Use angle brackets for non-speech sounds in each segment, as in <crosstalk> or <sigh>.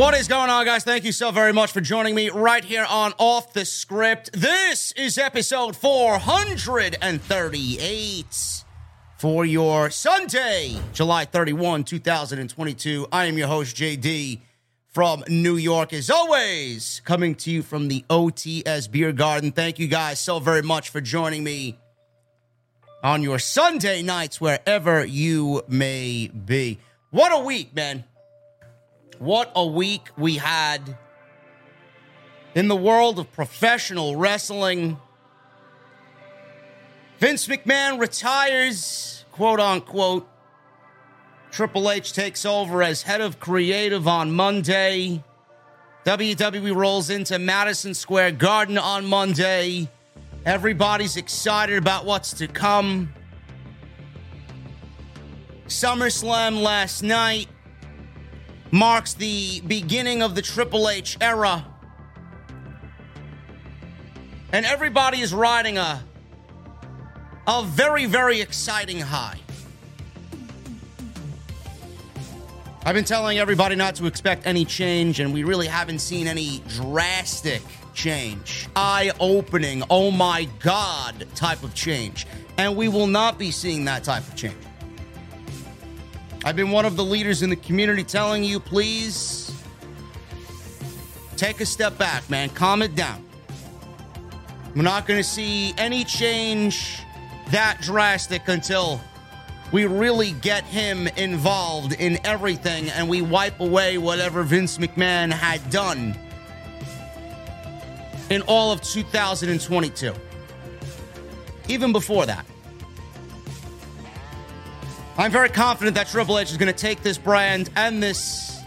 What is going on, guys? Thank you so very much for joining me right here on Off the Script. This is episode 438 for your Sunday, July 31, 2022. I am your host, JD from New York, as always, coming to you from the OTS Beer Garden. Thank you guys so very much for joining me on your Sunday nights, wherever you may be. What a week, man. What a week we had in the world of professional wrestling. Vince McMahon retires, quote unquote. Triple H takes over as head of creative on Monday. WWE rolls into Madison Square Garden on Monday. Everybody's excited about what's to come. SummerSlam last night marks the beginning of the Triple H era. And everybody is riding a a very very exciting high. I've been telling everybody not to expect any change and we really haven't seen any drastic change. Eye-opening, oh my god type of change. And we will not be seeing that type of change. I've been one of the leaders in the community telling you, please take a step back, man. Calm it down. We're not going to see any change that drastic until we really get him involved in everything and we wipe away whatever Vince McMahon had done in all of 2022. Even before that. I'm very confident that Triple H is going to take this brand and this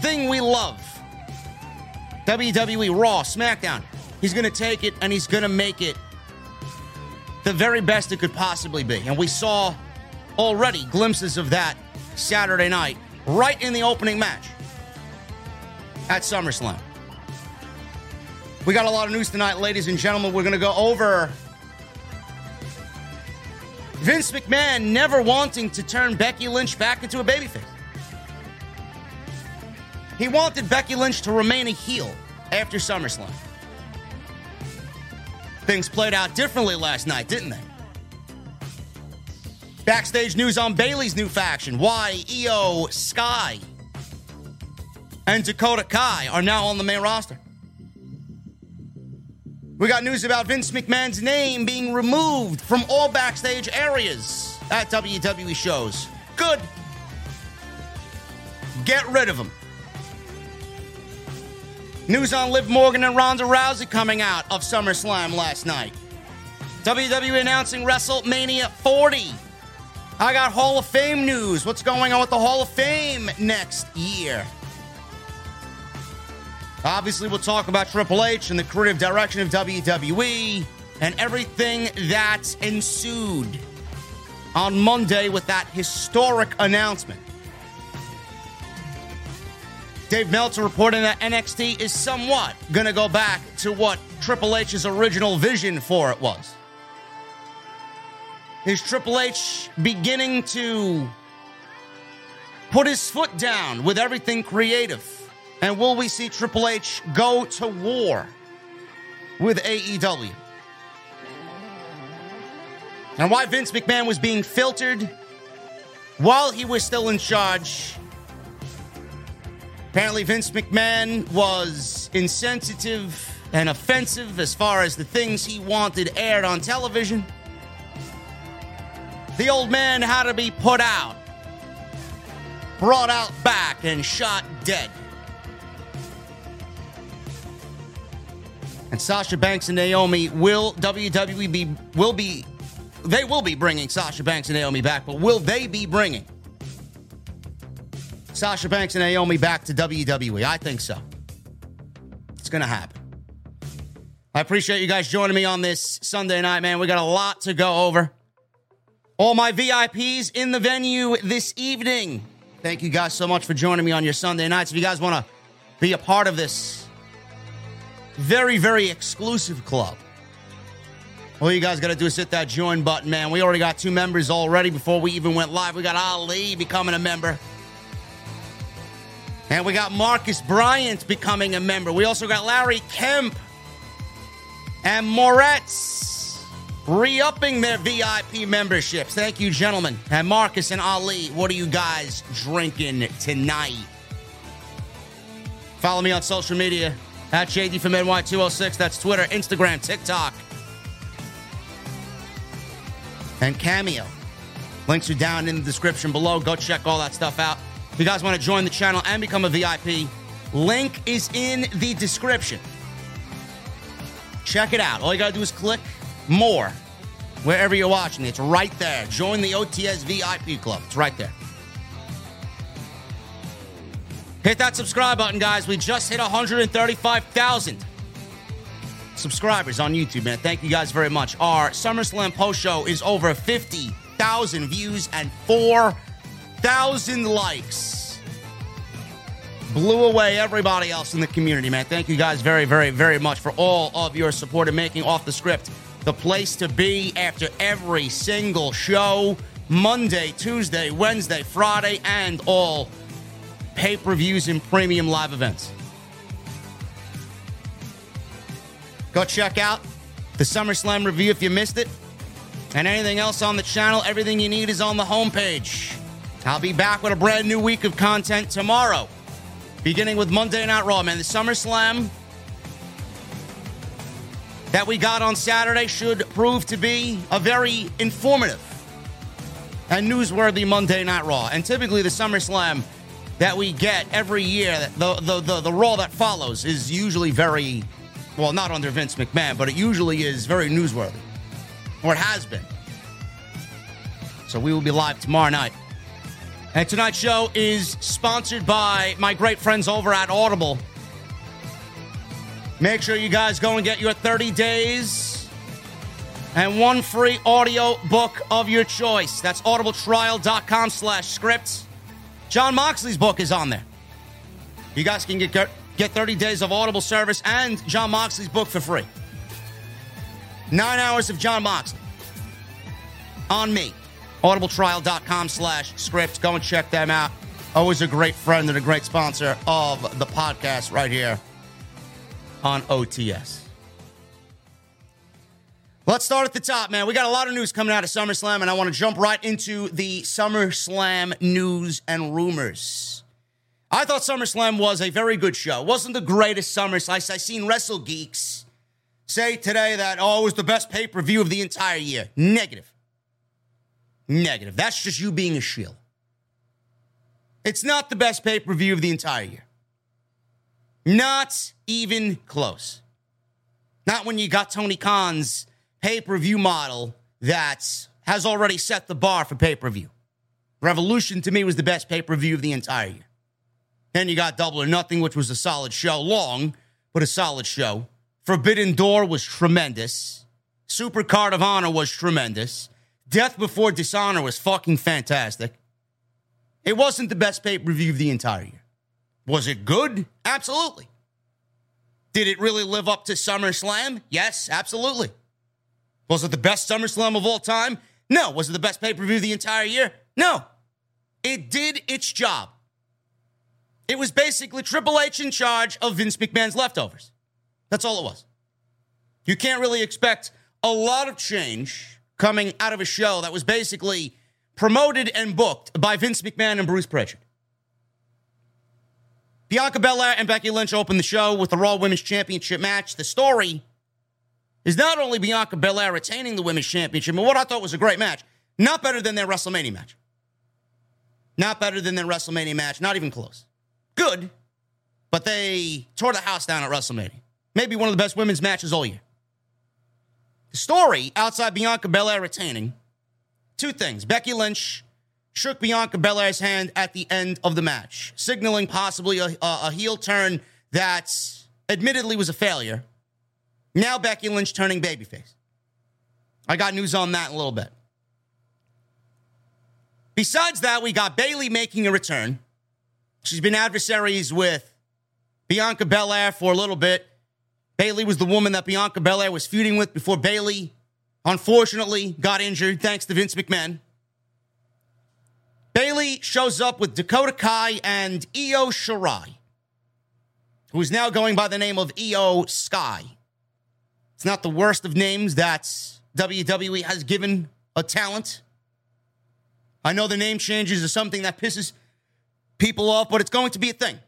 thing we love WWE, Raw, SmackDown. He's going to take it and he's going to make it the very best it could possibly be. And we saw already glimpses of that Saturday night, right in the opening match at SummerSlam. We got a lot of news tonight, ladies and gentlemen. We're going to go over Vince McMahon never wanting to turn Becky Lynch back into a babyface. He wanted Becky Lynch to remain a heel after SummerSlam. Things played out differently last night, didn't they? Backstage news on Bayley's new faction. Why Iyo Sky and Dakota Kai are now on the main roster. We got news about Vince McMahon's name being removed from all backstage areas at WWE shows. Good. Get rid of him. News on Liv Morgan and Ronda Rousey coming out of SummerSlam last night. WWE announcing WrestleMania 40. I got Hall of Fame news. What's going on with the Hall of Fame next year? Obviously, we'll talk about Triple H and the creative direction of WWE and everything that ensued on Monday with that historic announcement. Dave Meltzer reporting that NXT is somewhat going to go back to what Triple H's original vision for it was. Is Triple H beginning to put his foot down with everything creative? And will we see Triple H go to war with AEW? And why Vince McMahon was being filtered while he was still in charge. Apparently, Vince McMahon was insensitive and offensive as far as the things he wanted aired on television. The old man had to be put out, brought out back, and shot dead. And Sasha Banks and Naomi will WWE be will be they will be bringing Sasha Banks and Naomi back, but will they be bringing Sasha Banks and Naomi back to WWE? I think so. It's going to happen. I appreciate you guys joining me on this Sunday night, man. We got a lot to go over. All my VIPs in the venue this evening. Thank you guys so much for joining me on your Sunday nights. If you guys want to be a part of this very, very exclusive club. All you guys got to do is hit that join button, man. We already got two members already before we even went live. We got Ali becoming a member. And we got Marcus Bryant becoming a member. We also got Larry Kemp and Moretz re upping their VIP memberships. Thank you, gentlemen. And Marcus and Ali, what are you guys drinking tonight? Follow me on social media at JD from NY206. That's Twitter, Instagram, TikTok, and Cameo. Links are down in the description below. Go check all that stuff out. If you guys want to join the channel and become a VIP, link is in the description. Check it out. All you got to do is click more wherever you're watching. It's right there. Join the OTS VIP club. It's right there. Hit that subscribe button, guys. We just hit 135,000 subscribers on YouTube, man. Thank you guys very much. Our SummerSlam post show is over 50,000 views and 4,000 likes. Blew away everybody else in the community, man. Thank you guys very, very, very much for all of your support in making Off the Script the place to be after every single show Monday, Tuesday, Wednesday, Friday, and all pay per views and premium live events. Go check out the SummerSlam review if you missed it. And anything else on the channel, everything you need is on the homepage. I'll be back with a brand new week of content tomorrow, beginning with Monday Night Raw. Man, the SummerSlam that we got on Saturday should prove to be a very informative and newsworthy Monday Night Raw. And typically, the SummerSlam that we get every year, the, the, the, the Raw that follows, is usually very, well, not under Vince McMahon, but it usually is very newsworthy, or it has been. So we will be live tomorrow night. And tonight's show is sponsored by my great friends over at Audible. Make sure you guys go and get your 30 days and one free audio book of your choice. That's audibletrial.com slash scripts. Jon Moxley's book is on there. You guys can get, get 30 days of Audible service and Jon Moxley's book for free. Nine hours of Jon Moxley on me audibletrial.com slash script. Go and check them out. Always a great friend and a great sponsor of the podcast right here on OTS. Let's start at the top, man. We got a lot of news coming out of SummerSlam, and I want to jump right into the SummerSlam news and rumors. I thought SummerSlam was a very good show. It wasn't the greatest SummerSlam. I, seen Wrestle Geeks say today that, oh, it was the best pay per view of the entire year. Negative. Negative. That's just you being a shill. It's not the best pay per view of the entire year. Not even close. Not when you got Tony Khan's pay per view model that has already set the bar for pay per view. Revolution to me was the best pay per view of the entire year. Then you got Double or Nothing, which was a solid show, long, but a solid show. Forbidden Door was tremendous. Super Card of Honor was tremendous. Death Before Dishonor was fucking fantastic. It wasn't the best pay per view of the entire year. Was it good? Absolutely. Did it really live up to SummerSlam? Yes, absolutely. Was it the best SummerSlam of all time? No. Was it the best pay per view the entire year? No. It did its job. It was basically Triple H in charge of Vince McMahon's leftovers. That's all it was. You can't really expect a lot of change coming out of a show that was basically promoted and booked by Vince McMahon and Bruce Prichard. Bianca Belair and Becky Lynch opened the show with the Raw Women's Championship match. The story is not only Bianca Belair retaining the Women's Championship, but what I thought was a great match. Not better than their WrestleMania match. Not better than their WrestleMania match. Not even close. Good, but they tore the house down at WrestleMania. Maybe one of the best women's matches all year. The story outside Bianca Belair retaining two things. Becky Lynch shook Bianca Belair's hand at the end of the match, signaling possibly a, a, a heel turn that admittedly was a failure. Now Becky Lynch turning babyface. I got news on that in a little bit. Besides that, we got Bayley making a return. She's been adversaries with Bianca Belair for a little bit. Bayley was the woman that Bianca Belair was feuding with before Bayley, unfortunately, got injured thanks to Vince McMahon. Bayley shows up with Dakota Kai and Io Shirai, who is now going by the name of Iyo Sky. It's not the worst of names that WWE has given a talent. I know the name changes is something that pisses people off, but it's going to be a thing.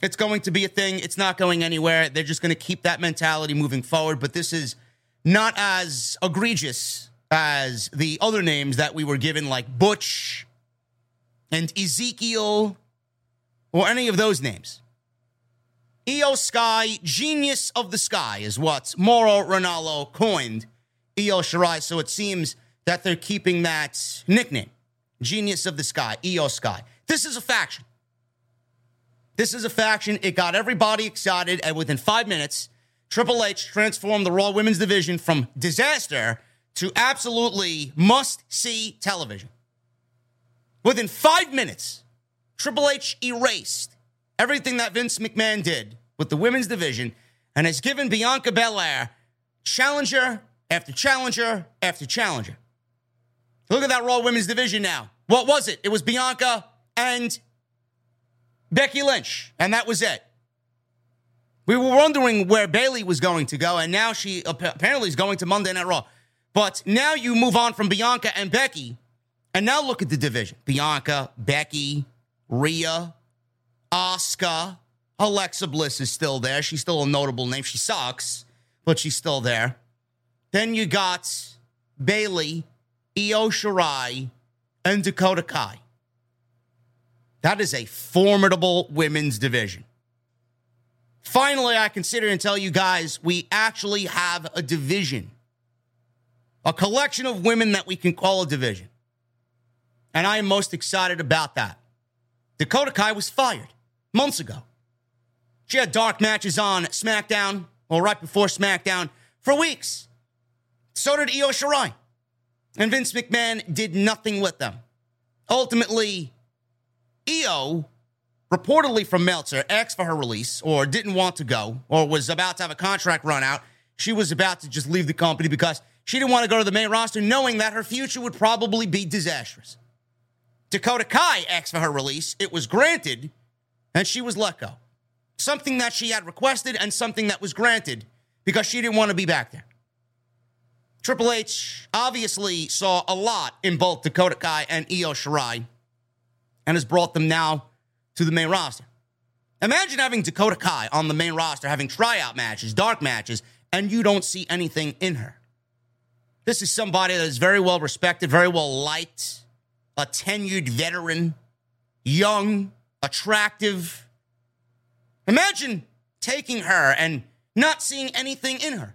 It's going to be a thing. It's not going anywhere. They're just going to keep that mentality moving forward. But this is not as egregious as the other names that we were given, like Butch and Ezekiel, or any of those names. Iyo Sky, genius of the sky, is what Mauro Ranallo coined Io Shirai. So it seems that they're keeping that nickname, genius of the sky, Iyo Sky. This is a faction. This is a faction. It got everybody excited, and within five minutes, Triple H transformed the Raw Women's Division from disaster to absolutely must see television. Within five minutes, Triple H erased everything that Vince McMahon did with the women's division and has given Bianca Belair challenger after challenger after challenger. Look at that Raw Women's Division now. What was it? It was Bianca and Becky Lynch, and that was it. We were wondering where Bayley was going to go, and now she apparently is going to Monday Night Raw. But now you move on from Bianca and Becky, and now look at the division: Bianca, Becky, Rhea, Asuka, Alexa Bliss is still there. She's still a notable name. She sucks, but she's still there. Then you got Bayley, Io Shirai, and Dakota Kai. That is a formidable women's division. Finally, I consider and tell you guys we actually have a division, a collection of women that we can call a division. And I am most excited about that. Dakota Kai was fired months ago. She had dark matches on SmackDown, or right before SmackDown, for weeks. So did Io Shirai. And Vince McMahon did nothing with them. Ultimately, Io, reportedly from Meltzer, asked for her release or didn't want to go or was about to have a contract run out. She was about to just leave the company because she didn't want to go to the main roster, knowing that her future would probably be disastrous. Dakota Kai asked for her release. It was granted, and she was let go. Something that she had requested and something that was granted because she didn't want to be back there. Triple H obviously saw a lot in both Dakota Kai and Io Shirai and has brought them now to the main roster. Imagine having Dakota Kai on the main roster, having tryout matches, dark matches, and you don't see anything in her. This is somebody that is very well respected, very well liked, a tenured veteran, young, attractive. Imagine taking her and not seeing anything in her.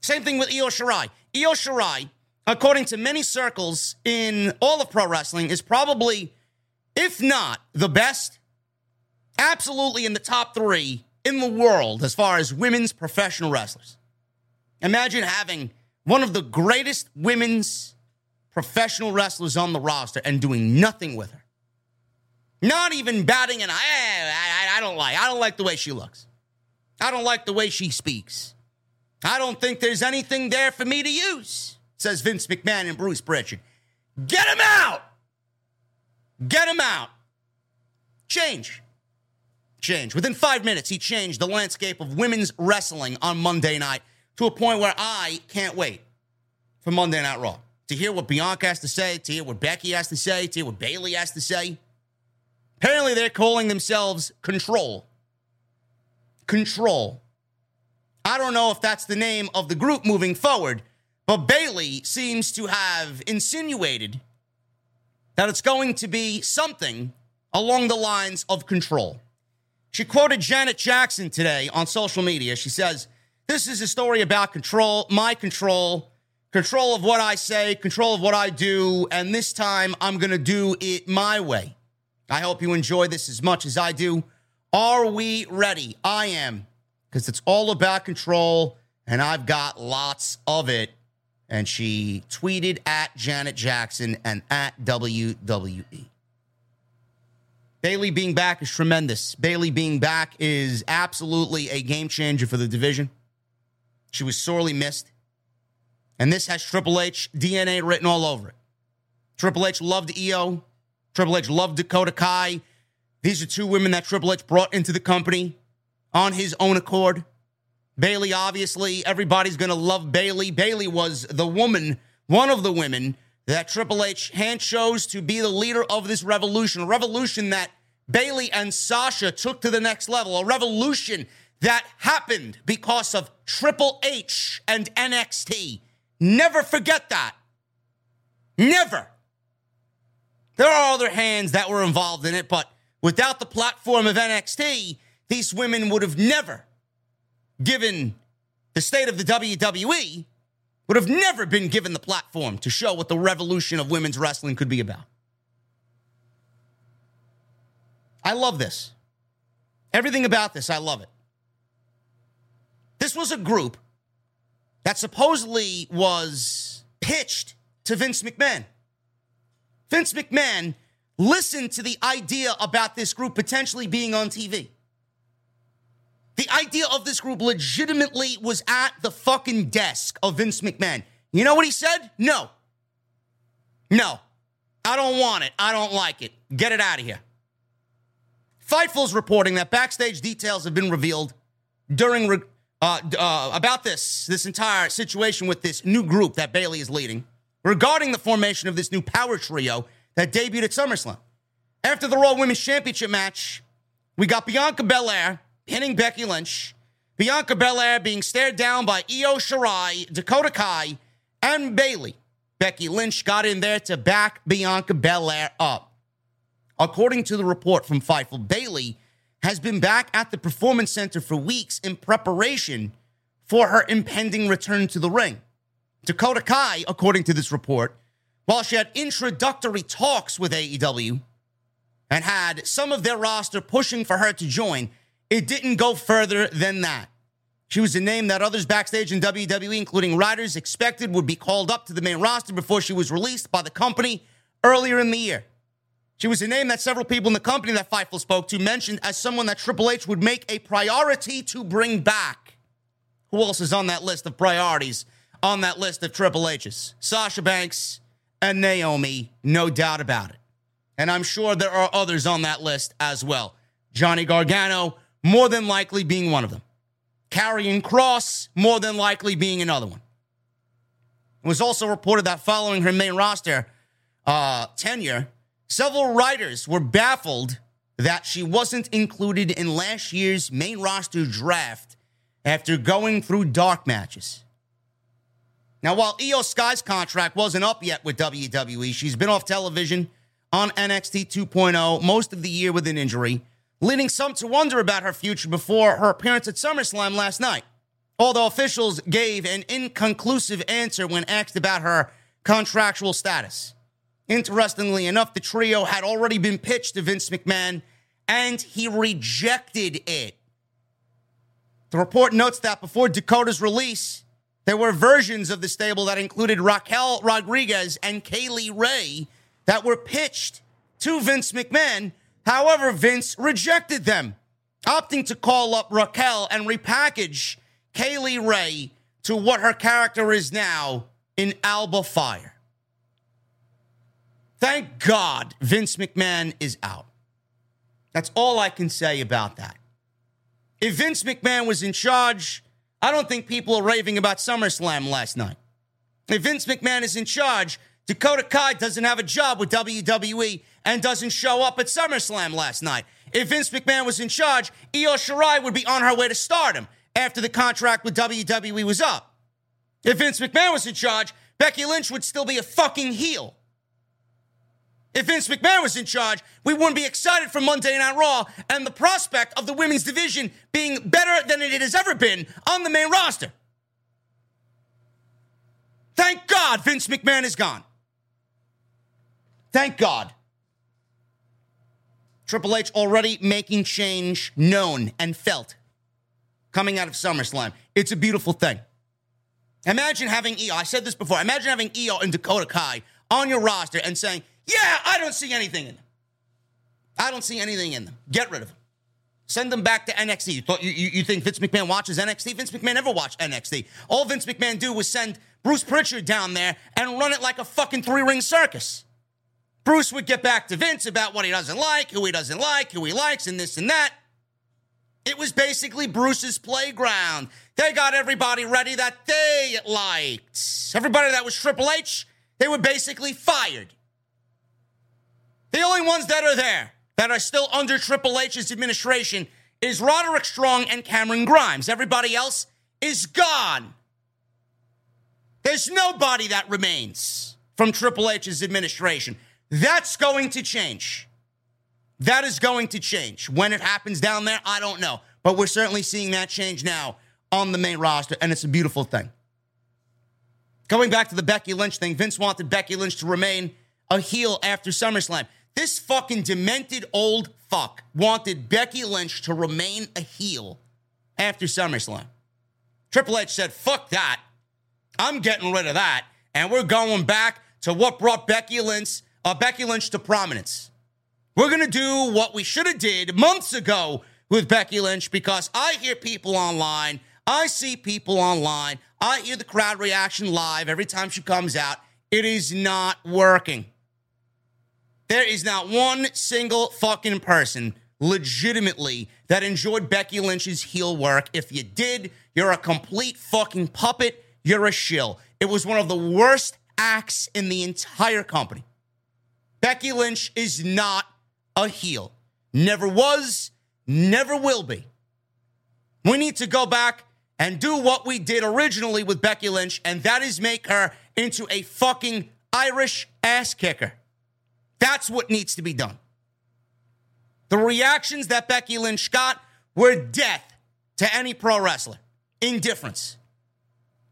Same thing with Io Shirai. Io Shirai, according to many circles in all of pro wrestling, is probably, if not the best, absolutely in the top three in the world as far as women's professional wrestlers. Imagine having one of the greatest women's professional wrestlers on the roster and doing nothing with her. Not even batting an eye. I, I, I don't like. I don't like the way she looks. I don't like the way she speaks. I don't think there's anything there for me to use, says Vince McMahon and Bruce Prichard. Get him out! Get him out! Change. Change. Within five minutes, he changed the landscape of women's wrestling on Monday night to a point where I can't wait for Monday Night Raw to hear what Bianca has to say, to hear what Becky has to say, to hear what Bayley has to say. Apparently, they're calling themselves Control. Control. I don't know if that's the name of the group moving forward, but Bayley seems to have insinuated that it's going to be something along the lines of control. She quoted Janet Jackson today on social media. She says, This is a story about control, my control, control of what I say, control of what I do, and this time I'm going to do it my way. I hope you enjoy this as much as I do. Are we ready? I am because it's all about control, and I've got lots of it. And she tweeted at Janet Jackson and at WWE. Bayley being back is tremendous. Bayley being back is absolutely a game changer for the division. She was sorely missed. And this has Triple H DNA written all over it. Triple H loved Io. Triple H loved Dakota Kai. These are two women that Triple H brought into the company on his own accord. Bayley, obviously, everybody's going to love Bayley. Bayley was the woman, one of the women that Triple H hand chose to be the leader of this revolution, a revolution that Bayley and Sasha took to the next level, a revolution that happened because of Triple H and NXT. Never forget that. Never. There are other hands that were involved in it, but without the platform of NXT, these women would have never, given the state of the WWE, would have never been given the platform to show what the revolution of women's wrestling could be about. I love this. Everything about this, I love it. This was a group that supposedly was pitched to Vince McMahon. Vince McMahon listened to the idea about this group potentially being on TV. The idea of this group legitimately was at the fucking desk of Vince McMahon. You know what he said? No. No. I don't want it. I don't like it. Get it out of here. Fightful's reporting that backstage details have been revealed during uh, uh, about this this entire situation with this new group that Bayley is leading regarding the formation of this new power trio that debuted at SummerSlam. After the Raw Women's Championship match, we got Bianca Belair hitting Becky Lynch, Bianca Belair being stared down by Io Shirai, Dakota Kai, and Bayley. Becky Lynch got in there to back Bianca Belair up. According to the report from Fightful, Bayley has been back at the Performance Center for weeks in preparation for her impending return to the ring. Dakota Kai, according to this report, while she had introductory talks with AEW and had some of their roster pushing for her to join, it didn't go further than that. She was a name that others backstage in WWE, including writers, expected would be called up to the main roster before she was released by the company earlier in the year. She was a name that several people in the company that Fightful spoke to mentioned as someone that Triple H would make a priority to bring back. Who else is on that list of priorities on that list of Triple H's? Sasha Banks and Naomi, no doubt about it. And I'm sure there are others on that list as well. Johnny Gargano, more than likely being one of them. Karrion Kross, more than likely being another one. It was also reported that following her main roster uh, tenure, several writers were baffled that she wasn't included in last year's main roster draft after going through dark matches. Now, while Iyo Sky's contract wasn't up yet with WWE, she's been off television on NXT 2.0 most of the year with an injury leading some to wonder about her future before her appearance at SummerSlam last night. Although officials gave an inconclusive answer when asked about her contractual status. Interestingly enough, the trio had already been pitched to Vince McMahon and he rejected it. The report notes that before Dakota's release, there were versions of the stable that included Raquel Rodriguez and Kay Lee Ray that were pitched to Vince McMahon However, Vince rejected them, opting to call up Raquel and repackage Kay Lee Ray to what her character is now in Alba Fyre. Thank God Vince McMahon is out. That's all I can say about that. If Vince McMahon was in charge, I don't think people are raving about SummerSlam last night. If Vince McMahon is in charge, Dakota Kai doesn't have a job with WWE and doesn't show up at SummerSlam last night. If Vince McMahon was in charge, Io Shirai would be on her way to stardom after the contract with WWE was up. If Vince McMahon was in charge, Becky Lynch would still be a fucking heel. If Vince McMahon was in charge, we wouldn't be excited for Monday Night Raw and the prospect of the women's division being better than it has ever been on the main roster. Thank God Vince McMahon is gone. Thank God. Triple H already making change known and felt coming out of SummerSlam. It's a beautiful thing. Imagine having Iyo, I said this before, imagine having Iyo and Dakota Kai on your roster and saying, Yeah, I don't see anything in them. I don't see anything in them. Get rid of them. Send them back to NXT. You, thought, you, you think Vince McMahon watches NXT? Vince McMahon never watched NXT. All Vince McMahon do was send Bruce Prichard down there and run it like a fucking three ring circus. Bruce would get back to Vince about what he doesn't like, who he doesn't like, who he likes, and this and that. It was basically Bruce's playground. They got everybody ready that they liked. Everybody that was Triple H, they were basically fired. The only ones that are there that are still under Triple H's administration is Roderick Strong and Cameron Grimes. Everybody else is gone. There's nobody that remains from Triple H's administration. That's going to change. That is going to change. When it happens down there, I don't know. But we're certainly seeing that change now on the main roster, and it's a beautiful thing. Going back to the Becky Lynch thing, Vince wanted Becky Lynch to remain a heel after SummerSlam. This fucking demented old fuck wanted Becky Lynch to remain a heel after SummerSlam. Triple H said, fuck that. I'm getting rid of that. And we're going back to what brought Becky Lynch uh, Becky Lynch to prominence. We're going to do what we should have did months ago with Becky Lynch because I hear people online, I see people online, I hear the crowd reaction live every time she comes out. It is not working. There is not one single fucking person legitimately that enjoyed Becky Lynch's heel work. If you did, you're a complete fucking puppet. You're a shill. It was one of the worst acts in the entire company. Becky Lynch is not a heel. Never was, never will be. We need to go back and do what we did originally with Becky Lynch, and that is make her into a fucking Irish ass kicker. That's what needs to be done. The reactions that Becky Lynch got were death to any pro wrestler. Indifference.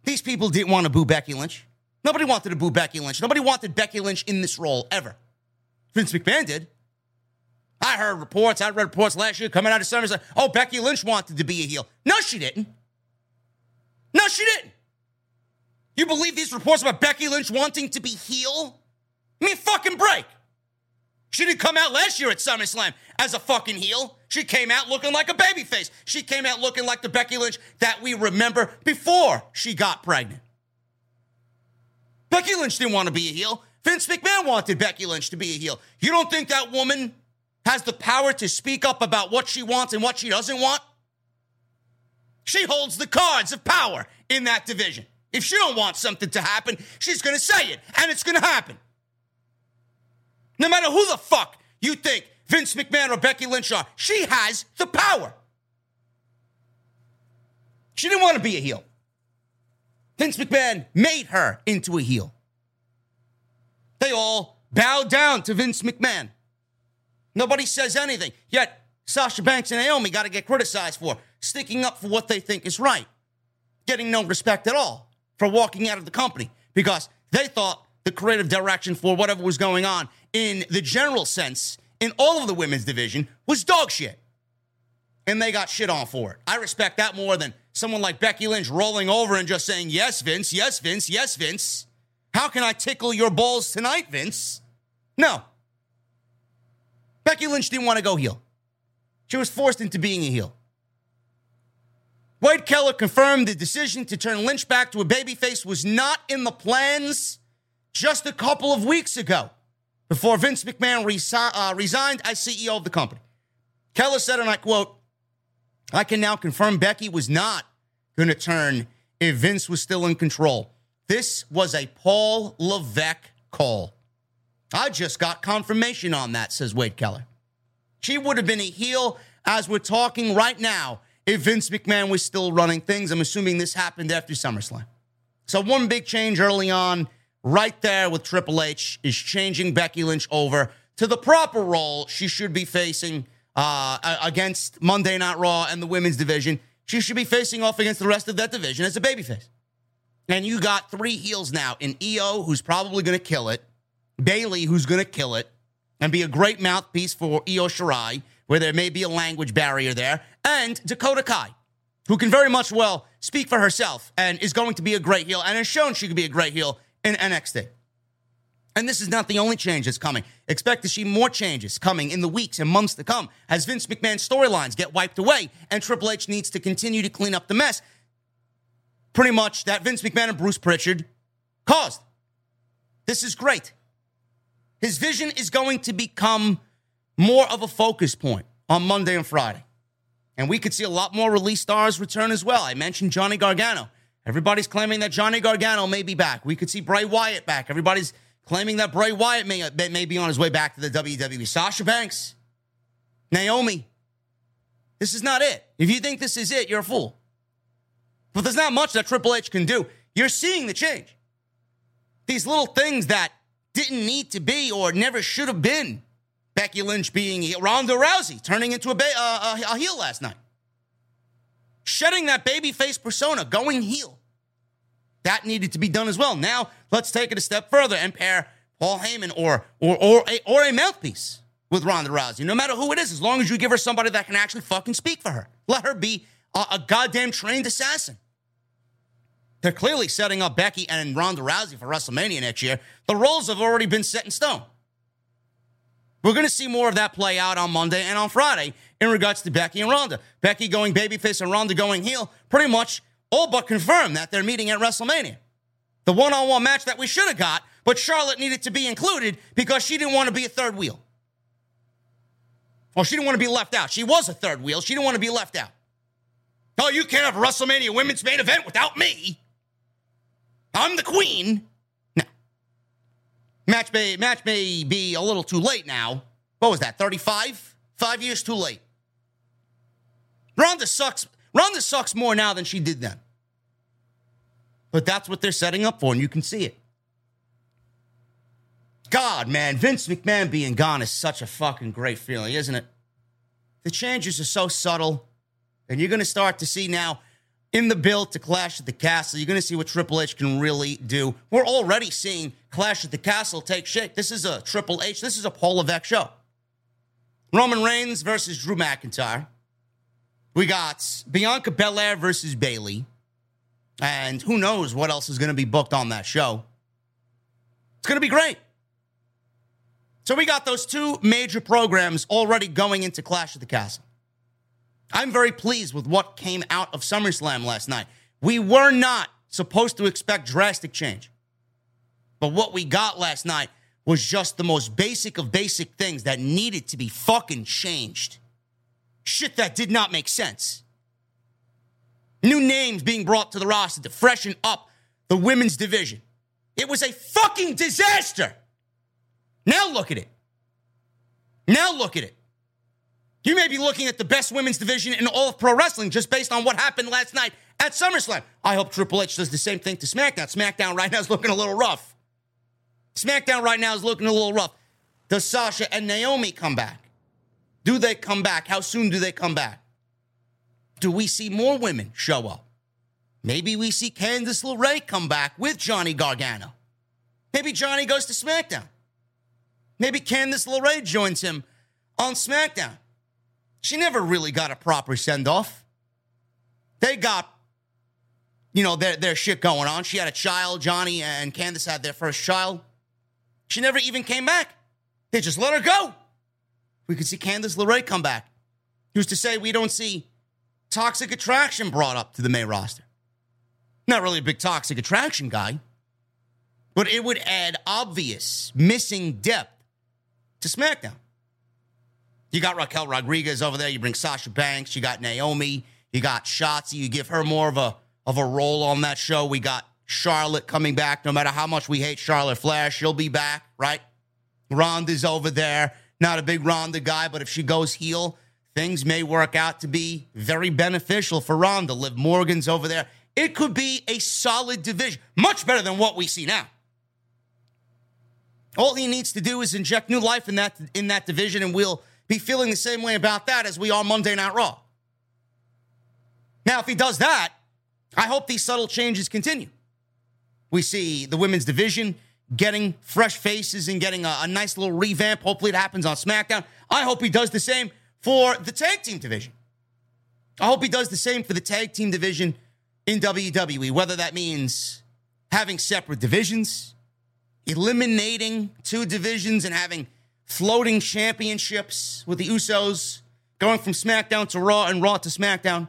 These people didn't want to boo Becky Lynch. Nobody wanted to boo Becky Lynch. Nobody wanted Becky Lynch in this role ever. Vince McMahon did. I heard reports, I read reports last year coming out of summer. Oh, Becky Lynch wanted to be a heel. No, she didn't. No, she didn't. You believe these reports about Becky Lynch wanting to be heel? Me fucking break. She didn't come out last year at SummerSlam as a fucking heel. She came out looking like a babyface. She came out looking like the Becky Lynch that we remember before she got pregnant. Becky Lynch didn't want to be a heel. Vince McMahon wanted Becky Lynch to be a heel. You don't think that woman has the power to speak up about what she wants and what she doesn't want? She holds the cards of power in that division. If she don't want something to happen, she's going to say it, and it's going to happen. No matter who the fuck you think Vince McMahon or Becky Lynch are, she has the power. She didn't want to be a heel. Vince McMahon made her into a heel. They all bowed down to Vince McMahon. Nobody says anything. Yet Sasha Banks and Naomi got to get criticized for sticking up for what they think is right, getting no respect at all for walking out of the company because they thought the creative direction for whatever was going on in the general sense in all of the women's division was dog shit. And they got shit on for it. I respect that more than someone like Becky Lynch rolling over and just saying, Yes, Vince, yes, Vince, yes, Vince. How can I tickle your balls tonight, Vince? No. Becky Lynch didn't want to go heel. She was forced into being a heel. Wade Keller confirmed the decision to turn Lynch back to a babyface was not in the plans just a couple of weeks ago before Vince McMahon resi- uh, resigned as CEO of the company. Keller said, and I quote, I can now confirm Becky was not going to turn if Vince was still in control. This was a Paul Levesque call. I just got confirmation on that, says Wade Keller. She would have been a heel as we're talking right now if Vince McMahon was still running things. I'm assuming this happened after SummerSlam. So, one big change early on right there with Triple H is changing Becky Lynch over to the proper role she should be facing uh, against Monday Night Raw and the women's division. She should be facing off against the rest of that division as a babyface. And you got three heels now in Io, who's probably going to kill it, Bayley, who's going to kill it, and be a great mouthpiece for Io Shirai, where there may be a language barrier there, and Dakota Kai, who can very much well speak for herself and is going to be a great heel and has shown she could be a great heel in NXT. And this is not the only change that's coming. Expect to see more changes coming in the weeks and months to come as Vince McMahon's storylines get wiped away and Triple H needs to continue to clean up the mess. Pretty much that Vince McMahon and Bruce Prichard caused. This is great. His vision is going to become more of a focus point on Monday and Friday. And we could see a lot more release stars return as well. I mentioned Johnny Gargano. Everybody's claiming that Johnny Gargano may be back. We could see Bray Wyatt back. Everybody's claiming that Bray Wyatt may, may be on his way back to the WWE. Sasha Banks, Naomi. This is not it. If you think this is it, you're a fool. But there's not much that Triple H can do. You're seeing the change. These little things that didn't need to be or never should have been. Becky Lynch being Ronda Rousey, turning into a, ba- uh, a heel last night. Shedding that babyface persona, going heel. That needed to be done as well. Now let's take it a step further and pair Paul Heyman or or or a, or a mouthpiece with Ronda Rousey. No matter who it is, as long as you give her somebody that can actually fucking speak for her, let her be a, a goddamn trained assassin. They're clearly setting up Becky and Ronda Rousey for WrestleMania next year. The roles have already been set in stone. We're going to see more of that play out on Monday and on Friday in regards to Becky and Ronda. Becky going babyface and Ronda going heel pretty much all but confirmed that they're meeting at WrestleMania. The one on one match that we should have got, but Charlotte needed to be included because she didn't want to be a third wheel. Or she didn't want to be left out. She was a third wheel. She didn't want to be left out. Oh, you can't have a WrestleMania women's main event without me. I'm the queen. No. Match may, match may be a little too late now. What was that, 35? Five years too late. Ronda sucks. Ronda sucks more now than she did then. But that's what they're setting up for, and you can see it. God, man, Vince McMahon being gone is such a fucking great feeling, isn't it? The changes are so subtle, and you're going to start to see now in the build to Clash at the Castle. You're going to see what Triple H can really do. We're already seeing Clash at the Castle take shape. This is a Triple H, this is a Paul Levesque show. Roman Reigns versus Drew McIntyre. We got Bianca Belair versus Bayley. And who knows what else is going to be booked on that show. It's going to be great. So we got those two major programs already going into Clash of the Castle. I'm very pleased with what came out of SummerSlam last night. We were not supposed to expect drastic change. But what we got last night was just the most basic of basic things that needed to be fucking changed. Shit that did not make sense. New names being brought to the roster to freshen up the women's division. It was a fucking disaster. Now look at it. Now look at it. You may be looking at the best women's division in all of pro wrestling just based on what happened last night at SummerSlam. I hope Triple H does the same thing to SmackDown. SmackDown right now is looking a little rough. SmackDown right now is looking a little rough. Does Sasha and Naomi come back? Do they come back? How soon do they come back? Do we see more women show up? Maybe we see Candice LeRae come back with Johnny Gargano. Maybe Johnny goes to SmackDown. Maybe Candice LeRae joins him on SmackDown. She never really got a proper send off. They got, you know, their, their shit going on. She had a child. Johnny and Candice had their first child. She never even came back. They just let her go. We could see Candice LeRae come back. Who's to say we don't see toxic attraction brought up to the May roster? Not really a big toxic attraction guy, but it would add obvious missing depth to SmackDown. You got Raquel Rodriguez over there. You bring Sasha Banks. You got Naomi. You got Shotzi. You give her more of a of a role on that show. We got Charlotte coming back. No matter how much we hate Charlotte Flair, she'll be back, right? Ronda's over there. Not a big Ronda guy, but if she goes heel, things may work out to be very beneficial for Ronda. Liv Morgan's over there. It could be a solid division, much better than what we see now. All he needs to do is inject new life in that in that division, and we'll be feeling the same way about that as we are Monday Night Raw. Now, if he does that, I hope these subtle changes continue. We see the women's division getting fresh faces and getting a, a, nice little revamp. Hopefully, it happens on SmackDown. I hope he does the same for the tag team division. I hope he does the same for the tag team division in WWE, whether that means having separate divisions, eliminating two divisions, and having floating championships with the Usos, going from SmackDown to Raw and Raw to SmackDown.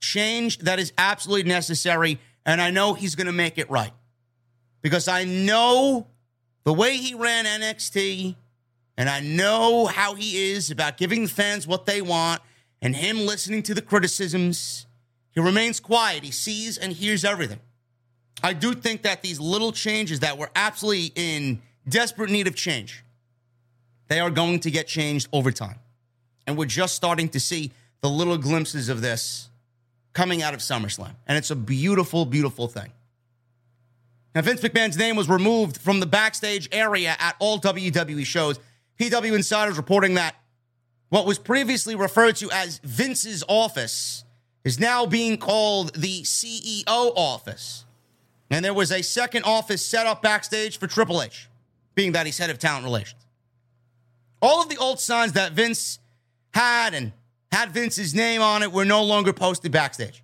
change that is absolutely necessary, and I know he's going to make it right. Because I know the way he ran NXT, and I know how he is about giving the fans what they want and him listening to the criticisms. He remains quiet. He sees and hears everything. I do think that these little changes that were absolutely in desperate need of change, they are going to get changed over time. And we're just starting to see the little glimpses of this coming out of SummerSlam. And it's a beautiful, beautiful thing. Now, Vince McMahon's name was removed from the backstage area at all WWE shows. PW Insiders reporting that what was previously referred to as Vince's office is now being called the CEO office. And there was a second office set up backstage for Triple H, being that he's head of talent relations. All of the old signs that Vince had and had Vince's name on it were no longer posted backstage.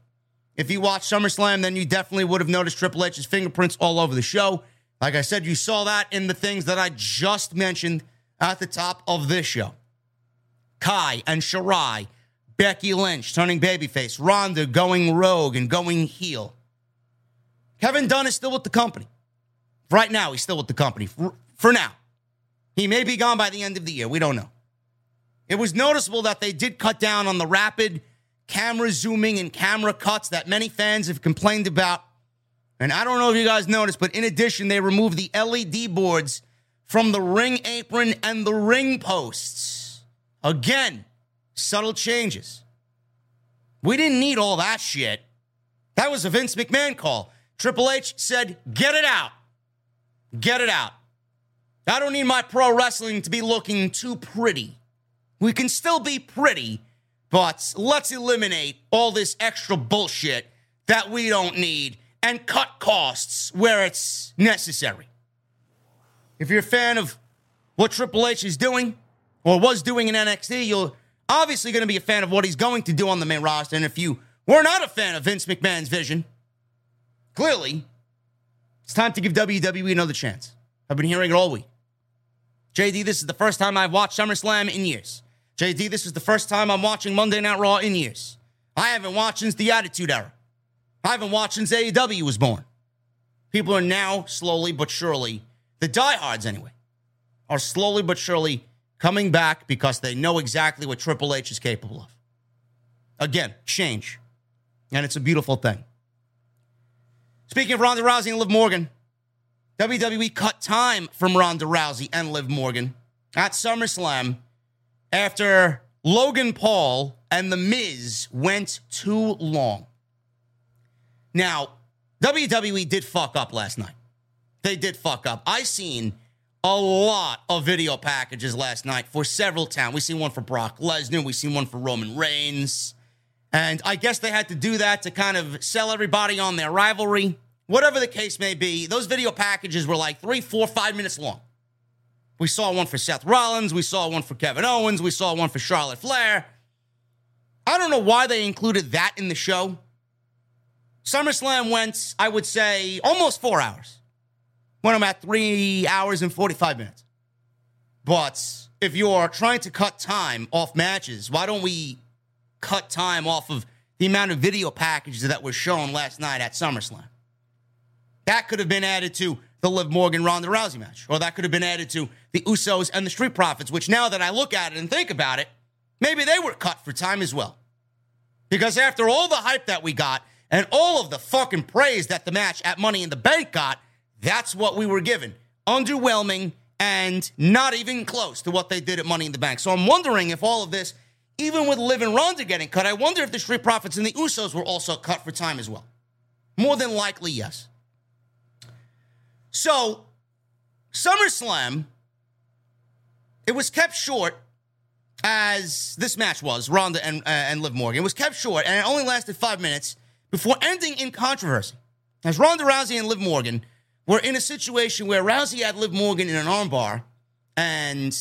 If you watched SummerSlam, then you definitely would have noticed Triple H's fingerprints all over the show. Like I said, you saw that in the things that I just mentioned at the top of this show. Kai and Shirai, Becky Lynch turning babyface, Ronda going rogue and going heel. Kevin Dunn is still with the company. Right now, he's still with the company. For, for now. He may be gone by the end of the year. We don't know. It was noticeable that they did cut down on the rapid camera zooming and camera cuts that many fans have complained about. And I don't know if you guys noticed, but in addition, they removed the LED boards from the ring apron and the ring posts. Again, subtle changes. We didn't need all that shit. That was a Vince McMahon call. Triple H said, get it out. Get it out. I don't need my pro wrestling to be looking too pretty. We can still be pretty, but let's eliminate all this extra bullshit that we don't need and cut costs where it's necessary. If you're a fan of what Triple H is doing or was doing in NXT, you're obviously going to be a fan of what he's going to do on the main roster. And if you were not a fan of Vince McMahon's vision, clearly it's time to give WWE another chance. I've been hearing it all week. JD, this is the first time I've watched SummerSlam in years. JD, this is the first time I'm watching Monday Night Raw in years. I haven't watched since the Attitude Era. I haven't watched since AEW was born. People are now slowly but surely, the diehards anyway, are slowly but surely coming back because they know exactly what Triple H is capable of. Again, change. And it's a beautiful thing. Speaking of Ronda Rousey and Liv Morgan, WWE cut time from Ronda Rousey and Liv Morgan at SummerSlam after Logan Paul and The Miz went too long. Now, WWE did fuck up last night. They did fuck up. I seen a lot of video packages last night for several towns. We seen one for Brock Lesnar. We seen one for Roman Reigns. And I guess they had to do that to kind of sell everybody on their rivalry. Whatever the case may be, those video packages were like three, four, five minutes long. We saw one for Seth Rollins. We saw one for Kevin Owens. We saw one for Charlotte Flair. I don't know why they included that in the show. SummerSlam went, I would say, almost four hours. When I'm at three hours and 45 minutes. But if you're trying to cut time off matches, why don't we cut time off of the amount of video packages that were shown last night at SummerSlam? That could have been added to the Liv Morgan Ronda Rousey match, or that could have been added to the Usos and the Street Profits, which now that I look at it and think about it, maybe they were cut for time as well. Because after all the hype that we got and all of the fucking praise that the match at Money in the Bank got, that's what we were given. Underwhelming and not even close to what they did at Money in the Bank. So I'm wondering if all of this, even with Liv and Ronda getting cut, I wonder if the Street Profits and the Usos were also cut for time as well. More than likely, yes. So, SummerSlam, it was kept short as this match was, Ronda and, uh, and Liv Morgan. It was kept short, and it only lasted five minutes before ending in controversy. As Ronda Rousey and Liv Morgan were in a situation where Rousey had Liv Morgan in an armbar, and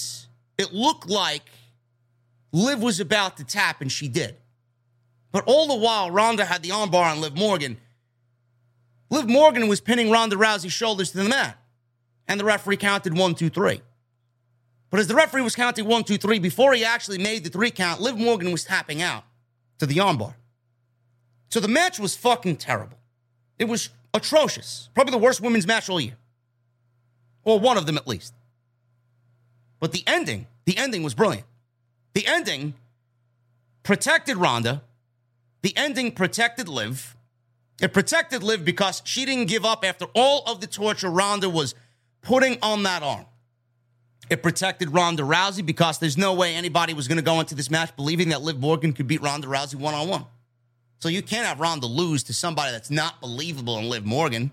it looked like Liv was about to tap, and she did. But all the while, Ronda had the armbar on Liv Morgan, Liv Morgan was pinning Ronda Rousey's shoulders to the mat, and the referee counted one, two, three. But as the referee was counting one, two, three, before he actually made the three count, Liv Morgan was tapping out to the armbar. So the match was fucking terrible. It was atrocious. Probably the worst women's match all year. Or one of them at least. But the ending, the ending was brilliant. The ending protected Ronda. The ending protected Liv. It protected Liv because she didn't give up after all of the torture Ronda was putting on that arm. It protected Ronda Rousey because there's no way anybody was going to go into this match believing that Liv Morgan could beat Ronda Rousey one on one. So you can't have Ronda lose to somebody that's not believable in Liv Morgan.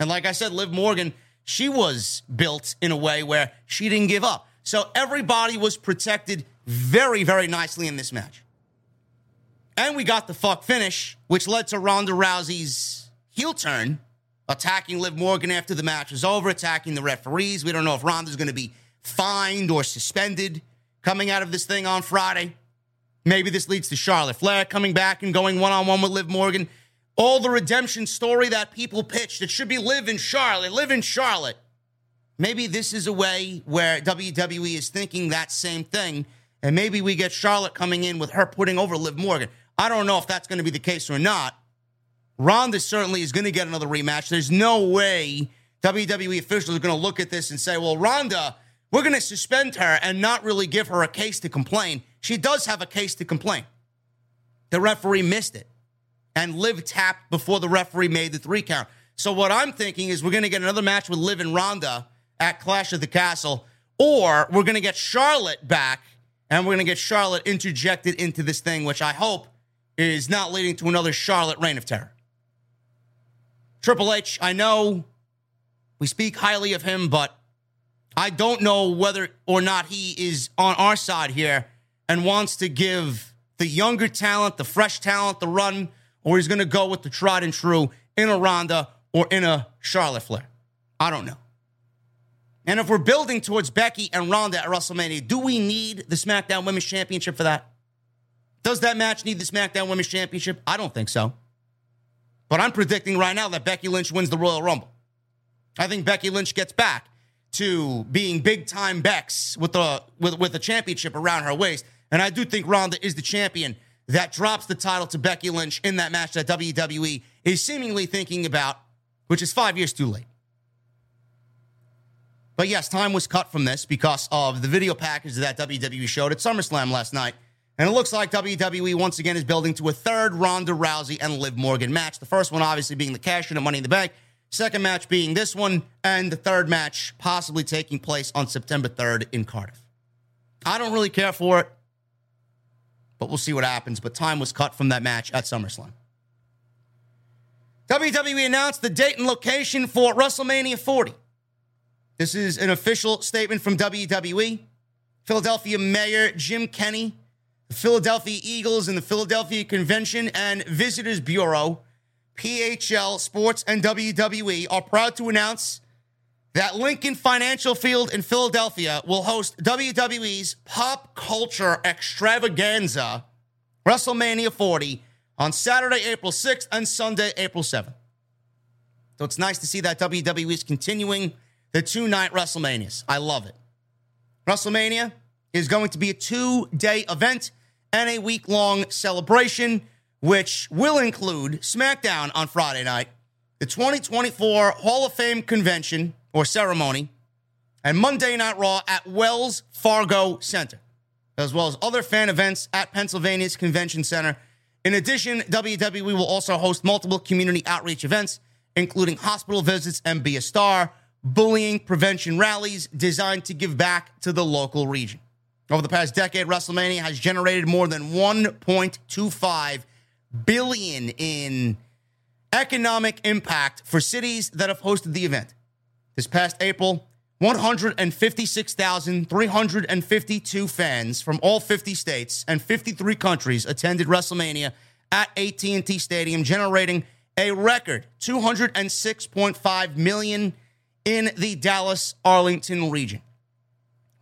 And like I said, Liv Morgan, she was built in a way where she didn't give up. So everybody was protected very, very nicely in this match. And we got the fuck finish, which led to Ronda Rousey's heel turn, attacking Liv Morgan after the match was over, attacking the referees. We don't know if Ronda's going to be fined or suspended coming out of this thing on Friday. Maybe this leads to Charlotte Flair coming back and going one on one with Liv Morgan. All the redemption story that people pitched. It should be Liv in Charlotte, Liv in Charlotte. Maybe this is a way where WWE is thinking that same thing. And maybe we get Charlotte coming in with her putting over Liv Morgan. I don't know if that's going to be the case or not. Ronda certainly is going to get another rematch. There's no way WWE officials are going to look at this and say, well, Ronda, we're going to suspend her and not really give her a case to complain. She does have a case to complain. The referee missed it and Liv tapped before the referee made the three count. So what I'm thinking is we're going to get another match with Liv and Ronda at Clash of the Castle, or we're going to get Charlotte back and we're going to get Charlotte interjected into this thing, which I hope is not leading to another Charlotte reign of terror. Triple H, I know we speak highly of him, but I don't know whether or not he is on our side here and wants to give the younger talent, the fresh talent, the run, or he's going to go with the tried and true in a Ronda or in a Charlotte Flair. I don't know. And if we're building towards Becky and Ronda at WrestleMania, do we need the SmackDown Women's Championship for that? Does that match need the SmackDown Women's Championship? I don't think so. But I'm predicting right now that Becky Lynch wins the Royal Rumble. I think Becky Lynch gets back to being big time Bex with the with with a championship around her waist. And I do think Ronda is the champion that drops the title to Becky Lynch in that match that WWE is seemingly thinking about, which is five years too late. But yes, time was cut from this because of the video package that WWE showed at SummerSlam last night. And it looks like WWE once again is building to a third Ronda Rousey and Liv Morgan match. The first one, obviously, being the cash in of Money in the Bank. Second match being this one. And the third match possibly taking place on September 3rd in Cardiff. I don't really care for it, but we'll see what happens. But time was cut from that match at SummerSlam. WWE announced the date and location for WrestleMania 40. This is an official statement from WWE. Philadelphia Mayor Jim Kenney, the Philadelphia Eagles, and the Philadelphia Convention and Visitors Bureau, PHL Sports, and WWE are proud to announce that Lincoln Financial Field in Philadelphia will host WWE's pop culture extravaganza, WrestleMania 40, on Saturday, April 6th and Sunday, April 7th. So it's nice to see that WWE is continuing the two night WrestleManias. I love it. WrestleMania is going to be a two day event and a week long celebration, which will include SmackDown on Friday night, the 2024 Hall of Fame convention or ceremony, and Monday Night Raw at Wells Fargo Center, as well as other fan events at Pennsylvania's Convention Center. In addition, WWE will also host multiple community outreach events, including hospital visits and Be a Star bullying prevention rallies designed to give back to the local region. Over the past decade, WrestleMania has generated more than 1.25 billion in economic impact for cities that have hosted the event. This past April, 156,352 fans from all 50 states and 53 countries attended WrestleMania at AT&T Stadium, generating a record 206.5 million in the Dallas Arlington region.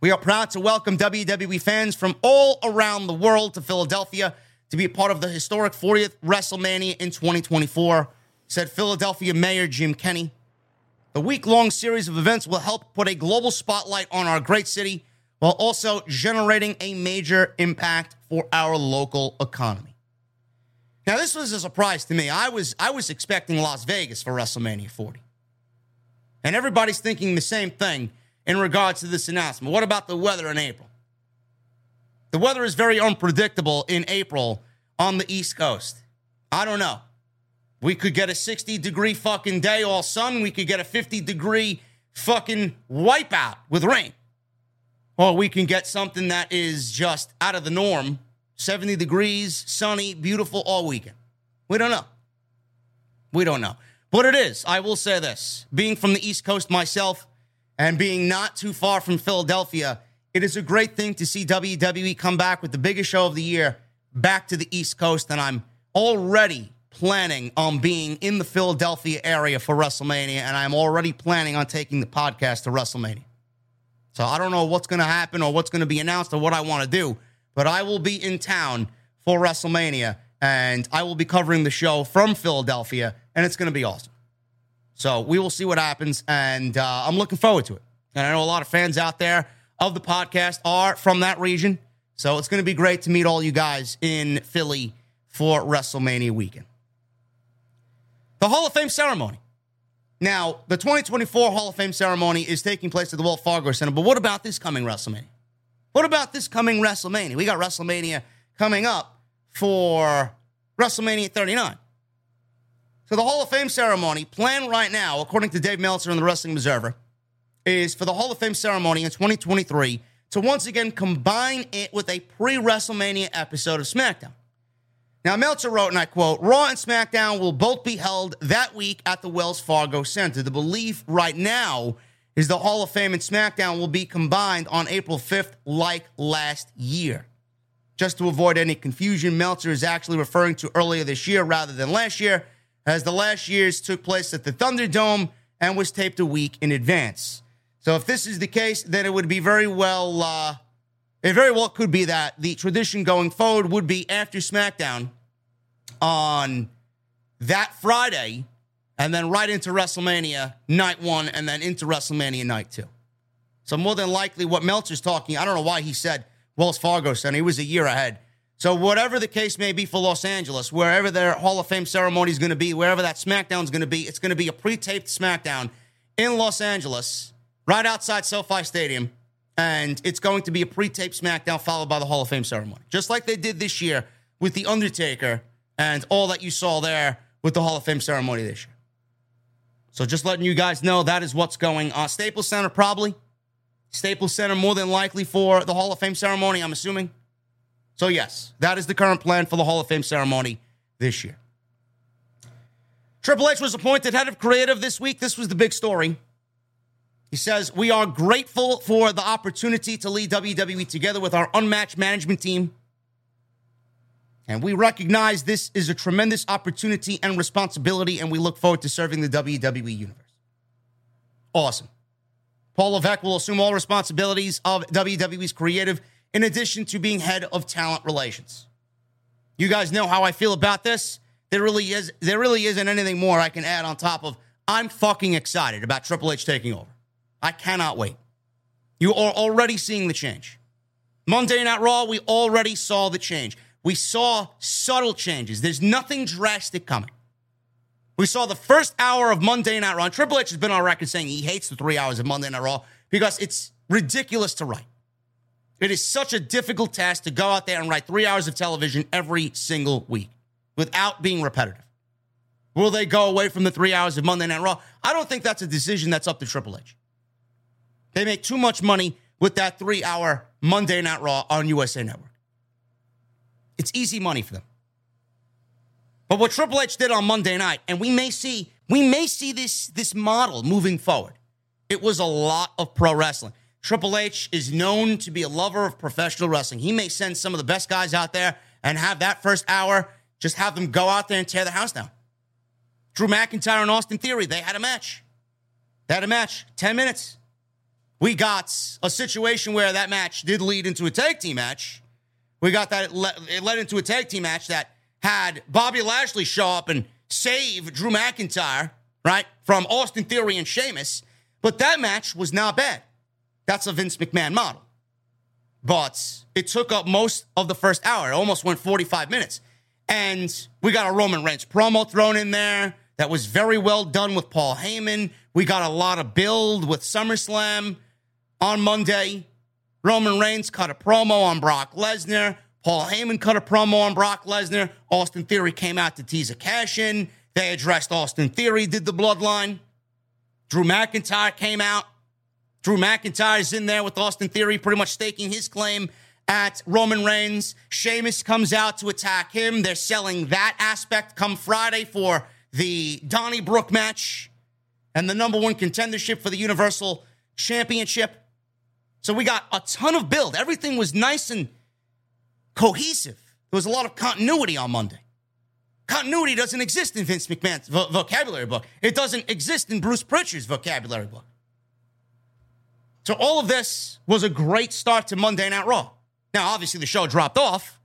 We are proud to welcome WWE fans from all around the world to Philadelphia to be a part of the historic 40th WrestleMania in 2024, said Philadelphia Mayor Jim Kenney. The week long series of events will help put a global spotlight on our great city while also generating a major impact for our local economy. Now, this was a surprise to me. I was, I was expecting Las Vegas for WrestleMania 40. And everybody's thinking the same thing in regards to this announcement. What about the weather in April? The weather is very unpredictable in April on the East Coast. I don't know. We could get a 60 degree fucking day all sun. We could get a 50 degree fucking wipeout with rain. Or we can get something that is just out of the norm 70 degrees, sunny, beautiful all weekend. We don't know. We don't know. But it is. I will say this being from the East Coast myself and being not too far from Philadelphia, it is a great thing to see WWE come back with the biggest show of the year back to the East Coast. And I'm already planning on being in the Philadelphia area for WrestleMania. And I'm already planning on taking the podcast to WrestleMania. So I don't know what's going to happen or what's going to be announced or what I want to do, but I will be in town for WrestleMania and I will be covering the show from Philadelphia, and it's going to be awesome. So we will see what happens, and uh, I'm looking forward to it. And I know a lot of fans out there of the podcast are from that region. So it's going to be great to meet all you guys in Philly for WrestleMania weekend. The Hall of Fame ceremony. Now, the 2024 Hall of Fame ceremony is taking place at the Wells Fargo Center, but what about this coming WrestleMania? What about this coming WrestleMania? We got WrestleMania coming up for WrestleMania 39. So the Hall of Fame ceremony planned right now, according to Dave Meltzer in the Wrestling Observer, is for the Hall of Fame ceremony in 2023 to once again combine it with a pre WrestleMania episode of SmackDown. Now, Meltzer wrote, and I quote, Raw and SmackDown will both be held that week at the Wells Fargo Center. The belief right now is the Hall of Fame and SmackDown will be combined on April 5th, like last year. Just to avoid any confusion, Meltzer is actually referring to earlier this year rather than last year, as the last year's took place at the Thunderdome and was taped a week in advance. So if this is the case, then it would be very well, uh, it very well could be that the tradition going forward would be after SmackDown on that Friday, and then right into WrestleMania night one, and then into WrestleMania night two. So more than likely, what Meltzer's talking, I don't know why he said Wells Fargo Center. He was a year ahead. So whatever the case may be for Los Angeles, wherever their Hall of Fame ceremony is going to be, wherever that SmackDown is going to be, it's going to be a pre-taped SmackDown in Los Angeles right outside SoFi Stadium. And it's going to be a pre taped SmackDown followed by the Hall of Fame ceremony, just like they did this year with The Undertaker and all that you saw there with the Hall of Fame ceremony this year. So just letting you guys know that is what's going on. Staples Center, probably. Staples Center, more than likely for the Hall of Fame ceremony, I'm assuming. So, yes, that is the current plan for the Hall of Fame ceremony this year. Triple H was appointed head of creative this week. This was the big story. He says, We are grateful for the opportunity to lead WWE together with our unmatched management team. And we recognize this is a tremendous opportunity and responsibility, and we look forward to serving the WWE universe. Awesome. Paul Levesque will assume all responsibilities of WWE's creative, in addition to being head of talent relations. You guys know how I feel about this. There really is there really isn't anything more I can add on top of I'm fucking excited about Triple H taking over. I cannot wait. You are already seeing the change. Monday Night Raw, we already saw the change. We saw subtle changes. There's nothing drastic coming. We saw the first hour of Monday Night Raw. And Triple H has been on record saying he hates the three hours of Monday Night Raw because it's ridiculous to write. It is such a difficult task to go out there and write three hours of television every single week without being repetitive. Will they go away from the three hours of Monday Night Raw? I don't think that's a decision that's up to Triple H. They make too much money with that three hour Monday Night Raw on USA Network. It's easy money for them. But what Triple H did on Monday night, and we may see, we may see this, this model moving forward. It was a lot of pro wrestling. Triple H is known to be a lover of professional wrestling. He may send some of the best guys out there and have that first hour, just have them go out there and tear the house down. Drew McIntyre and Austin Theory, they had a match. They had a match, 10 minutes we got a situation where that match did lead into a tag team match. We got that it led into a tag team match that had Bobby Lashley show up and save Drew McIntyre, right, from Austin Theory and Sheamus. But that match was not bad. That's a Vince McMahon model. But it took up most of the first hour. It almost went 45 minutes. And we got a Roman Reigns promo thrown in there that was very well done with Paul Heyman. We got a lot of build with SummerSlam. On Monday, Roman Reigns cut a promo on Brock Lesnar. Paul Heyman cut a promo on Brock Lesnar. Austin Theory came out to tease a cash in. They addressed Austin Theory, did the bloodline. Drew McIntyre came out. Drew McIntyre's in there with Austin Theory, pretty much staking his claim at Roman Reigns. Sheamus comes out to attack him. They're selling that aspect come Friday for the Donnybrook match and the number one contendership for the Universal Championship. So we got a ton of build. Everything was nice and cohesive. There was a lot of continuity on Monday. Continuity doesn't exist in Vince McMahon's vo- vocabulary book. It doesn't exist in Bruce Prichard's vocabulary book. So all of this was a great start to Monday Night Raw. Now, obviously, the show dropped off,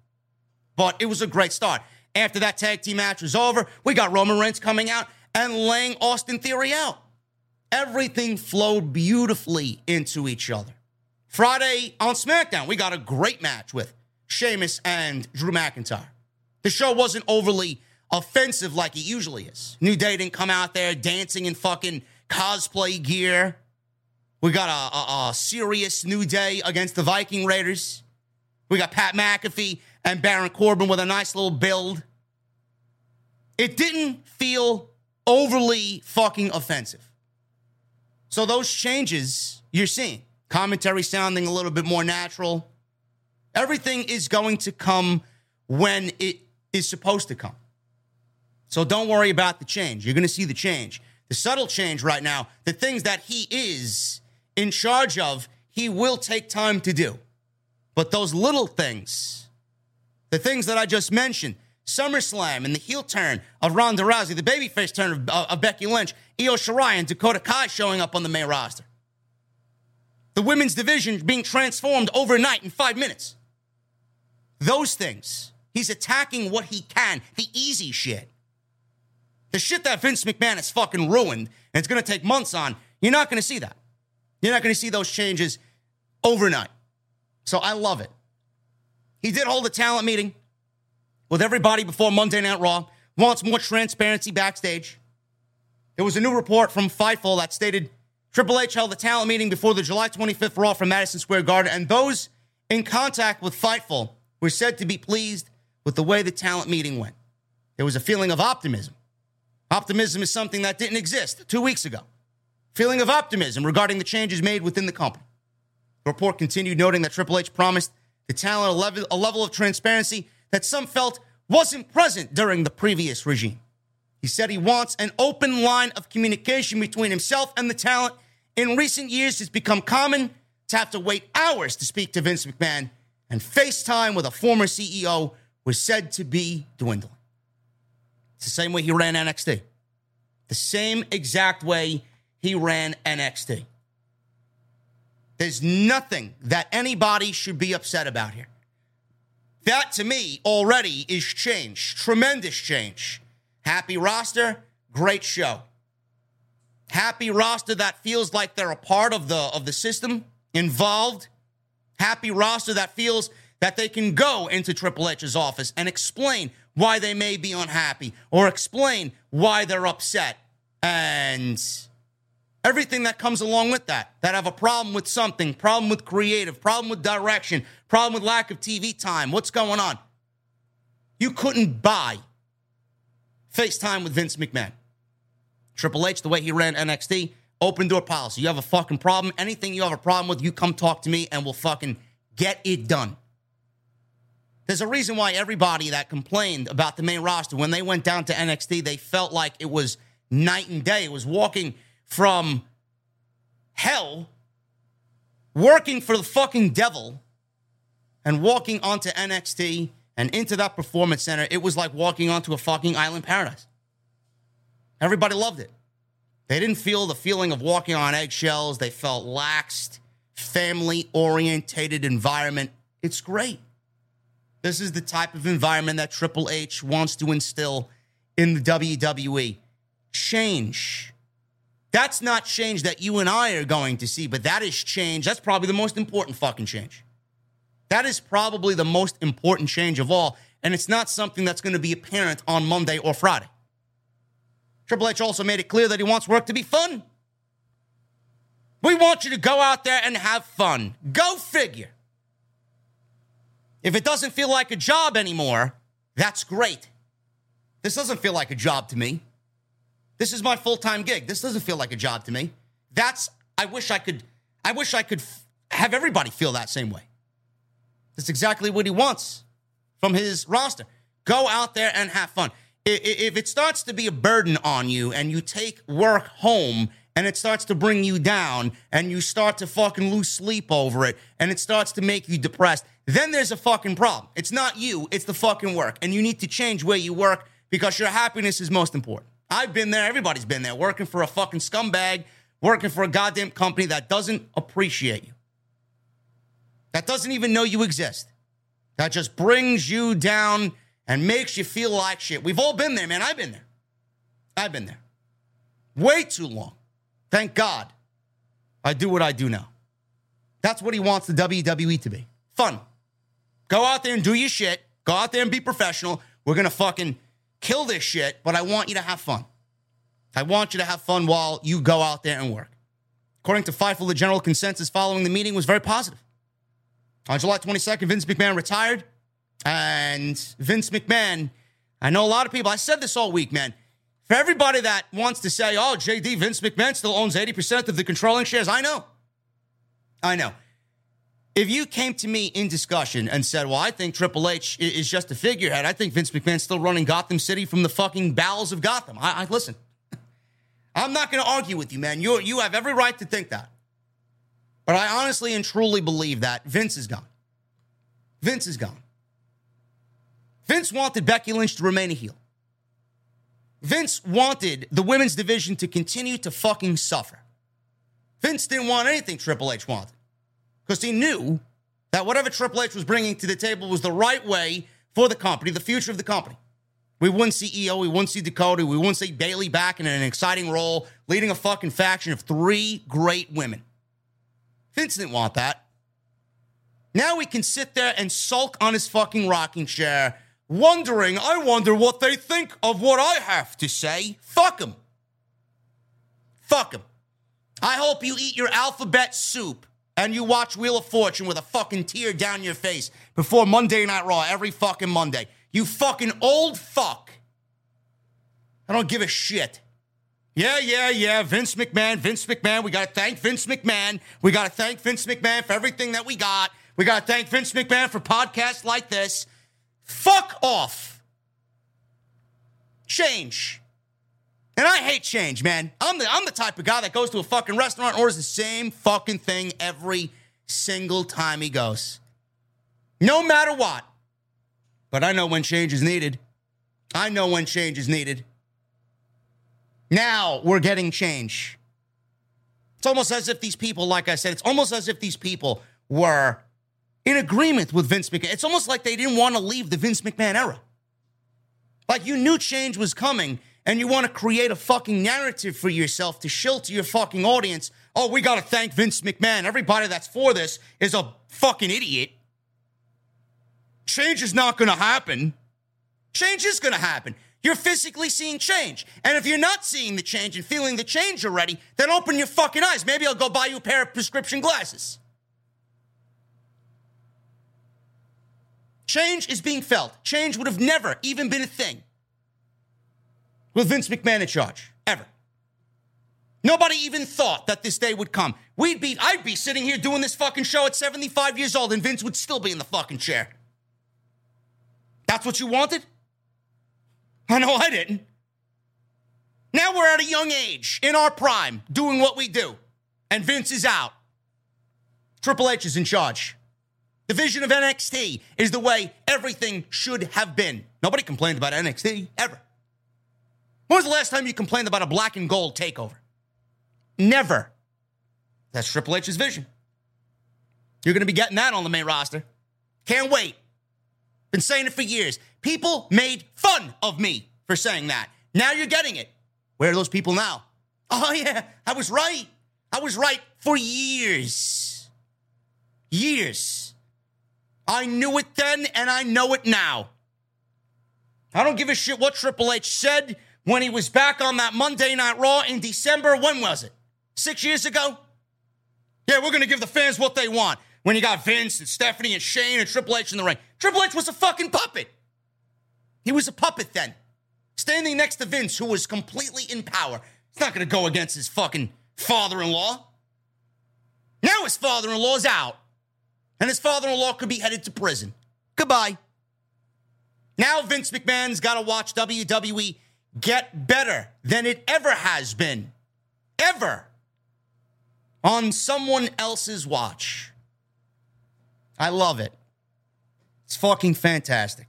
but it was a great start. After that tag team match was over, we got Roman Reigns coming out and laying Austin Theory out. Everything flowed beautifully into each other. Friday on SmackDown, we got a great match with Sheamus and Drew McIntyre. The show wasn't overly offensive like it usually is. New Day didn't come out there dancing in fucking cosplay gear. We got a, a, a serious New Day against the Viking Raiders. We got Pat McAfee and Baron Corbin with a nice little build. It didn't feel overly fucking offensive. So those changes you're seeing, commentary sounding a little bit more natural. Everything is going to come when it is supposed to come. So don't worry about the change. You're going to see the change. The subtle change right now, the things that he is in charge of, he will take time to do. But those little things, the things that I just mentioned, SummerSlam and the heel turn of Ronda Rousey, the babyface turn of, uh, of Becky Lynch, Io Shirai and Dakota Kai showing up on the main roster. The women's division being transformed overnight in five minutes. Those things. He's attacking what he can, the easy shit. The shit that Vince McMahon has fucking ruined and it's going to take months on, you're not going to see that. You're not going to see those changes overnight. So I love it. He did hold a talent meeting with everybody before Monday Night Raw, wants more transparency backstage. There was a new report from Fightful that stated Triple H held a talent meeting before the July 25th Raw from Madison Square Garden, and those in contact with Fightful were said to be pleased with the way the talent meeting went. There was a feeling of optimism. Optimism is something that didn't exist two weeks ago. Feeling of optimism regarding the changes made within the company. The report continued, noting that Triple H promised the talent a level, a level of transparency that some felt wasn't present during the previous regime. He said he wants an open line of communication between himself and the talent. In recent years, it's become common to have to wait hours to speak to Vince McMahon, and FaceTime with a former CEO was said to be dwindling. It's the same way he ran NXT, the same exact way he ran NXT. There's nothing that anybody should be upset about here. That to me already is change, tremendous change. Happy roster, great show. Happy roster that feels like they're a part of the of the system, involved. Happy roster that feels that they can go into Triple H's office and explain why they may be unhappy or explain why they're upset. And everything that comes along with that, that have a problem with something, problem with creative, problem with direction, problem with lack of TV time. What's going on? You couldn't buy FaceTime with Vince McMahon. Triple H, the way he ran NXT, open door policy. You have a fucking problem, anything you have a problem with, you come talk to me and we'll fucking get it done. There's a reason why everybody that complained about the main roster, when they went down to NXT, they felt like it was night and day. It was walking from hell, working for the fucking devil, and walking onto NXT and into that performance center. It was like walking onto a fucking island paradise. Everybody loved it. They didn't feel the feeling of walking on eggshells. They felt laxed, family orientated environment. It's great. This is the type of environment that Triple H wants to instill in the WWE. Change. That's not change that you and I are going to see, but that is change. That's probably the most important fucking change. That is probably the most important change of all. And it's not something that's going to be apparent on Monday or Friday. Triple H also made it clear that he wants work to be fun. We want you to go out there and have fun. Go figure. If it doesn't feel like a job anymore, that's great. This doesn't feel like a job to me. This is my full-time gig. This doesn't feel like a job to me. That's I wish I could I wish I could f- have everybody feel that same way. That's exactly what he wants from his roster. Go out there and have fun. If it starts to be a burden on you and you take work home and it starts to bring you down and you start to fucking lose sleep over it and it starts to make you depressed, then there's a fucking problem. It's not you, it's the fucking work. And you need to change where you work because your happiness is most important. I've been there, everybody's been there, working for a fucking scumbag working for a goddamn company that doesn't appreciate you, that doesn't even know you exist, that just brings you down and makes you feel like shit. We've all been there, man. I've been there. I've been there. Way too long. Thank God I do what I do now. That's what he wants the WWE to be fun. Go out there and do your shit. Go out there and be professional. We're going to fucking kill this shit, but I want you to have fun. I want you to have fun while you go out there and work. According to Fightful, the general consensus following the meeting was very positive. On July 22nd, Vince McMahon retired. And Vince McMahon, I know a lot of people, I said this all week, man. For everybody that wants to say, oh, JD, Vince McMahon still owns 80% of the controlling shares, I know. I know. If you came to me in discussion and said, well, I think Triple H is just a figurehead, I think Vince McMahon's still running Gotham City from the fucking bowels of Gotham. I, I listen. <laughs> I'm not going to argue with you, man. You you have every right to think that. But I honestly and truly believe that Vince is gone. Vince is gone. Vince wanted Becky Lynch to remain a heel. Vince wanted the women's division to continue to fucking suffer. Vince didn't want anything Triple H wanted because he knew that whatever Triple H was bringing to the table was the right way for the company, the future of the company. We wouldn't see Io, we wouldn't see Dakota, we wouldn't see Bayley back in an exciting role, leading a fucking faction of three great women. Vince didn't want that. Now we can sit there and sulk on his fucking rocking chair wondering, I wonder what they think of what I have to say. Fuck them. Fuck them. I hope you eat your alphabet soup and you watch Wheel of Fortune with a fucking tear down your face before Monday Night Raw every fucking Monday. You fucking old fuck. I don't give a shit. Yeah, yeah, yeah. Vince McMahon, Vince McMahon. We got to thank Vince McMahon. We got to thank Vince McMahon for everything that we got. We got to thank Vince McMahon for podcasts like this. Fuck off. Change. And I hate change, man. I'm the I'm the type of guy that goes to a fucking restaurant and orders the same fucking thing every single time he goes. No matter what. But I know when change is needed. I know when change is needed. Now we're getting change. It's almost as if these people, like I said, it's almost as if these people were in agreement with Vince McMahon. It's almost like they didn't want to leave the Vince McMahon era. Like you knew change was coming and you want to create a fucking narrative for yourself to shill to your fucking audience. Oh, we got to thank Vince McMahon. Everybody that's for this is a fucking idiot. Change is not going to happen. Change is going to happen. You're physically seeing change. And if you're not seeing the change and feeling the change already, then open your fucking eyes. Maybe I'll go buy you a pair of prescription glasses. Change is being felt. Change would have never even been a thing with Vince McMahon in charge, ever. Nobody even thought that this day would come. We'd be, I'd be sitting here doing this fucking show at 75 years old, and Vince would still be in the fucking chair. That's what you wanted? I know I didn't. Now we're at a young age, in our prime, doing what we do, and Vince is out. Triple H is in charge. The vision of NXT is the way everything should have been. Nobody complained about NXT ever. When was the last time you complained about a black and gold takeover? Never. That's Triple H's vision. You're going to be getting that on the main roster. Can't wait. Been saying it for years. People made fun of me for saying that. Now you're getting it. Where are those people now? <laughs> Oh, yeah, I was right. I was right for years. Years. I knew it then and I know it now. I don't give a shit what Triple H said when he was back on that Monday Night Raw in December. When was it? Six years ago? Yeah, we're going to give the fans what they want. When you got Vince and Stephanie and Shane and Triple H in the ring. Triple H was a fucking puppet. He was a puppet then. Standing next to Vince, who was completely in power. He's not going to go against his fucking father in law. Now his father in law's out and his father in law could be headed to prison. Goodbye. Now Vince McMahon's got to watch WWE get better than it ever has been. Ever. On someone else's watch. I love it. It's fucking fantastic.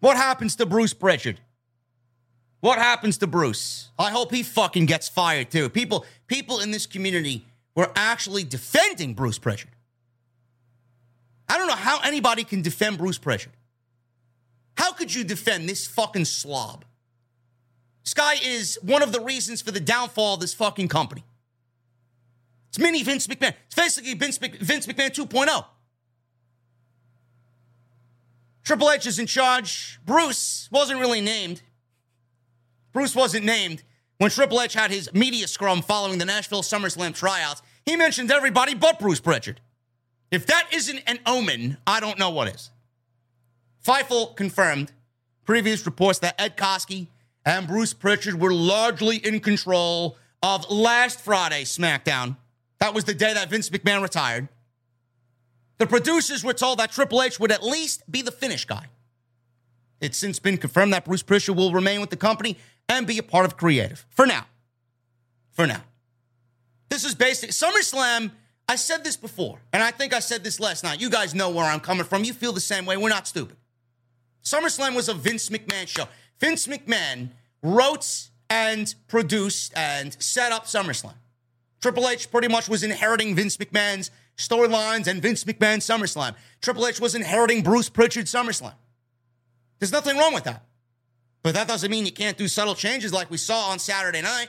What happens to Bruce Prichard? What happens to Bruce? I hope he fucking gets fired too. People, people in this community were actually defending Bruce Prichard. I don't know how anybody can defend Bruce Prichard. How could you defend this fucking slob? This guy is one of the reasons for the downfall of this fucking company. It's mini Vince McMahon. It's basically Vince, Vince McMahon 2.0. Triple H is in charge. Bruce wasn't really named. Bruce wasn't named. When Triple H had his media scrum following the Nashville SummerSlam tryouts, he mentioned everybody but Bruce Prichard. If that isn't an omen, I don't know what is. Fightful confirmed previous reports that Ed Koskey and Bruce Prichard were largely in control of last Friday's SmackDown. That was the day that Vince McMahon retired. The producers were told that Triple H would at least be the finish guy. It's since been confirmed that Bruce Prichard will remain with the company and be a part of creative for now. For now. This is basic. SummerSlam, I said this before, and I think I said this last night. You guys know where I'm coming from. You feel the same way. We're not stupid. SummerSlam was a Vince McMahon show. Vince McMahon wrote and produced and set up SummerSlam. Triple H pretty much was inheriting Vince McMahon's storylines and Vince McMahon's SummerSlam. Triple H was inheriting Bruce Prichard SummerSlam. There's nothing wrong with that. But that doesn't mean you can't do subtle changes like we saw on Saturday night.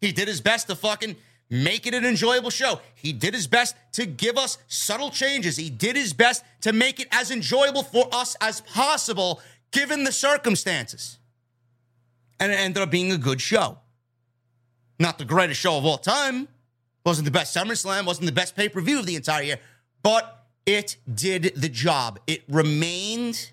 He did his best to fucking make it an enjoyable show. He did his best to give us subtle changes. He did his best to make it as enjoyable for us as possible given the circumstances. And it ended up being a good show. Not the greatest show of all time, wasn't the best SummerSlam, wasn't the best pay per view of the entire year, but it did the job. It remained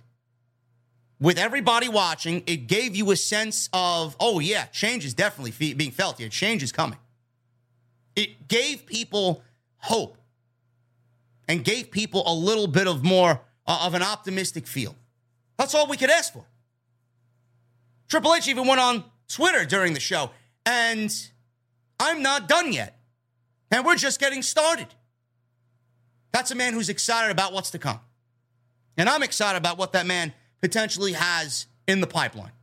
with everybody watching. It gave you a sense of, oh, yeah, change is definitely being felt here. Change is coming. It gave people hope and gave people a little bit of more uh, of an optimistic feel. That's all we could ask for. Triple H even went on Twitter during the show, and I'm not done yet. And we're just getting started. That's a man who's excited about what's to come. And I'm excited about what that man potentially has in the pipeline.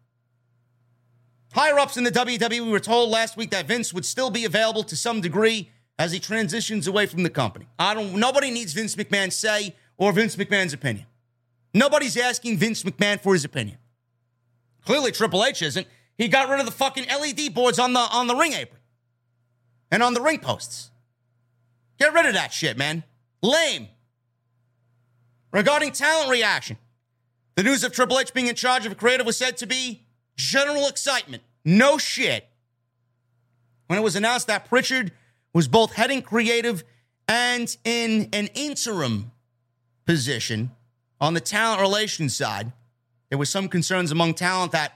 Higher ups in the WWE were told last week that Vince would still be available to some degree as he transitions away from the company. I don't nobody needs Vince McMahon's say or Vince McMahon's opinion. Nobody's asking Vince McMahon for his opinion. Clearly Triple H isn't. He got rid of the fucking LED boards on the on the ring apron and on the ring posts. Get rid of that shit, man. Lame. Regarding talent reaction, the news of Triple H being in charge of creative was said to be general excitement. No shit. When it was announced that Prichard was both heading creative and in an interim position on the talent relations side, there was some concerns among talent that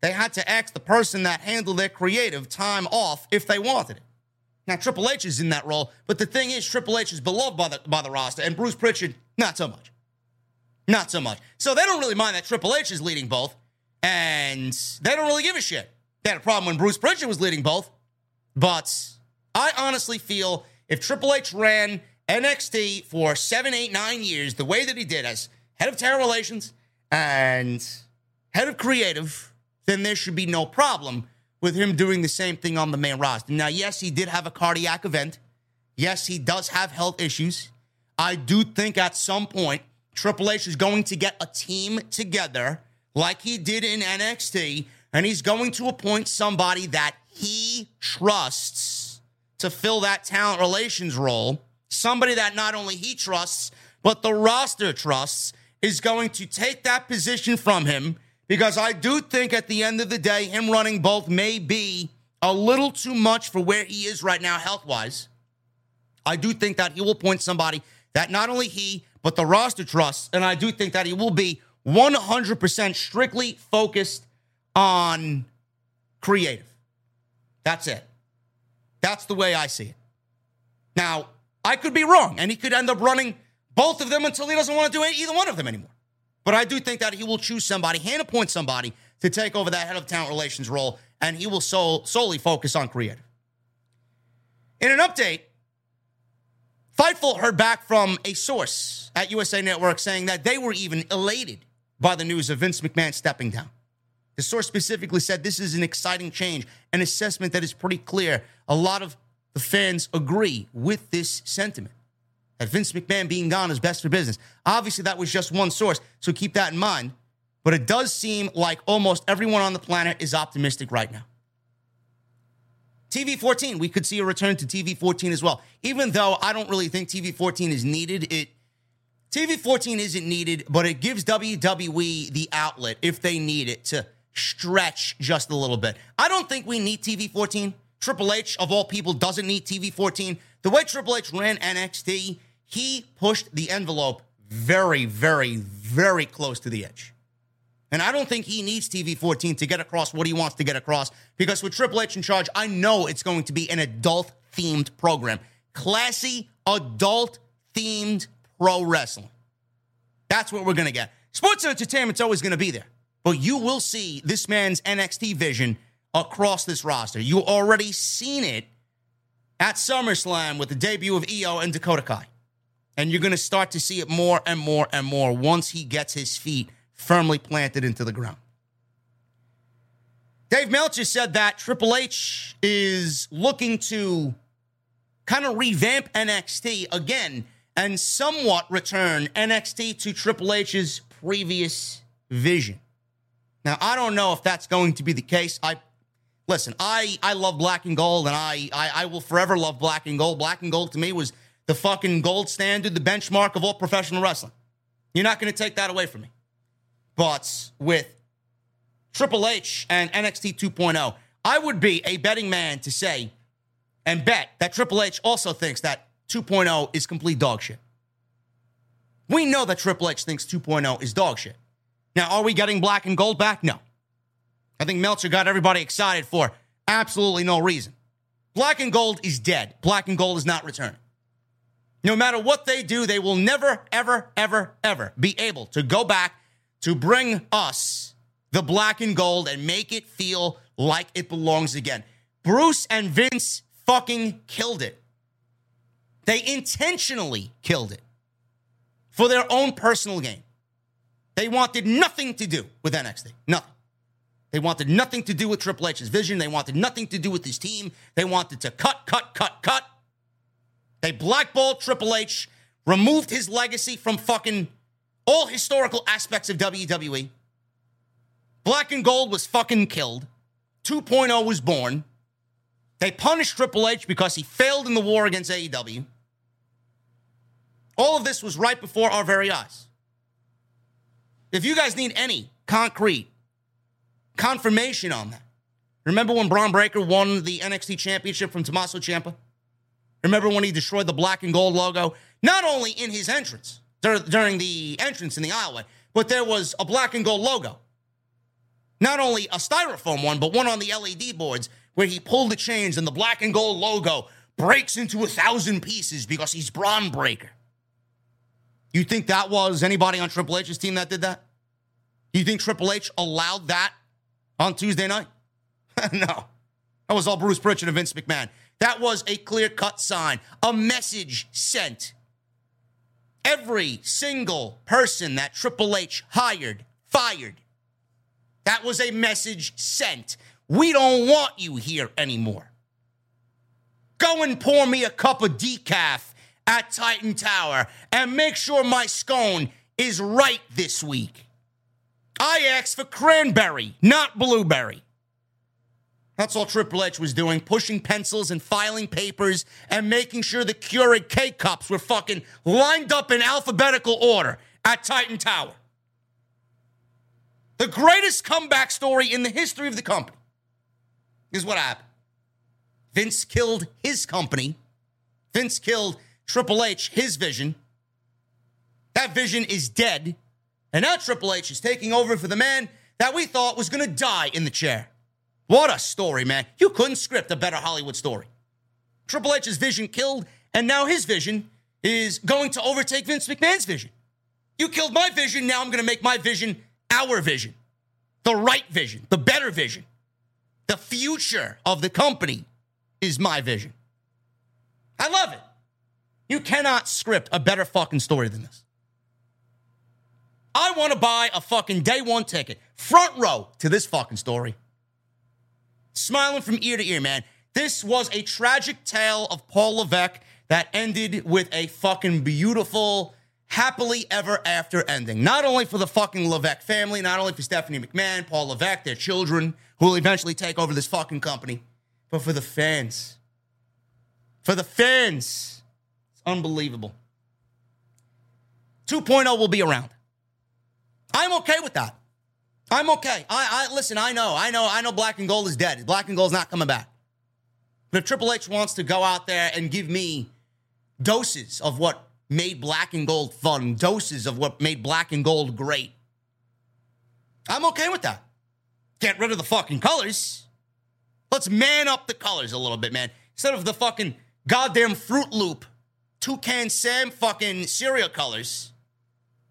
they had to ask the person that handled their creative time off if they wanted it. Now Triple H is in that role, but the thing is, Triple H is beloved by the by the roster, and Bruce Prichard not so much, not so much. So they don't really mind that Triple H is leading both, and they don't really give a shit. They had a problem when Bruce Prichard was leading both, but I honestly feel if Triple H ran NXT for seven, eight, nine years the way that he did as head of talent relations and head of creative, then there should be no problem with him doing the same thing on the main roster. Now, yes, he did have a cardiac event. Yes, he does have health issues. I do think at some point Triple H is going to get a team together like he did in NXT, and he's going to appoint somebody that he trusts to fill that talent relations role. Somebody that not only he trusts, but the roster trusts is going to take that position from him because I do think at the end of the day, him running both may be a little too much for where he is right now, health wise. I do think that he will point somebody that not only he, but the roster trusts. And I do think that he will be 100% strictly focused on creative. That's it. That's the way I see it. Now, I could be wrong, and he could end up running both of them until he doesn't want to do either one of them anymore. But I do think that he will choose somebody, hand appoint somebody to take over that head of talent relations role, and he will sol- solely focus on creative. In an update, Fightful heard back from a source at USA Network saying that they were even elated by the news of Vince McMahon stepping down. The source specifically said this is an exciting change, an assessment that is pretty clear. A lot of the fans agree with this sentiment that Vince McMahon being gone is best for business. Obviously, that was just one source, so keep that in mind. But it does seem like almost everyone on the planet is optimistic right now. TV 14, we could see a return to TV 14 as well. Even though I don't really think TV 14 is needed, it TV 14 isn't needed, but it gives WWE the outlet if they need it to stretch just a little bit. I don't think we need TV 14. Triple H, of all people, doesn't need TV 14. The way Triple H ran NXT, he pushed the envelope very, very, very close to the edge. And I don't think he needs TV 14 to get across what he wants to get across because with Triple H in charge, I know it's going to be an adult themed program. Classy, adult themed pro wrestling. That's what we're going to get. Sports entertainment's always going to be there, but you will see this man's NXT vision across this roster. You already seen it at SummerSlam with the debut of Io and Dakota Kai. And you're going to start to see it more and more and more once he gets his feet firmly planted into the ground. Dave Meltzer said that Triple H is looking to kind of revamp NXT again and somewhat return NXT to Triple H's previous vision. Now, I don't know if that's going to be the case. I listen, I I love black and gold, and I, I I will forever love black and gold. Black and gold to me was the fucking gold standard, the benchmark of all professional wrestling. You're not going to take that away from me. But with Triple H and NXT 2.0, I would be a betting man to say and bet that Triple H also thinks that 2.0 is complete dog shit. We know that Triple H thinks 2.0 is dog shit. Now, are we getting black and gold back? No. I think Meltzer got everybody excited for absolutely no reason. Black and gold is dead. Black and gold is not returning. No matter what they do, they will never, ever, ever, ever be able to go back to bring us the black and gold and make it feel like it belongs again. Bruce and Vince fucking killed it. They intentionally killed it for their own personal gain. They wanted nothing to do with NXT. Nothing. They wanted nothing to do with Triple H's vision. They wanted nothing to do with his team. They wanted to cut, cut, cut, cut. They blackballed Triple H, removed his legacy from fucking all historical aspects of WWE. Black and Gold was fucking killed. 2.0 was born. They punished Triple H because he failed in the war against AEW. All of this was right before our very eyes. If you guys need any concrete confirmation on that, remember when Bron Breakker won the NXT Championship from Tommaso Ciampa? Remember when he destroyed the black and gold logo? Not only in his entrance, during the entrance in the aisleway, but there was a black and gold logo. Not only a styrofoam one, but one on the LED boards where he pulled the chains and the black and gold logo breaks into a thousand pieces because he's Bron Breakker. You think that was anybody on Triple H's team that did that? You think Triple H allowed that on Tuesday night? <laughs> no. That was all Bruce Prichard and Vince McMahon. That was a clear cut sign, a message sent every single person that Triple H hired, fired. That was a message sent. We don't want you here anymore. Go and pour me a cup of decaf at Titan Tower and make sure my scone is right this week. I asked for cranberry, not blueberry. That's all Triple H was doing, pushing pencils and filing papers and making sure the Keurig K cups were fucking lined up in alphabetical order at Titan Tower. The greatest comeback story in the history of the company is what happened. Vince killed his company. Vince killed Triple H, his vision. That vision is dead. And now Triple H is taking over for the man that we thought was going to die in the chair. What a story, man. You couldn't script a better Hollywood story. Triple H's vision killed, and now his vision is going to overtake Vince McMahon's vision. You killed my vision, now I'm going to make my vision our vision. The right vision, the better vision. The future of the company is my vision. I love it. You cannot script a better fucking story than this. I want to buy a fucking day one ticket, front row to this fucking story. Smiling from ear to ear, man. This was a tragic tale of Paul Levesque that ended with a fucking beautiful, happily ever after ending. Not only for the fucking Levesque family, not only for Stephanie McMahon, Paul Levesque, their children, who will eventually take over this fucking company, but for the fans. For the fans. It's unbelievable. 2.0 will be around. I'm okay with that. I'm okay. I, I listen. I know. I know. I know. Black and Gold is dead. Black and Gold's not coming back. But if Triple H wants to go out there and give me doses of what made Black and Gold fun, doses of what made Black and Gold great, I'm okay with that. Get rid of the fucking colors. Let's man up the colors a little bit, man. Instead of the fucking goddamn Fruit Loop, Toucan Sam fucking cereal colors.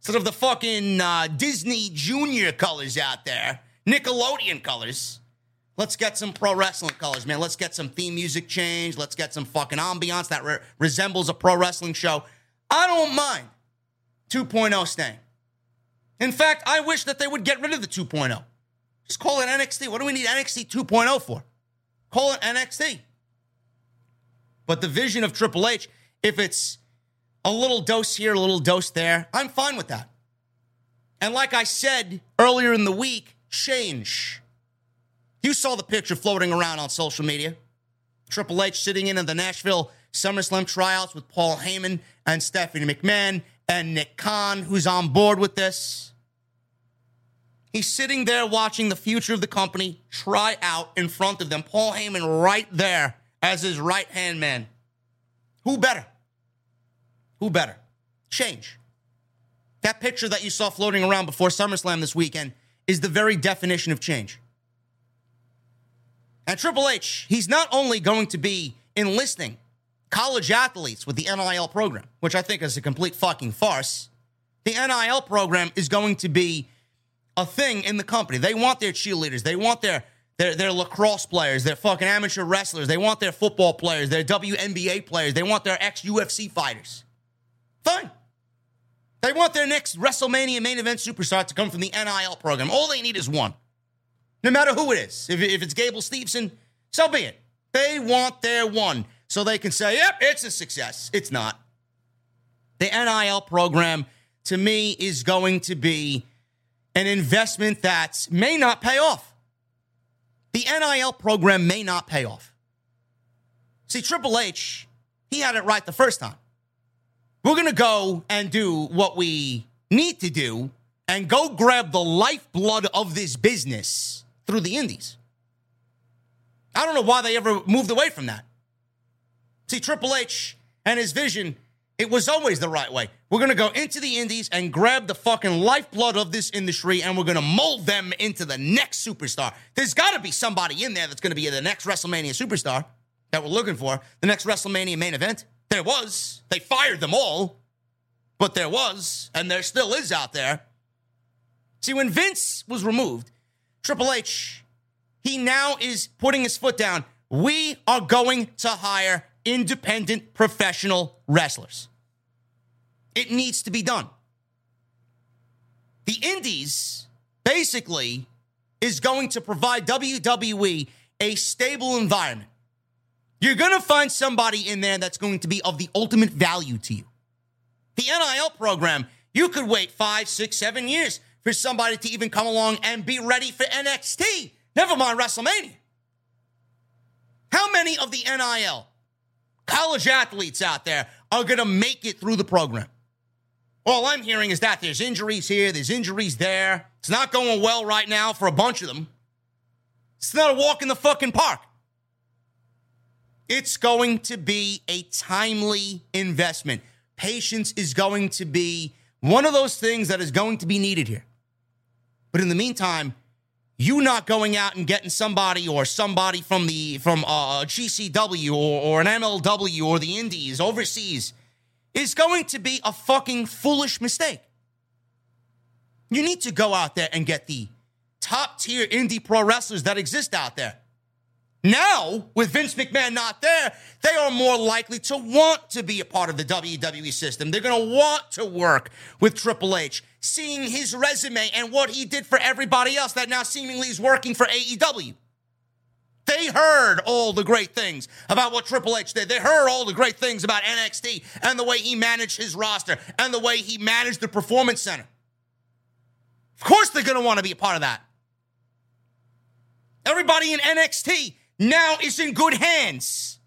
Instead of the fucking uh, Disney Junior colors out there, Nickelodeon colors. Let's get some pro wrestling colors, man. Let's get some theme music change. Let's get some fucking ambiance that re- resembles a pro wrestling show. I don't mind 2.0 staying. In fact, I wish that they would get rid of the 2.0. Just call it NXT. What do we need NXT 2.0 for? Call it NXT. But the vision of Triple H, if it's a little dose here, a little dose there, I'm fine with that. And like I said earlier in the week, change. You saw the picture floating around on social media. Triple H sitting in at the Nashville SummerSlam tryouts with Paul Heyman and Stephanie McMahon and Nick Khan, who's on board with this. He's sitting there watching the future of the company try out in front of them. Paul Heyman right there as his right hand man. Who better? Who better? Change. That picture that you saw floating around before SummerSlam this weekend is the very definition of change. And Triple H, he's not only going to be enlisting college athletes with the NIL program, which I think is a complete fucking farce. The NIL program is going to be a thing in the company. They want their cheerleaders, they want their their, their lacrosse players, their fucking amateur wrestlers, they want their football players, their WNBA players, they want their ex UFC fighters. Fine. They want their next WrestleMania main event superstar to come from the NIL program. All they need is one. No matter who it is. If, if it's Gable Steveson, so be it. They want their one so they can say, yep, it's a success. It's not. The NIL program, to me, is going to be an investment that may not pay off. The NIL program may not pay off. See, Triple H, he had it right the first time. We're going to go and do what we need to do and go grab the lifeblood of this business through the indies. I don't know why they ever moved away from that. See, Triple H and his vision, it was always the right way. We're going to go into the indies and grab the fucking lifeblood of this industry and we're going to mold them into the next superstar. There's got to be somebody in there that's going to be the next WrestleMania superstar that we're looking for, the next WrestleMania main event. There was. They fired them all, but there was, and there still is out there. See, when Vince was removed, Triple H, he now is putting his foot down. We are going to hire independent professional wrestlers. It needs to be done. The Indies basically is going to provide WWE a stable environment. You're going to find somebody in there that's going to be of the ultimate value to you. The NIL program, you could wait five, six, seven years for somebody to even come along and be ready for NXT. Never mind WrestleMania. How many of the NIL college athletes out there are going to make it through the program? All I'm hearing is that there's injuries here, there's injuries there. It's not going well right now for a bunch of them. It's not a walk in the fucking park. It's going to be a timely investment. Patience is going to be one of those things that is going to be needed here. But in the meantime, you not going out and getting somebody or somebody from the from uh, GCW or, or an MLW or the Indies overseas is going to be a fucking foolish mistake. You need to go out there and get the top tier indie pro wrestlers that exist out there. Now, with Vince McMahon not there, they are more likely to want to be a part of the WWE system. They're going to want to work with Triple H. seeing his resume and what he did for everybody else that now seemingly is working for AEW. They heard all the great things about what Triple H did. They heard all the great things about NXT and the way he managed his roster and the way he managed the Performance Center. Of course, they're going to want to be a part of that. Everybody in NXT now is in good hands.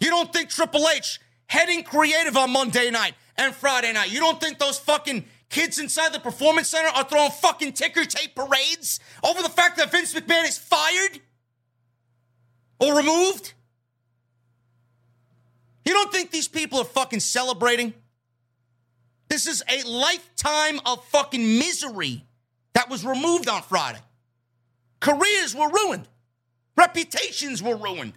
You don't think Triple H heading creative on Monday night and Friday night, you don't think those fucking kids inside the Performance Center are throwing fucking ticker tape parades over the fact that Vince McMahon is fired? or removed? You don't think these people are fucking celebrating? This is a lifetime of fucking misery that was removed on Friday. Careers were ruined, reputations were ruined.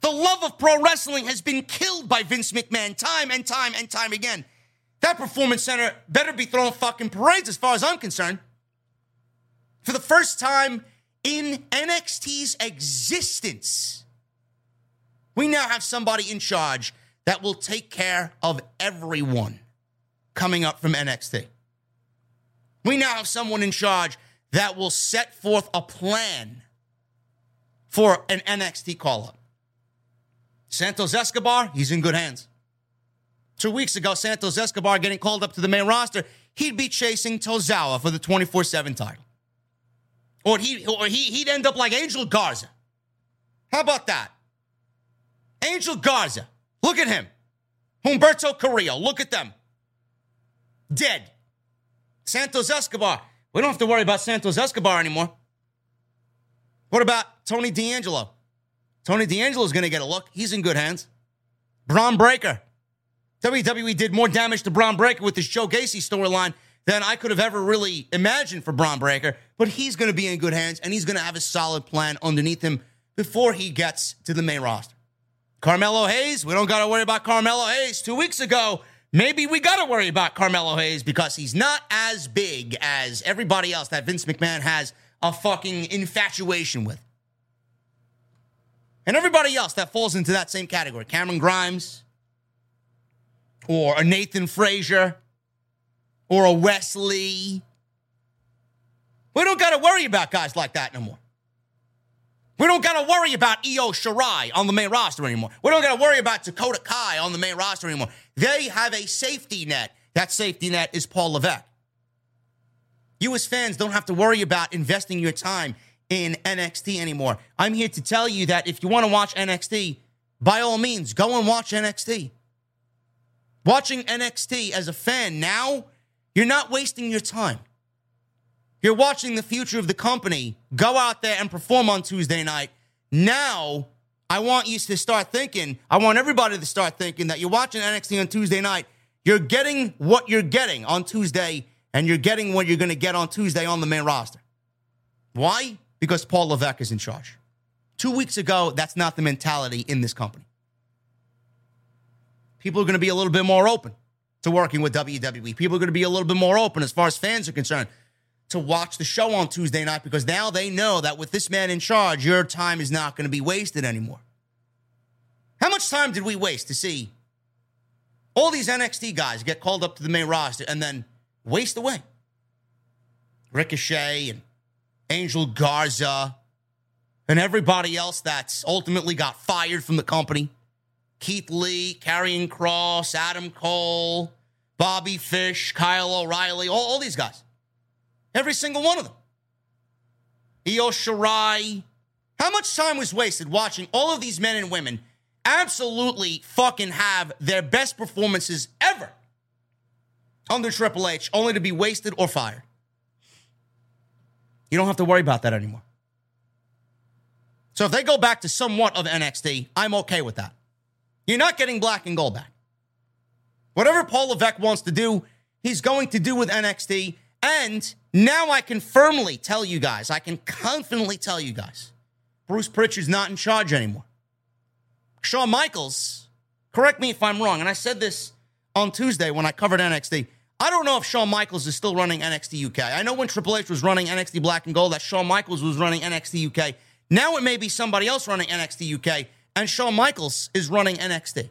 The love of pro wrestling has been killed by Vince McMahon time and time and time again. That performance center better be throwing fucking parades as far as I'm concerned. For the first time in NXT's existence, we now have somebody in charge that will take care of everyone coming up from NXT. We now have someone in charge that will set forth a plan for an NXT call up. Santos Escobar, he's in good hands. Two weeks ago, Santos Escobar getting called up to the main roster, he'd be chasing Tozawa for the 24 7 title. Or, he, or he, he'd end up like Angel Garza. How about that? Angel Garza. Look at him. Humberto Carrillo. Look at them. Dead. Santos Escobar. We don't have to worry about Santos Escobar anymore. What about Tony D'Angelo? Tony D'Angelo is going to get a look. He's in good hands. Bron Breakker. WWE did more damage to Bron Breakker with this Joe Gacy storyline than I could have ever really imagined for Bron Breakker. But he's going to be in good hands and he's going to have a solid plan underneath him before he gets to the main roster. Carmelo Hayes, we don't got to worry about Carmelo Hayes. Two weeks ago, maybe we got to worry about Carmelo Hayes because he's not as big as everybody else that Vince McMahon has a fucking infatuation with. And everybody else that falls into that same category Cameron Grimes or a Nathan Frazer, or a Wesley. We don't got to worry about guys like that no more. We don't got to worry about Io Shirai on the main roster anymore. We don't got to worry about Dakota Kai on the main roster anymore. They have a safety net. That safety net is Paul Levesque. You as fans don't have to worry about investing your time in NXT anymore. I'm here to tell you that if you want to watch NXT, by all means, go and watch NXT. Watching NXT as a fan now you're not wasting your time. You're watching the future of the company. Go out there and perform on Tuesday night. Now, I want you to start thinking, I want everybody to start thinking that you're watching NXT on Tuesday night. You're getting what you're getting on Tuesday, and you're getting what you're going to get on Tuesday on the main roster. Why? Because Paul Levesque is in charge. Two weeks ago, that's not the mentality in this company. People are going to be a little bit more open to working with WWE. People are going to be a little bit more open as far as fans are concerned to watch the show on Tuesday night because now they know that with this man in charge, your time is not going to be wasted anymore. How much time did we waste to see all these NXT guys get called up to the main roster and then waste away? Ricochet and Angel Garza and everybody else that's ultimately got fired from the company. Keith Lee, Karrion Kross, Adam Cole, Bobby Fish, Kyle O'Reilly, all, all these guys. Every single one of them. Io Shirai. How much time was wasted watching all of these men and women absolutely fucking have their best performances ever under Triple H only to be wasted or fired? You don't have to worry about that anymore. So if they go back to somewhat of NXT, I'm okay with that. You're not getting black and gold back. Whatever Paul Levesque wants to do, he's going to do with NXT. And now I can firmly tell you guys, I can confidently tell you guys, Bruce Prichard's not in charge anymore. Shawn Michaels, correct me if I'm wrong, and I said this on Tuesday when I covered NXT. I don't know if Shawn Michaels is still running NXT UK. I know when Triple H was running NXT Black and Gold that Shawn Michaels was running NXT UK. Now it may be somebody else running NXT UK and Shawn Michaels is running NXT.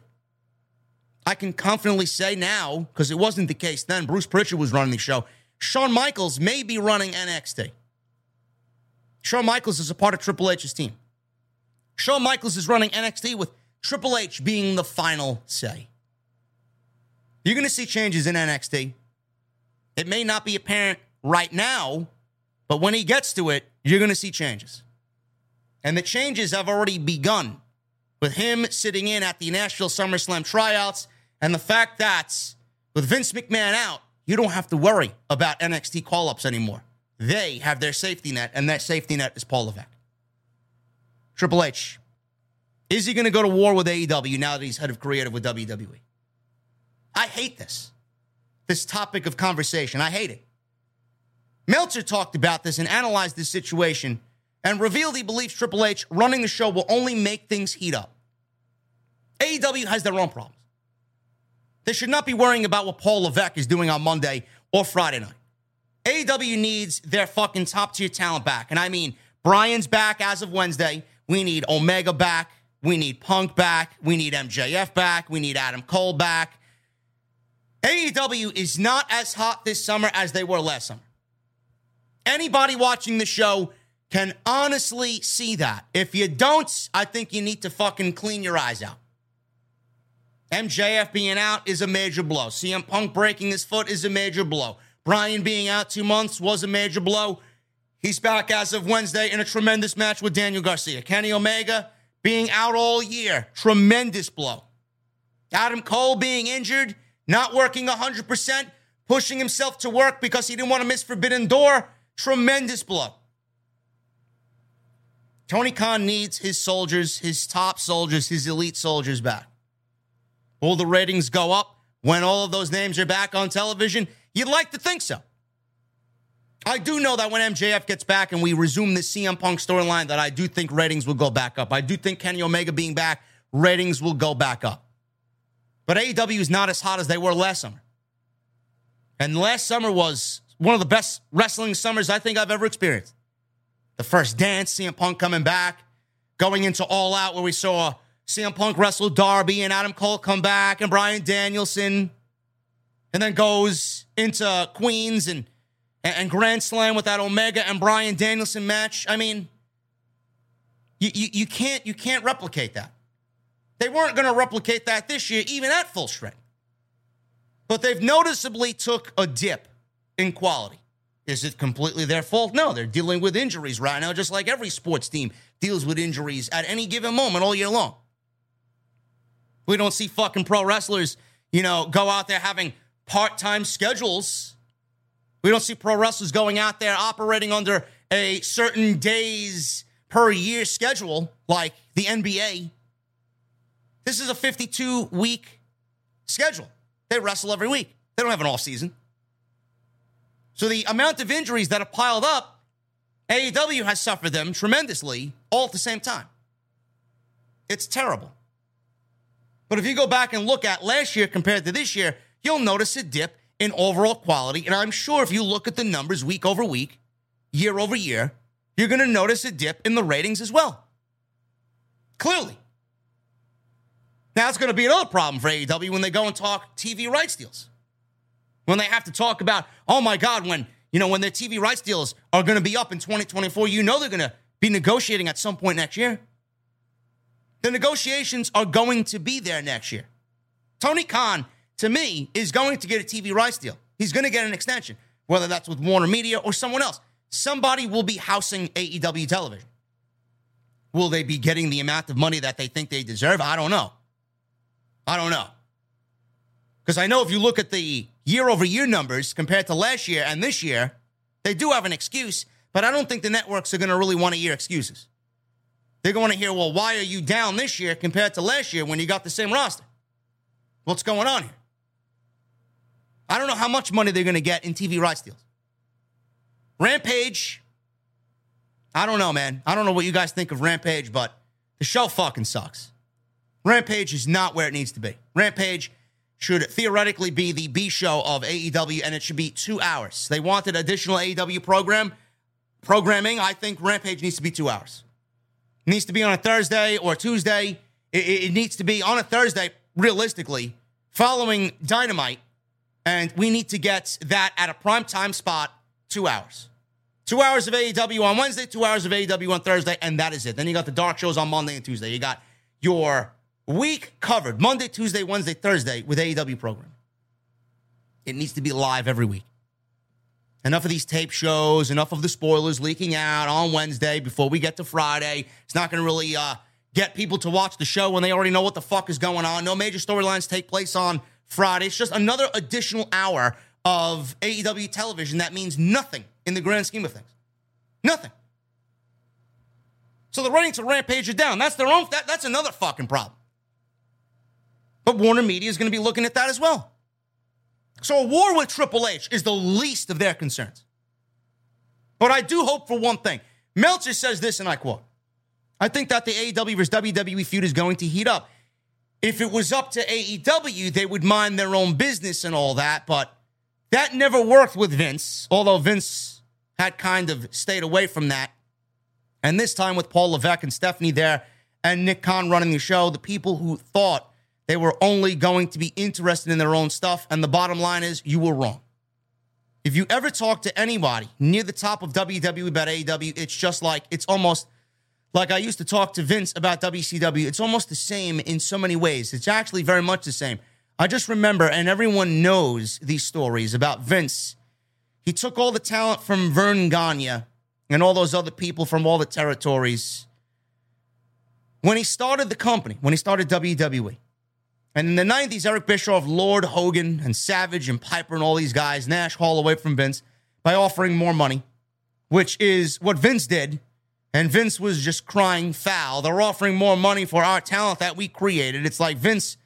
I can confidently say now, because it wasn't the case then, Bruce Prichard was running the show. Shawn Michaels may be running NXT. Shawn Michaels is a part of Triple H's team. Shawn Michaels is running NXT with Triple H being the final say. You're going to see changes in NXT. It may not be apparent right now, but when he gets to it, you're going to see changes. And the changes have already begun with him sitting in at the Nashville SummerSlam tryouts and the fact that with Vince McMahon out, you don't have to worry about NXT call ups anymore. They have their safety net, and that safety net is Paul Levesque. Triple H, is he going to go to war with AEW now that he's head of creative with WWE? I hate this. This topic of conversation. I hate it. Meltzer talked about this and analyzed this situation and revealed he believes Triple H running the show will only make things heat up. AEW has their own problems. They should not be worrying about what Paul Levesque is doing on Monday or Friday night. AEW needs their fucking top tier talent back. And I mean, Bryan's back as of Wednesday. We need Omega back. We need Punk back. We need MJF back. We need Adam Cole back. AEW is not as hot this summer as they were last summer. Anybody watching the show can honestly see that. If you don't, I think you need to fucking clean your eyes out. MJF being out is a major blow. CM Punk breaking his foot is a major blow. Bryan being out two months was a major blow. He's back as of Wednesday in a tremendous match with Daniel Garcia. Kenny Omega being out all year, tremendous blow. Adam Cole being injured, not working 100%, pushing himself to work because he didn't want to miss Forbidden Door, tremendous blow. Tony Khan needs his soldiers, his top soldiers, his elite soldiers back. Will the ratings go up when all of those names are back on television? You'd like to think so. I do know that when MJF gets back and we resume the CM Punk storyline, that I do think ratings will go back up. I do think Kenny Omega being back, ratings will go back up. But AEW is not as hot as they were last summer. And last summer was one of the best wrestling summers I think I've ever experienced. The first dance, CM Punk coming back, going into All Out, where we saw CM Punk wrestle Darby and Adam Cole come back and Bryan Danielson, and then goes into Queens and and Grand Slam with that Omega and Bryan Danielson match. I mean, you, you, you can't you can't replicate that. They weren't going to replicate that this year, even at full strength. But they've noticeably took a dip in quality. Is it completely their fault? No, they're dealing with injuries right now, just like every sports team deals with injuries at any given moment all year long. We don't see fucking pro wrestlers, you know, go out there having part time schedules. We don't see pro wrestlers going out there operating under a certain days per year schedule like the NBA. This is a 52 week schedule. They wrestle every week. They don't have an off season. So the amount of injuries that have piled up, AEW has suffered them tremendously all at the same time. It's terrible. But if you go back and look at last year compared to this year, you'll notice a dip in overall quality. And I'm sure if you look at the numbers week over week, year over year, you're going to notice a dip in the ratings as well. Clearly. Now, it's going to be another problem for AEW when they go and talk TV rights deals. When they have to talk about, oh my God, when, you know, when their TV rights deals are going to be up in 2024, you know they're going to be negotiating at some point next year. The negotiations are going to be there next year. Tony Khan, to me, is going to get a TV rights deal. He's going to get an extension, whether that's with Warner Media or someone else. Somebody will be housing AEW television. Will they be getting the amount of money that they think they deserve? I don't know. I don't know. Because I know if you look at the year over year numbers compared to last year and this year, they do have an excuse, but I don't think the networks are going to really want to hear excuses. They're going to hear, well, why are you down this year compared to last year when you got the same roster? What's going on here? I don't know how much money they're going to get in TV rights deals. Rampage, I don't know, man. I don't know what you guys think of Rampage, but the show fucking sucks. Rampage is not where it needs to be. Rampage should theoretically be the B show of AEW, and it should be two hours. They wanted additional AEW program programming. I think Rampage needs to be two hours. Needs to be on a Thursday or a Tuesday. It, it, needs to be on a Thursday, realistically, following Dynamite, and we need to get that at a prime time spot, two hours. Two hours of AEW on Wednesday, two hours of AEW on Thursday, and that is it. Then you got the dark shows on Monday and Tuesday. You got your week covered Monday, Tuesday, Wednesday, Thursday with AEW program. It needs to be live every week. Enough of these tape shows, enough of the spoilers leaking out on Wednesday before we get to Friday. It's not going to really uh, get people to watch the show when they already know what the fuck is going on. No major storylines take place on Friday. It's just another additional hour of AEW television that means nothing in the grand scheme of things. Nothing. So the ratings of Rampage are down. That's their own. That, that's another fucking problem. But Warner Media is going to be looking at that as well. So a war with Triple H is the least of their concerns. But I do hope for one thing. Meltzer says this, and I quote I think that the AEW versus WWE feud is going to heat up. If it was up to AEW, they would mind their own business and all that, but that never worked with Vince, although Vince had kind of stayed away from that. And this time with Paul Levesque and Stephanie there and Nick Khan running the show, the people who thought they were only going to be interested in their own stuff. And the bottom line is, you were wrong. If you ever talk to anybody near the top of WWE about AEW, it's just like, it's almost like I used to talk to Vince about WCW. It's almost the same in so many ways. It's actually very much the same. I just remember, and everyone knows these stories about Vince. He took all the talent from Verne Gagne and all those other people from all the territories. When he started the company, when he started WWE, and in the 90s, Eric Bischoff, Lord Hogan, and Savage, and Piper, and all these guys, Nash haul away from Vince by offering more money, which is what Vince did. And Vince was just crying foul. They're offering more money for our talent that we created. It's like, Vince,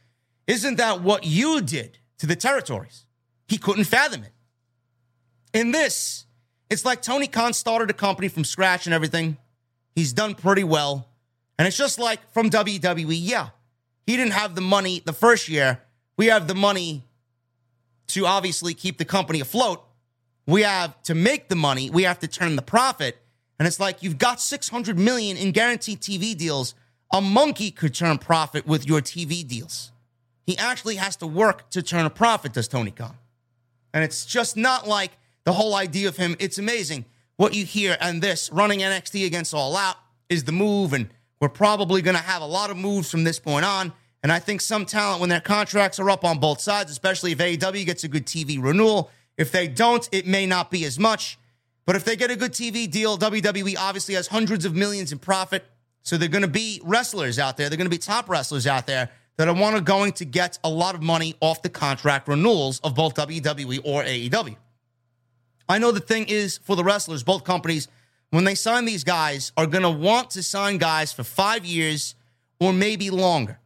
isn't that what you did to the territories? He couldn't fathom it. In this, it's like Tony Khan started a company from scratch and everything. He's done pretty well. And it's just like from WWE, yeah, he didn't have the money the first year. We have the money to obviously keep the company afloat. We have to make the money. We have to turn the profit. And it's like you've got 600 million in guaranteed TV deals. A monkey could turn profit with your TV deals. He actually has to work to turn a profit, does Tony Khan. And it's just not like the whole idea of him. It's amazing what you hear and this running NXT against All Out is the move. And we're probably going to have a lot of moves from this point on. And I think some talent, when their contracts are up on both sides, especially if AEW gets a good TV renewal, if they don't, it may not be as much. But if they get a good TV deal, WWE obviously has hundreds of millions in profit. So they're going to be wrestlers out there. They're going to be top wrestlers out there that are want to going to get a lot of money off the contract renewals of both WWE or AEW. I know the thing is for the wrestlers, both companies, when they sign these guys, are going to want to sign guys for five years or maybe longer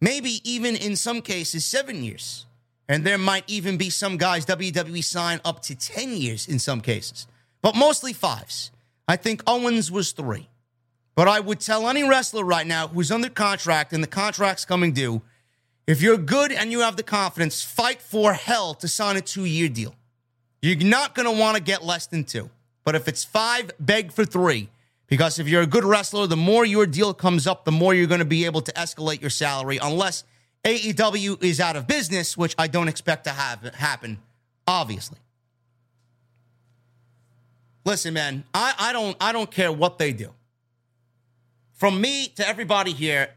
maybe even in some cases seven years. And there might even be some guys WWE sign up to 10 years in some cases, but mostly fives. I think Owens was three. But I would tell any wrestler right now who's under contract and the contract's coming due if you're good and you have the confidence, fight for hell to sign a two year deal. You're not going to want to get less than two. But if it's five, beg for three. Because if you're a good wrestler, the more your deal comes up, the more you're going to be able to escalate your salary, unless AEW is out of business, which I don't expect to have happen, obviously. Listen, man, I, I don't I don't care what they do. From me to everybody here,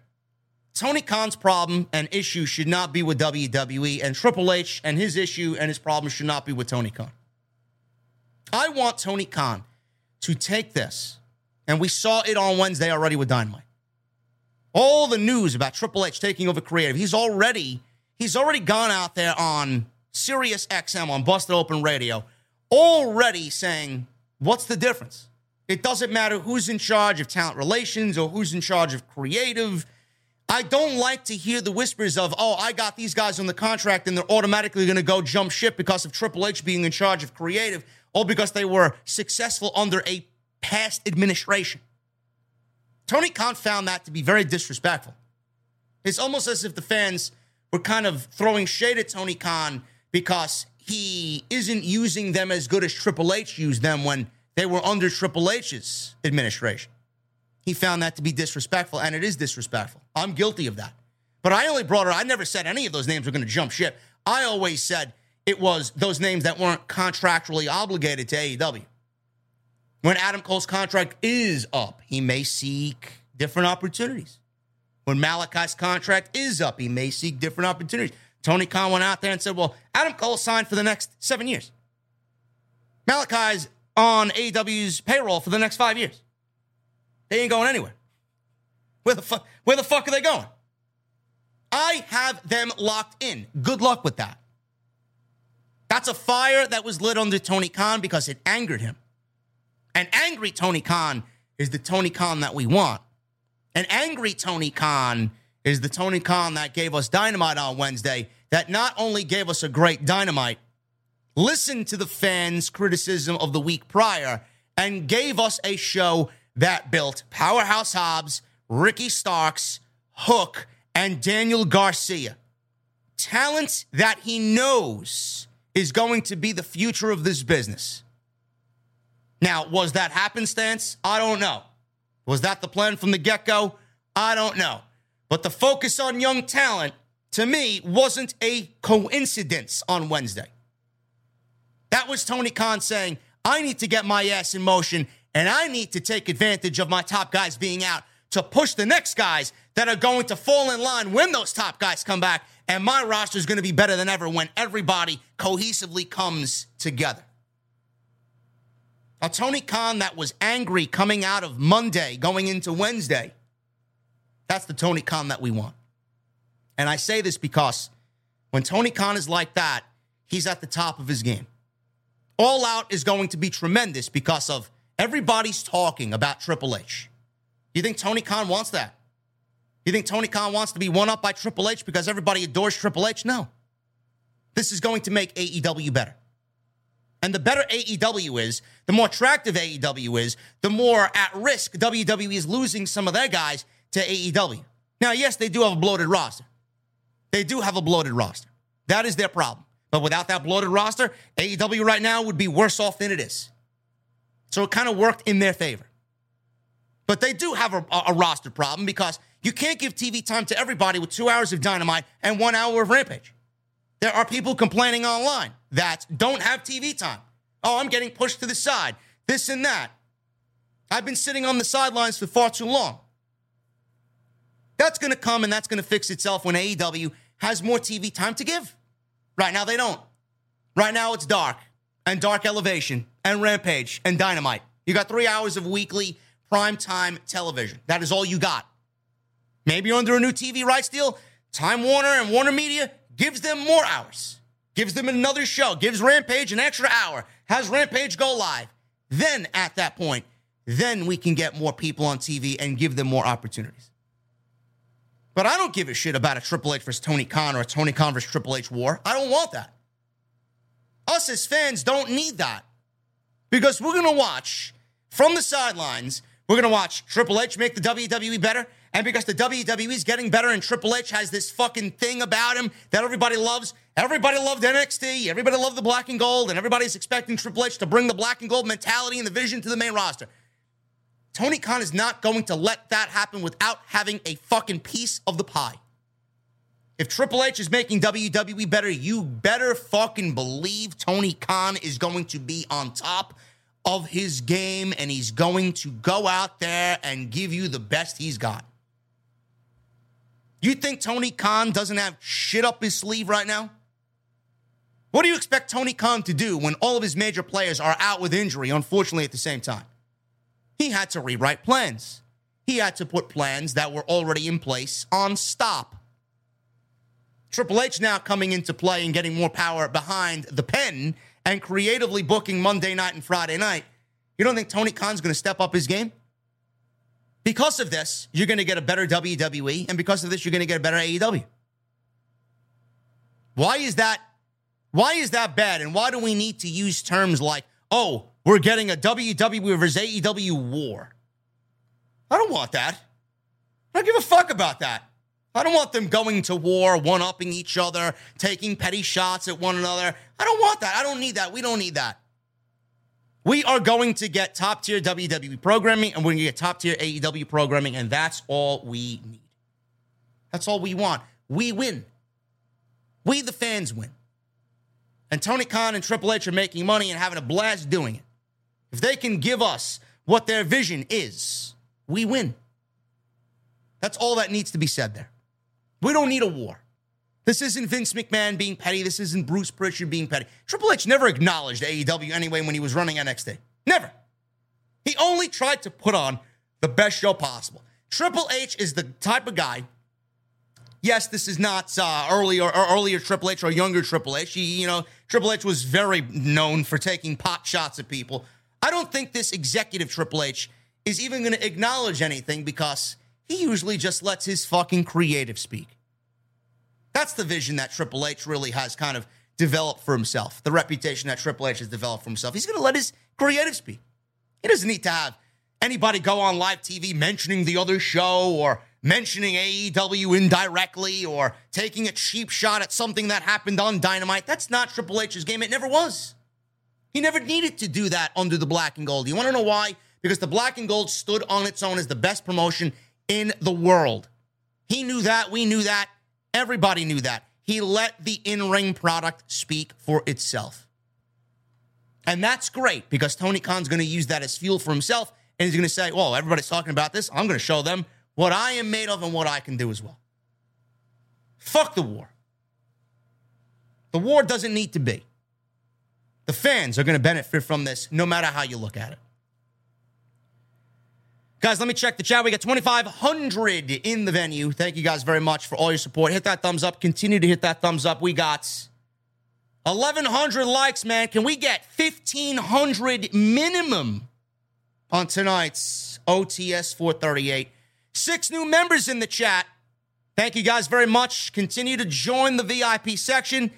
Tony Khan's problem and issue should not be with WWE, and Triple H and his issue and his problem should not be with Tony Khan. I want Tony Khan to take this and we saw it on Wednesday already with Dynamite. All the news about Triple H taking over creative. He's already he's already gone out there on Sirius XM on Busted Open Radio, already saying, what's the difference? It doesn't matter who's in charge of talent relations or who's in charge of creative. I don't like to hear the whispers of, oh, I got these guys on the contract and they're automatically going to go jump ship because of Triple H being in charge of creative or because they were successful under a past administration. Tony Khan found that to be very disrespectful. It's almost as if the fans were kind of throwing shade at Tony Khan because he isn't using them as good as Triple H used them when they were under Triple H's administration. He found that to be disrespectful, and it is disrespectful. I'm guilty of that. But I only brought her, I never said any of those names were going to jump ship. I always said it was those names that weren't contractually obligated to AEW. When Adam Cole's contract is up, he may seek different opportunities. When Malachi's contract is up, he may seek different opportunities. Tony Khan went out there and said, Well, Adam Cole signed for the next seven years. Malachi's on AEW's payroll for the next five years. They ain't going anywhere. Where the fuck where the fuck are they going? I have them locked in. Good luck with that. That's a fire that was lit under Tony Khan because it angered him. An angry Tony Khan is the Tony Khan that we want. An angry Tony Khan is the Tony Khan that gave us dynamite on Wednesday, that not only gave us a great dynamite, listened to the fans' criticism of the week prior, and gave us a show that built Powerhouse Hobbs, Ricky Starks, Hook, and Daniel Garcia. Talent that he knows is going to be the future of this business. Now, was that happenstance? I don't know. Was that the plan from the get go? I don't know. But the focus on young talent, to me, wasn't a coincidence on Wednesday. That was Tony Khan saying, I need to get my ass in motion and I need to take advantage of my top guys being out to push the next guys that are going to fall in line when those top guys come back. And my roster is going to be better than ever when everybody cohesively comes together. A Tony Khan that was angry coming out of Monday, going into Wednesday. That's the Tony Khan that we want. And I say this because when Tony Khan is like that, he's at the top of his game. All Out is going to be tremendous because of everybody's talking about Triple H. Do you think Tony Khan wants that? You think Tony Khan wants to be one up by Triple H because everybody adores Triple H? No. This is going to make AEW better. And the better AEW is, the more attractive AEW is, the more at risk WWE is losing some of their guys to AEW. Now, yes, they do have a bloated roster. They do have a bloated roster. That is their problem. But without that bloated roster, AEW right now would be worse off than it is. So it kind of worked in their favor. But they do have a, a, roster problem because you can't give TV time to everybody with two hours of dynamite and one hour of rampage. There are people complaining online that don't have TV time. Oh, I'm getting pushed to the side, this and that. I've been sitting on the sidelines for far too long. That's going to come and that's going to fix itself when AEW has more TV time to give. Right now, they don't. Right now, it's dark and dark elevation and rampage and dynamite. You got three hours of weekly primetime television. That is all you got. Maybe you're under a new TV rights deal. Time Warner and Warner Media gives them more hours, gives them another show, gives Rampage an extra hour, has Rampage go live. Then at that point, then we can get more people on TV and give them more opportunities. But I don't give a shit about a Triple H versus Tony Khan or a Tony Khan versus Triple H war. I don't want that. Us as fans don't need that because we're going to watch from the sidelines. We're going to watch Triple H make the WWE better. And because the WWE is getting better and Triple H has this fucking thing about him that everybody loves, everybody loved NXT, everybody loved the black and gold, and everybody's expecting Triple H to bring the black and gold mentality and the vision to the main roster. Tony Khan is not going to let that happen without having a fucking piece of the pie. If Triple H is making WWE better, you better fucking believe Tony Khan is going to be on top of his game and he's going to go out there and give you the best he's got. You think Tony Khan doesn't have shit up his sleeve right now? What do you expect Tony Khan to do when all of his major players are out with injury, unfortunately, at the same time? He had to rewrite plans. He had to put plans that were already in place on stop. Triple H now coming into play and getting more power behind the pen and creatively booking Monday night and Friday night. You don't think Tony Khan's going to step up his game? Because of this, you're going to get a better WWE, and because of this, you're going to get a better AEW. Why is that? Why is that bad? And why do we need to use terms like, "Oh, we're getting a WWE versus AEW war"? I don't want that. I don't give a fuck about that. I don't want them going to war, one upping each other, taking petty shots at one another. I don't want that. I don't need that. We don't need that. We are going to get top tier WWE programming and we're going to get top tier AEW programming, and that's all we need. That's all we want. We win. We, the fans, win. And Tony Khan and Triple H are making money and having a blast doing it. If they can give us what their vision is, we win. That's all that needs to be said there. We don't need a war. This isn't Vince McMahon being petty. This isn't Bruce Prichard being petty. Triple H never acknowledged AEW anyway when he was running NXT. Never. He only tried to put on the best show possible. Triple H is the type of guy. Yes, this is not uh, earlier or earlier Triple H or younger Triple H. He, you know, Triple H was very known for taking pot shots at people. I don't think this executive Triple H is even going to acknowledge anything because he usually just lets his fucking creative speak. That's the vision that Triple H really has kind of developed for himself, the reputation that Triple H has developed for himself. He's going to let his creative speak. He doesn't need to have anybody go on live TV mentioning the other show or mentioning AEW indirectly or taking a cheap shot at something that happened on Dynamite. That's not Triple H's game. It never was. He never needed to do that under the black and gold. You want to know why? Because the black and gold stood on its own as the best promotion in the world. He knew that. We knew that. Everybody knew that. He let the in ring product speak for itself. And that's great because Tony Khan's going to use that as fuel for himself. And he's going to say, well, everybody's talking about this. I'm going to show them what I am made of and what I can do as well. Fuck the war. The war doesn't need to be. The fans are going to benefit from this no matter how you look at it. Guys, let me check the chat. We got 2,500 in the venue. Thank you guys very much for all your support. Hit that thumbs up. Continue to hit that thumbs up. We got 1,100 likes, man. Can we get 1,500 minimum on tonight's OTS 438? Six new members in the chat. Thank you guys very much. Continue to join the VIP section.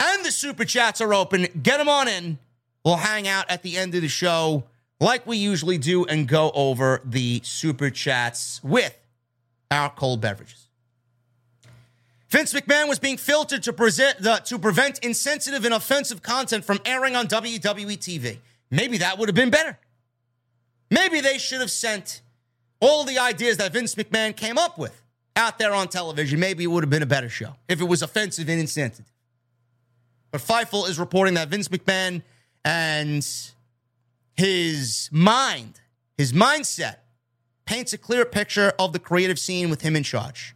And the super chats are open. Get them on in. We'll hang out at the end of the show like we usually do and go over the super chats with our cold beverages. Vince McMahon was being filtered to, present, the, to prevent insensitive and offensive content from airing on WWE TV. Maybe that would have been better. Maybe they should have sent all the ideas that Vince McMahon came up with out there on television. Maybe it would have been a better show if it was offensive and insensitive. But Fightful is reporting that Vince McMahon and his mind, his mindset, paints a clear picture of the creative scene with him in charge.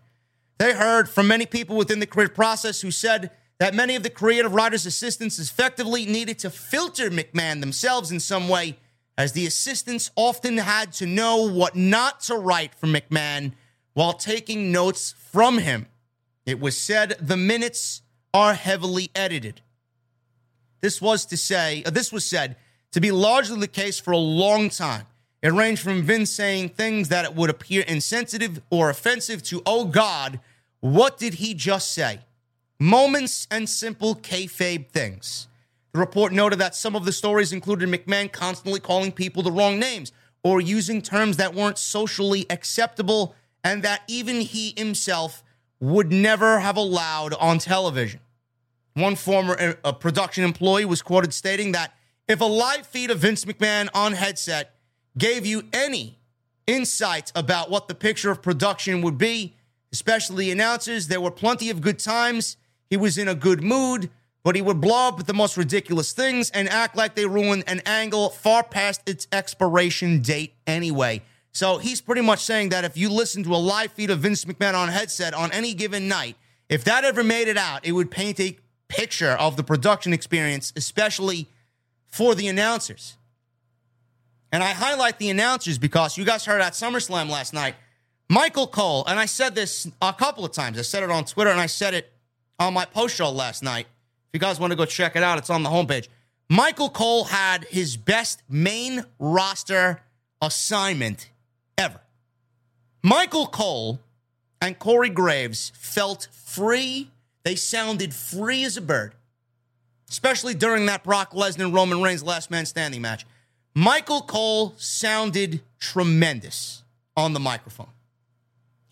They heard from many people within the creative process who said that many of the creative writers' assistants effectively needed to filter McMahon themselves in some way, as the assistants often had to know what not to write for McMahon while taking notes from him. It was said the minutes are heavily edited. This was to say, uh, this was said to be largely the case for a long time. It ranged from Vince saying things that would appear insensitive or offensive to, oh God, what did he just say? Moments and simple kayfabe things. The report noted that some of the stories included McMahon constantly calling people the wrong names or using terms that weren't socially acceptable and that even he himself would never have allowed on television. One former uh, production employee was quoted stating that if a live feed of Vince McMahon on headset gave you any insight about what the picture of production would be, especially announcers, there were plenty of good times. He was in a good mood, but he would blow up at the most ridiculous things and act like they ruined an angle far past its expiration date anyway. So he's pretty much saying that if you listen to a live feed of Vince McMahon on headset on any given night, if that ever made it out, it would paint a picture of the production experience, especially for the announcers. And I highlight the announcers because you guys heard at SummerSlam last night. Michael Cole, and I said this a couple of times. I said it on Twitter and I said it on my post show last night. If you guys want to go check it out, it's on the homepage. Michael Cole had his best main roster assignment ever. Michael Cole and Corey Graves felt free. They sounded free as a bird especially during that Brock Lesnar Roman Reigns last man standing match. Michael Cole sounded tremendous on the microphone.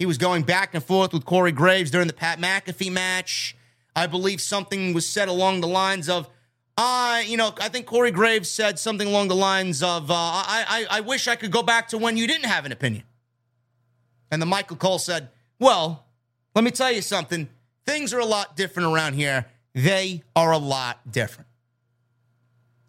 He was going back and forth with Corey Graves during the Pat McAfee match. I believe something was said along the lines of, I, uh, you know, I think Corey Graves said something along the lines of, uh, I, I, I wish I could go back to when you didn't have an opinion. And the Michael Cole said, well, Let me tell you something. Things are a lot different around here. They are a lot different.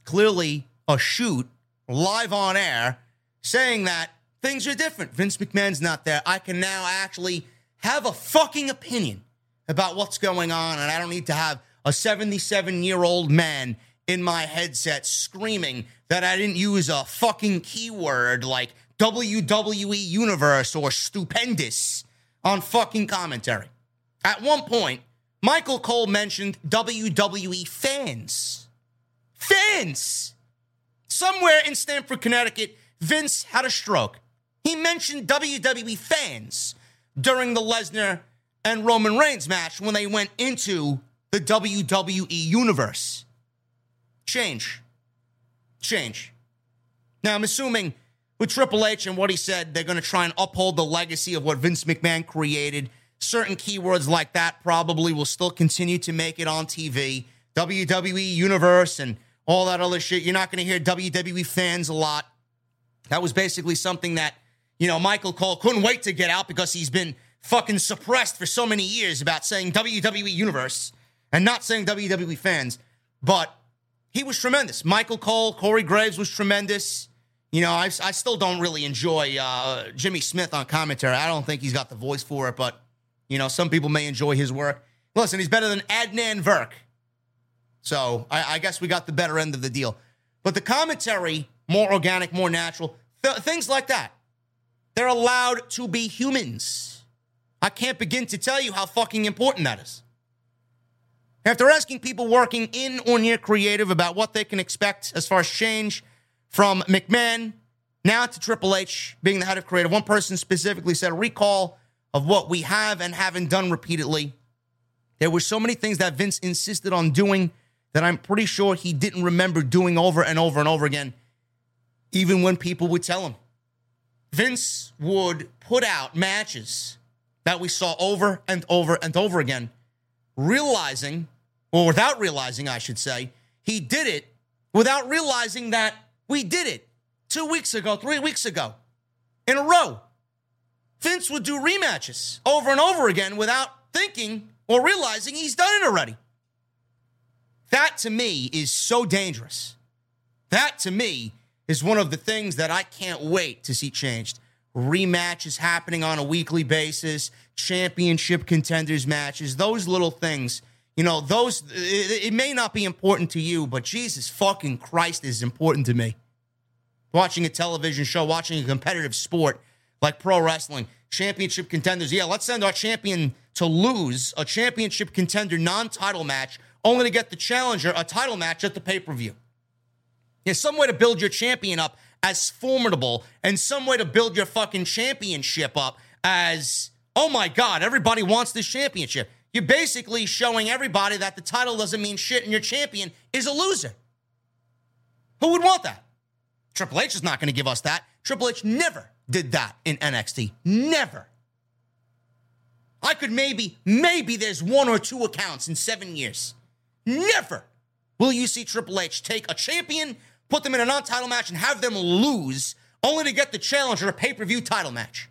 Clearly, a shoot live on air saying that things are different. Vince McMahon's not there. I can now actually have a fucking opinion about what's going on, and I don't need to have a 77 year old man in my headset screaming that I didn't use a fucking keyword like WWE Universe or stupendous on fucking commentary. At one point, Michael Cole mentioned WWE fans. Fans! Somewhere in Stamford, Connecticut, Vince had a stroke. He mentioned WWE fans during the Lesnar and Roman Reigns match when they went into the WWE universe. Change. Change. Now, I'm assuming with Triple H and what he said, they're going to try and uphold the legacy of what Vince McMahon created. Certain keywords like that probably will still continue to make it on TV. WWE Universe and all that other shit. You're not going to hear WWE fans a lot. That was basically something that, you know, Michael Cole couldn't wait to get out because he's been fucking suppressed for so many years about saying WWE Universe and not saying WWE fans. But he was tremendous. Michael Cole, Corey Graves was tremendous. You know, I, I still don't really enjoy uh, Jimmy Smith on commentary. I don't think he's got the voice for it, but, you know, some people may enjoy his work. Listen, he's better than Adnan Virk. So I, I guess we got the better end of the deal. But the commentary, more organic, more natural, th- things like that. They're allowed to be humans. I can't begin to tell you how fucking important that is. After asking people working in or near creative about what they can expect as far as change, from McMahon now to Triple H being the head of creative. One person specifically said a recall of what we have and haven't done repeatedly. There were so many things that Vince insisted on doing that I'm pretty sure he didn't remember doing over and over and over again, even when people would tell him. Vince would put out matches that we saw over and over and over again, realizing, or without realizing, I should say, he did it without realizing that we did it two weeks ago, three weeks ago, in a row. Vince would do rematches over and over again without thinking or realizing he's done it already. That to me is so dangerous. That to me is one of the things that I can't wait to see changed. Rematches happening on a weekly basis, championship contenders matches, those little things you know, those, it, it, may not be important to you, but Jesus fucking Christ is important to me. Watching a television show, watching a competitive sport like pro wrestling, championship contenders. Yeah, let's send our champion to lose a championship contender non title match, only to get the challenger a title match at the pay per view. There's some way to build your champion up as formidable and some way to build your fucking championship up as, oh my God, everybody wants this championship. You're basically showing everybody that the title doesn't mean shit and your champion is a loser. Who would want that? Triple H is not going to give us that. Triple H never did that in NXT. Never. I could maybe, maybe there's one or two accounts in seven years. Never will you see Triple H take a champion, put them in a non title match, and have them lose only to get the challenger a pay per view title match.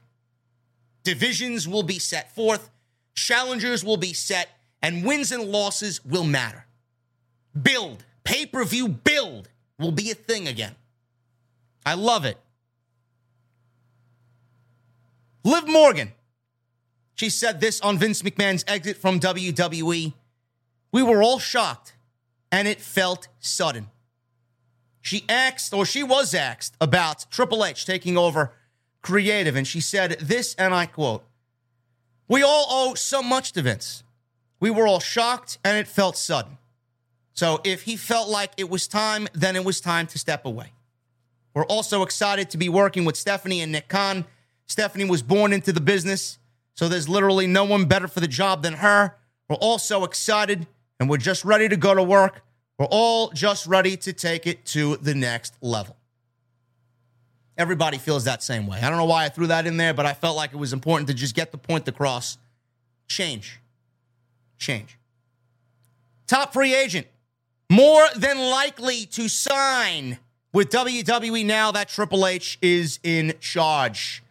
Divisions will be set forth challengers will be set, and wins and losses will matter. Build, pay per view build will be a thing again. I love it. Liv Morgan. She said this on Vince McMahon's exit from WWE. We were all shocked, and it felt sudden. She asked, or she was asked, about Triple H taking over creative, and she said this, and I quote we all owe so much to Vince. We were all shocked and it felt sudden. So if he felt like it was time, then it was time to step away. We're also excited to be working with Stephanie and Nick Khan. Stephanie was born into the business, so there's literally no one better for the job than her. We're all so excited and we're just ready to go to work. We're all just ready to take it to the next level. Everybody feels that same way. I don't know why I threw that in there, but I felt like it was important to just get the point across. Change. Change. Top free agent. More than likely to sign with WWE now that Triple H is in charge.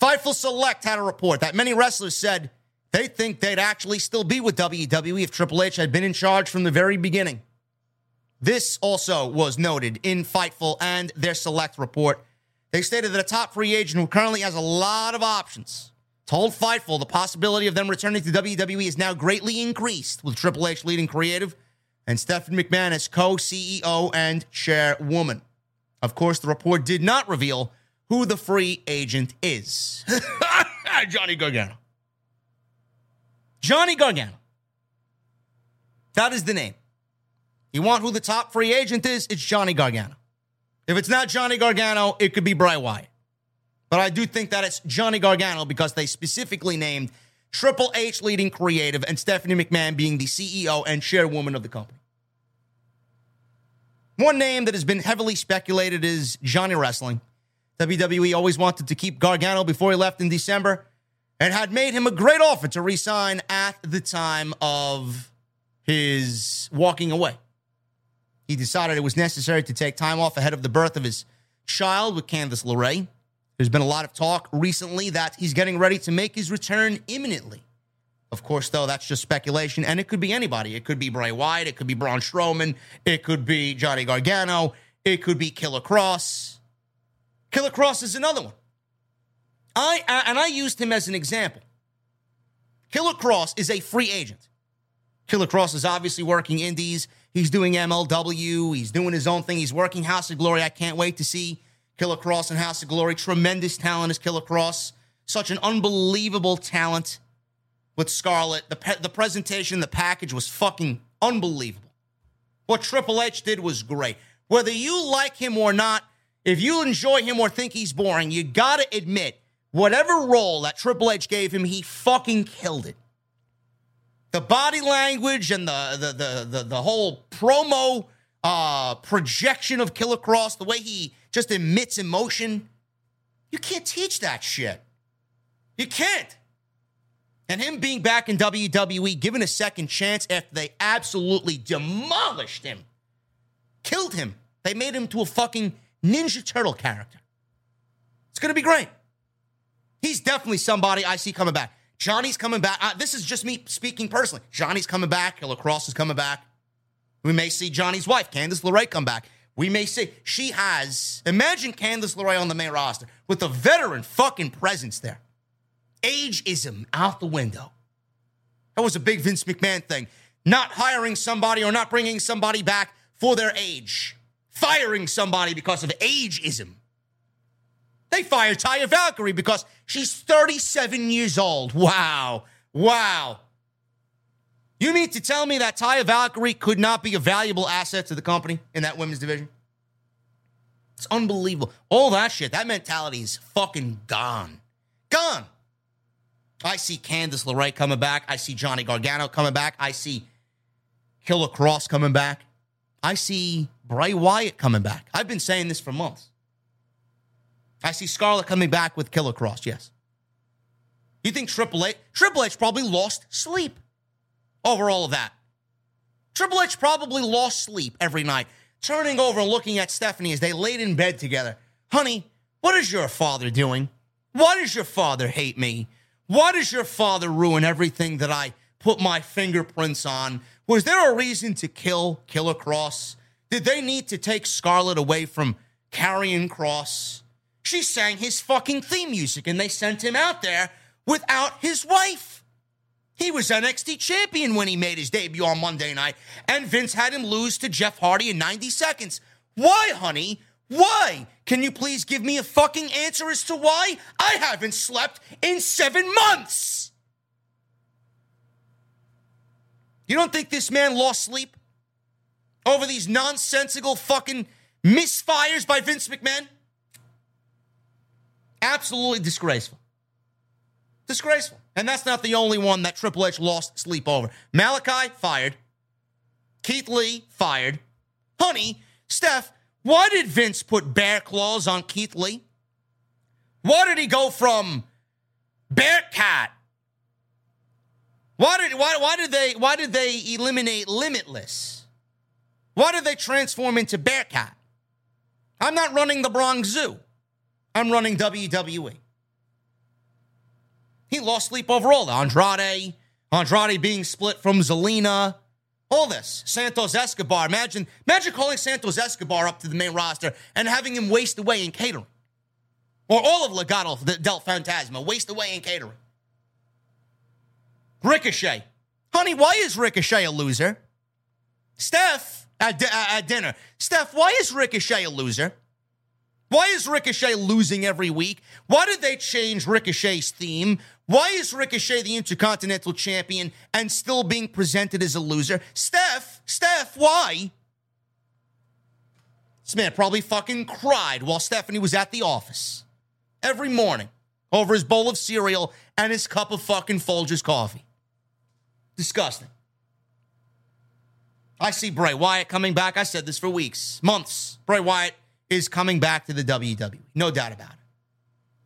Fightful Select had a report that many wrestlers said They think they'd actually still be with WWE if Triple H had been in charge from the very beginning. This also was noted in Fightful and their select report. They stated that a top free agent who currently has a lot of options told Fightful the possibility of them returning to WWE is now greatly increased with Triple H leading creative and Stephanie McMahon as co CEO and chairwoman. Of course, the report did not reveal who the free agent is <laughs> Johnny Gargano. Johnny Gargano. That is the name. You want who the top free agent is? It's Johnny Gargano. If it's not Johnny Gargano, it could be Bray Wyatt. But I do think that it's Johnny Gargano because they specifically named Triple H leading creative and Stephanie McMahon being the CEO and chairwoman of the company. One name that has been heavily speculated is Johnny Wrestling. WWE always wanted to keep Gargano before he left in December and had made him a great offer to resign at the time of his walking away. He decided it was necessary to take time off ahead of the birth of his child with Candice LeRae. There's been a lot of talk recently that he's getting ready to make his return imminently. Of course, though, that's just speculation, and it could be anybody. It could be Bray Wyatt, it could be Braun Strowman, it could be Johnny Gargano, it could be Killer Kross. Killer Kross is another one. I and I used him as an example. Killer Kross is a free agent. Killer Kross is obviously working indies. He's doing MLW. He's doing his own thing. He's working House of Glory. I can't wait to see Killer Kross and House of Glory. Tremendous talent is Killer Kross. Such an unbelievable talent with Scarlett. The, pe- the presentation, the package was fucking unbelievable. What Triple H did was great. Whether you like him or not, if you enjoy him or think he's boring, you gotta admit, whatever role that Triple H gave him, he fucking killed it the body language and the the the the, the whole promo uh, projection of Killer Kross, the way he just emits emotion, you can't teach that shit. You can't. And him being back in WWE, given a second chance after they absolutely demolished him, killed him. They made him to a fucking Ninja Turtle character. It's going to be great. He's definitely somebody I see coming back. Johnny's coming back. Uh, this is just me speaking personally. Johnny's coming back. Kross is coming back. We may see Johnny's wife, Candice LeRae, come back. We may see she has. Imagine Candice LeRae on the main roster with a veteran fucking presence there. Ageism out the window. That was a big Vince McMahon thing. Not hiring somebody or not bringing somebody back for their age. Firing somebody because of ageism. They fired Taya Valkyrie because she's 37 years old. Wow. Wow. You mean to tell me that Taya Valkyrie could not be a valuable asset to the company in that women's division? It's unbelievable. All that shit, that mentality is fucking gone. Gone. I see Candice LeRae coming back. I see Johnny Gargano coming back. I see Killer Kross coming back. I see Bray Wyatt coming back. I've been saying this for months. I see Scarlett coming back with Killer Kross, yes. You think Triple H? Triple H probably lost sleep over all of that. Triple H probably lost sleep every night, turning over and looking at Stephanie as they laid in bed together. Honey, what is your father doing? Why does your father hate me? Why does your father ruin everything that I put my fingerprints on? Was there a reason to kill Killer Kross? Did they need to take Scarlett away from Karrion Kross? She sang his fucking theme music and they sent him out there without his wife. He was NXT champion when he made his debut on Monday night, and Vince had him lose to Jeff Hardy in 90 seconds. Why, honey? Why? Can you please give me a fucking answer as to why? I haven't slept in seven months. You don't think this man lost sleep over these nonsensical fucking misfires by Vince McMahon? Absolutely disgraceful. Disgraceful. And that's not the only one that Triple H lost sleep over. Malachi, fired. Keith Lee, fired. Honey, Steph, why did Vince put bear claws on Keith Lee? Why did he go from bear cat? Why did why, why did they why did they eliminate limitless? Why did they transform into Bearcat? I'm not running the Bronx Zoo. I'm running WWE. He lost sleep over all. Andrade, Andrade being split from Zelina, all this. Santos Escobar. Imagine, imagine calling Santos Escobar up to the main roster and having him waste away in catering. Or all of Legado del Fantasma, waste away in catering. Ricochet. Honey, why is Ricochet a loser? Steph, at, at dinner. Steph, why is Ricochet a loser? Why is Ricochet losing every week? Why did they change Ricochet's theme? Why is Ricochet the Intercontinental Champion and still being presented as a loser? Steph, Steph, why? This man probably fucking cried while Stephanie was at the office every morning over his bowl of cereal and his cup of fucking Folgers coffee. Disgusting. I see Bray Wyatt coming back. I said this for weeks, months. Bray Wyatt is coming back to the WWE. No doubt about it.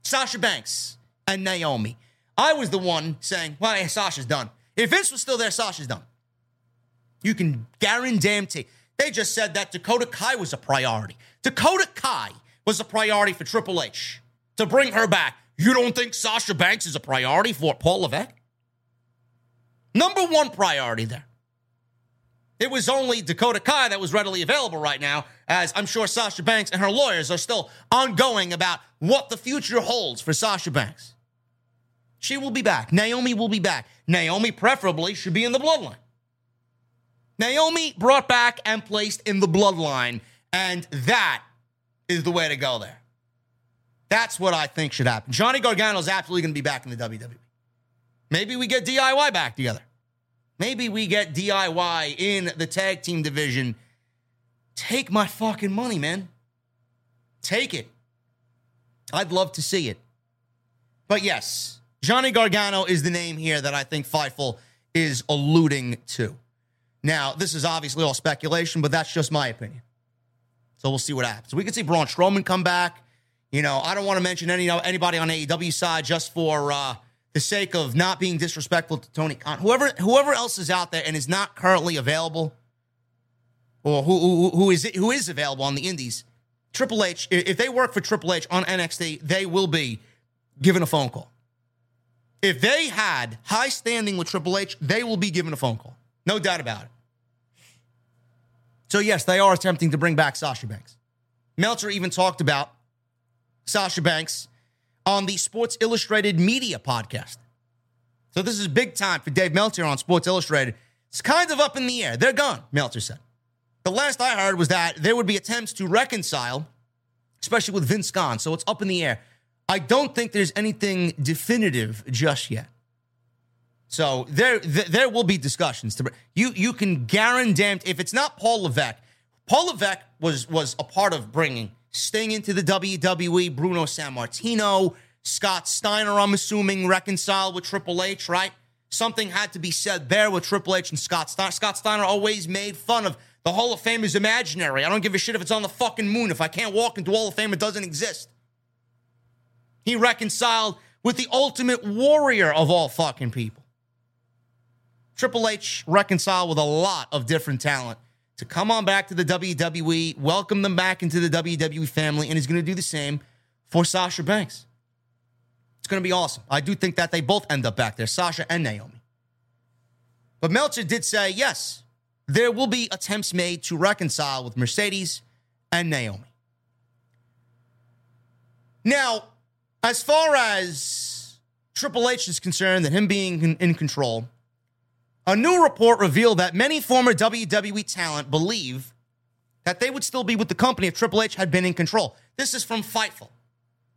Sasha Banks and Naomi. I was the one saying, well, Sasha's done. If Vince was still there, Sasha's done. You can guarantee. They just said that Dakota Kai was a priority. Dakota Kai was a priority for Triple H to bring her back. You don't think Sasha Banks is a priority for Paul Levesque? Number one priority there. It was only Dakota Kai that was readily available right now, as I'm sure Sasha Banks and her lawyers are still ongoing about what the future holds for Sasha Banks. She will be back. Naomi will be back. Naomi, preferably, should be in the bloodline. Naomi brought back and placed in the bloodline, and that is the way to go there. That's what I think should happen. Johnny Gargano is absolutely going to be back in the WWE. Maybe we get DIY back together. Maybe we get DIY in the tag team division. Take my fucking money, man. Take it. I'd love to see it. But yes, Johnny Gargano is the name here that I think Fightful is alluding to. Now, this is obviously all speculation, but that's just my opinion. So we'll see what happens. We could see Braun Strowman come back. You know, I don't want to mention any anybody on AEW side just for uh, the sake of not being disrespectful to Tony Khan. Whoever whoever else is out there and is not currently available, or who who, who is who is available on the Indies, Triple H. If they work for Triple H on NXT, they will be given a phone call. If they had high standing with Triple H, they will be given a phone call. No doubt about it. So, yes, they are attempting to bring back Sasha Banks. Meltzer even talked about Sasha Banks on the Sports Illustrated Media podcast. So, this is big time for Dave Meltzer on Sports Illustrated. It's kind of up in the air. They're gone, Meltzer said. The last I heard was that there would be attempts to reconcile, especially with Vince gone. So, it's up in the air. I don't think there's anything definitive just yet. So there, there will be discussions. To, you, you can guarantee if it's not Paul Levesque. Paul Levesque was was a part of bringing Sting into the WWE. Bruno Sammartino, Scott Steiner. I'm assuming reconciled with Triple H, right? Something had to be said there with Triple H and Scott Steiner. Scott Steiner always made fun of the Hall of Fame is imaginary. I don't give a shit if it's on the fucking moon. If I can't walk into Hall of Fame, it doesn't exist. He reconciled with the ultimate warrior of all fucking people. Triple H reconciled with a lot of different talent to come on back to the WWE, welcome them back into the WWE family, and he's going to do the same for Sasha Banks. It's going to be awesome. I do think that they both end up back there, Sasha and Naomi. But Meltzer did say, yes, there will be attempts made to reconcile with Mercedes and Naomi. Now, as far as Triple H is concerned, that him being in control, a new report revealed that many former WWE talent believe that they would still be with the company if Triple H had been in control. This is from Fightful,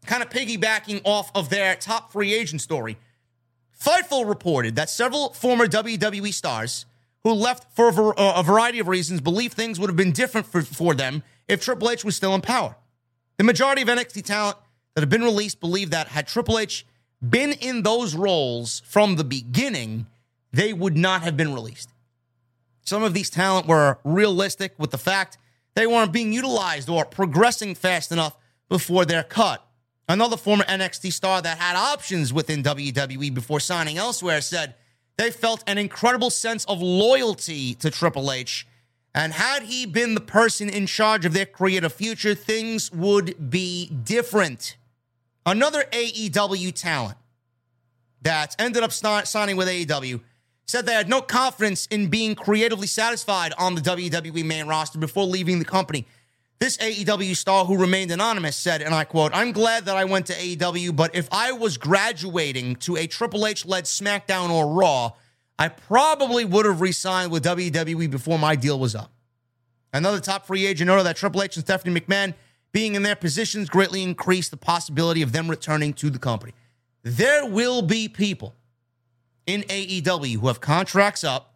kind of piggybacking off of their top free agent story. Fightful reported that several former WWE stars who left for a, uh, variety of reasons believe things would have been different for, for them if Triple H was still in power. The majority of NXT talent that have been released believe that had Triple H been in those roles from the beginning, they would not have been released. Some of these talent were realistic with the fact they weren't being utilized or progressing fast enough before their cut. Another former NXT star that had options within WWE before signing elsewhere said they felt an incredible sense of loyalty to Triple H. And had he been the person in charge of their creative future, things would be different. Another AEW talent that ended up signing with AEW said they had no confidence in being creatively satisfied on the WWE main roster before leaving the company. This AEW star who remained anonymous said, and I quote, I'm glad that I went to AEW, but if I was graduating to a Triple H led SmackDown or Raw, I probably would have re signed with WWE before my deal was up. Another top free agent noted that Triple H and Stephanie McMahon being in their positions greatly increased the possibility of them returning to the company. There will be people in AEW who have contracts up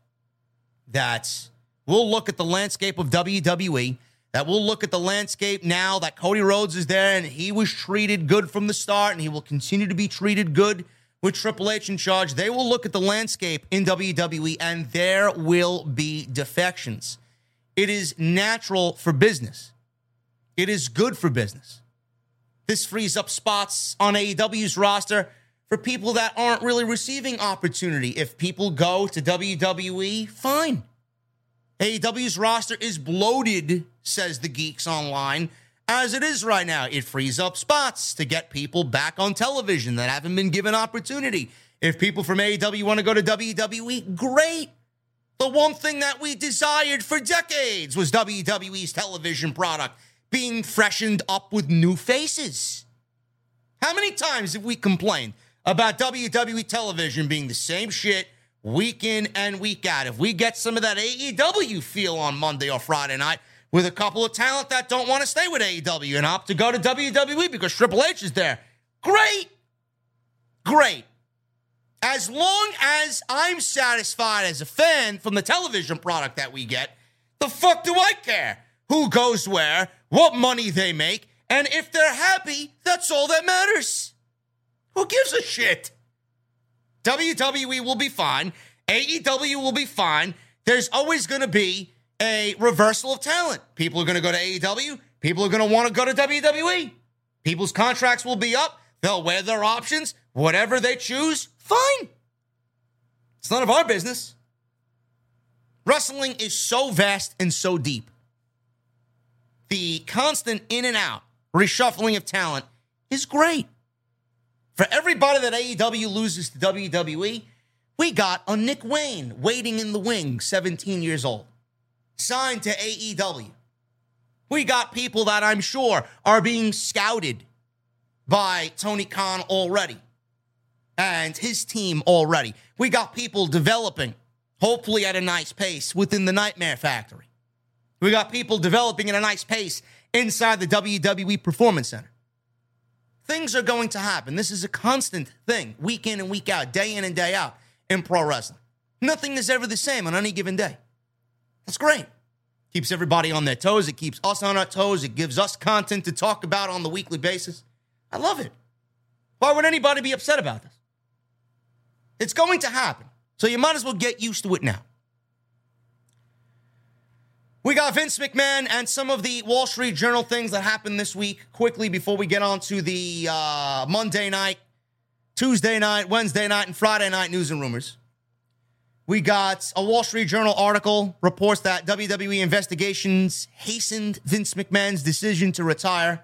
that will look at the landscape of WWE, that will look at the landscape now that Cody Rhodes is there and he was treated good from the start and he will continue to be treated good with Triple H in charge. They will look at the landscape in WWE and there will be defections. It is natural for business. It is good for business. This frees up spots on AEW's roster for people that aren't really receiving opportunity. If people go to WWE, fine. AEW's roster is bloated, says the Geeks Online, as it is right now. It frees up spots to get people back on television that haven't been given opportunity. If people from AEW want to go to WWE, great. The one thing that we desired for decades was WWE's television product being freshened up with new faces. How many times have we complained about WWE television being the same shit week in and week out. If we get some of that AEW feel on Monday or Friday night with a couple of talent that don't want to stay with AEW and opt to go to WWE because Triple H is there, great. Great. As long as I'm satisfied as a fan from the television product that we get, the fuck do I care who goes where, what money they make, and if they're happy, that's all that matters. Who gives a shit? WWE will be fine. AEW will be fine. There's always going to be a reversal of talent. People are going to go to AEW. People are going to want to go to WWE. People's contracts will be up. They'll wear their options. Whatever they choose, fine. It's none of our business. Wrestling is so vast and so deep. The constant in and out reshuffling of talent is great. For everybody that AEW loses to WWE, we got a Nick Wayne waiting in the wing, 17 years old, signed to AEW. We got people that I'm sure are being scouted by Tony Khan already and his team already. We got people developing, hopefully at a nice pace, within the Nightmare Factory. We got people developing at a nice pace inside the WWE Performance Center. Things are going to happen. This is a constant thing, week in and week out, day in and day out in pro wrestling. Nothing is ever the same on any given day. That's great. Keeps everybody on their toes. It keeps us on our toes. It gives us content to talk about on the weekly basis. I love it. Why would anybody be upset about this? It's going to happen. So you might as well get used to it now. We got Vince McMahon and some of the Wall Street Journal things that happened this week quickly before we get on to the uh, Monday night, Tuesday night, Wednesday night, and Friday night news and rumors. We got a Wall Street Journal article reports that WWE investigations hastened Vince McMahon's decision to retire.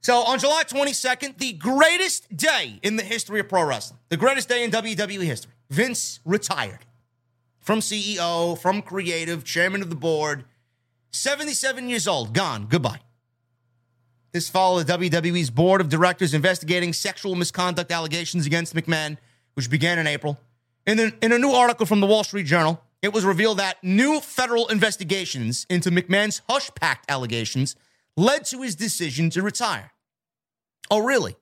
So on July 22nd, the greatest day in the history of pro wrestling, the greatest day in WWE history, Vince retired from CEO, from creative, chairman of the board. 77 years old, gone. Goodbye. This followed the WWE's board of directors investigating sexual misconduct allegations against McMahon, which began in April. In, the, in a new article from the Wall Street Journal, it was revealed that new federal investigations into McMahon's hush pact allegations led to his decision to retire. Oh, really?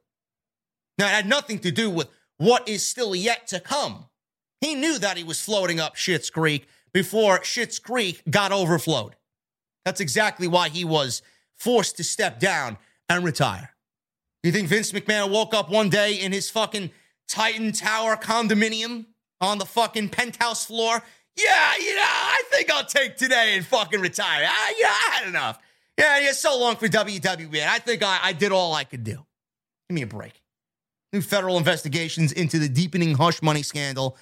Now, it had nothing to do with what is still yet to come. He knew that he was floating up Schitt's Creek before Schitt's Creek got overflowed. That's exactly why he was forced to step down and retire. You think Vince McMahon woke up one day in his fucking Titan Tower condominium on the fucking penthouse floor? Yeah, you know, I think I'll take today and fucking retire. I, yeah, I had enough. Yeah, yeah, so long for WWE. I think I, I did all I could do. Give me a break. New federal investigations into the deepening hush money scandal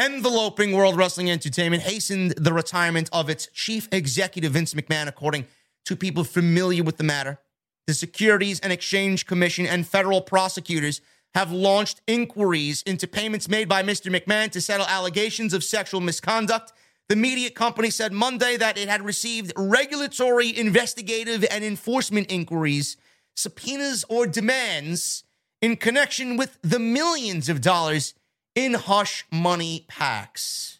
enveloping World Wrestling Entertainment hastened the retirement of its chief executive, Vince McMahon, according to people familiar with the matter. The Securities and Exchange Commission and federal prosecutors have launched inquiries into payments made by Mr. McMahon to settle allegations of sexual misconduct. The media company said Monday that it had received regulatory, investigative, and enforcement inquiries, subpoenas, or demands in connection with the millions of dollars in hush money packs.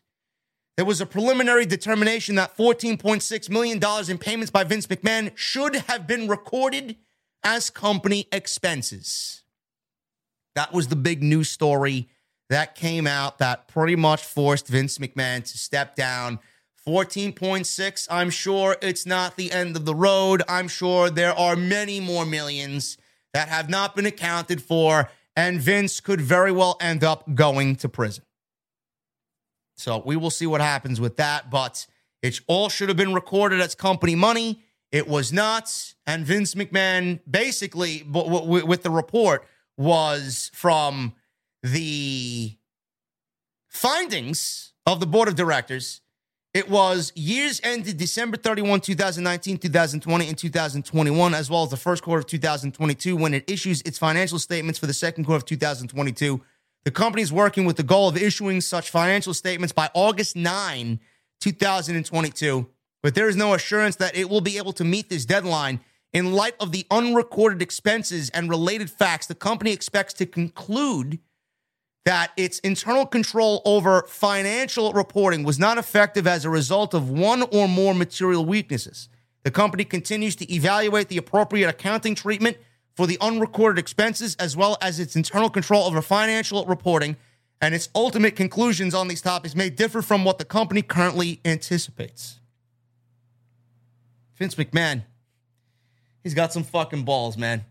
There was a preliminary determination that $14.6 million in payments by Vince McMahon should have been recorded as company expenses. That was the big news story that came out that pretty much forced Vince McMahon to step down. 14.6, I'm sure it's not the end of the road. I'm sure there are many more millions that have not been accounted for, and Vince could very well end up going to prison. So we will see what happens with that, but it all should have been recorded as company money. It was not. And Vince McMahon, basically, with the report, was from the findings of the board of directors. It was years ended December 31, 2019, 2020, and 2021, as well as the first quarter of 2022 when it issues its financial statements for the second quarter of 2022. The company is working with the goal of issuing such financial statements by August 9, 2022, but there is no assurance that it will be able to meet this deadline in light of the unrecorded expenses and related facts, the company expects to conclude that its internal control over financial reporting was not effective as a result of one or more material weaknesses. The company continues to evaluate the appropriate accounting treatment for the unrecorded expenses as well as its internal control over financial reporting, and its ultimate conclusions on these topics may differ from what the company currently anticipates. Vince McMahon He's got some fucking balls, man.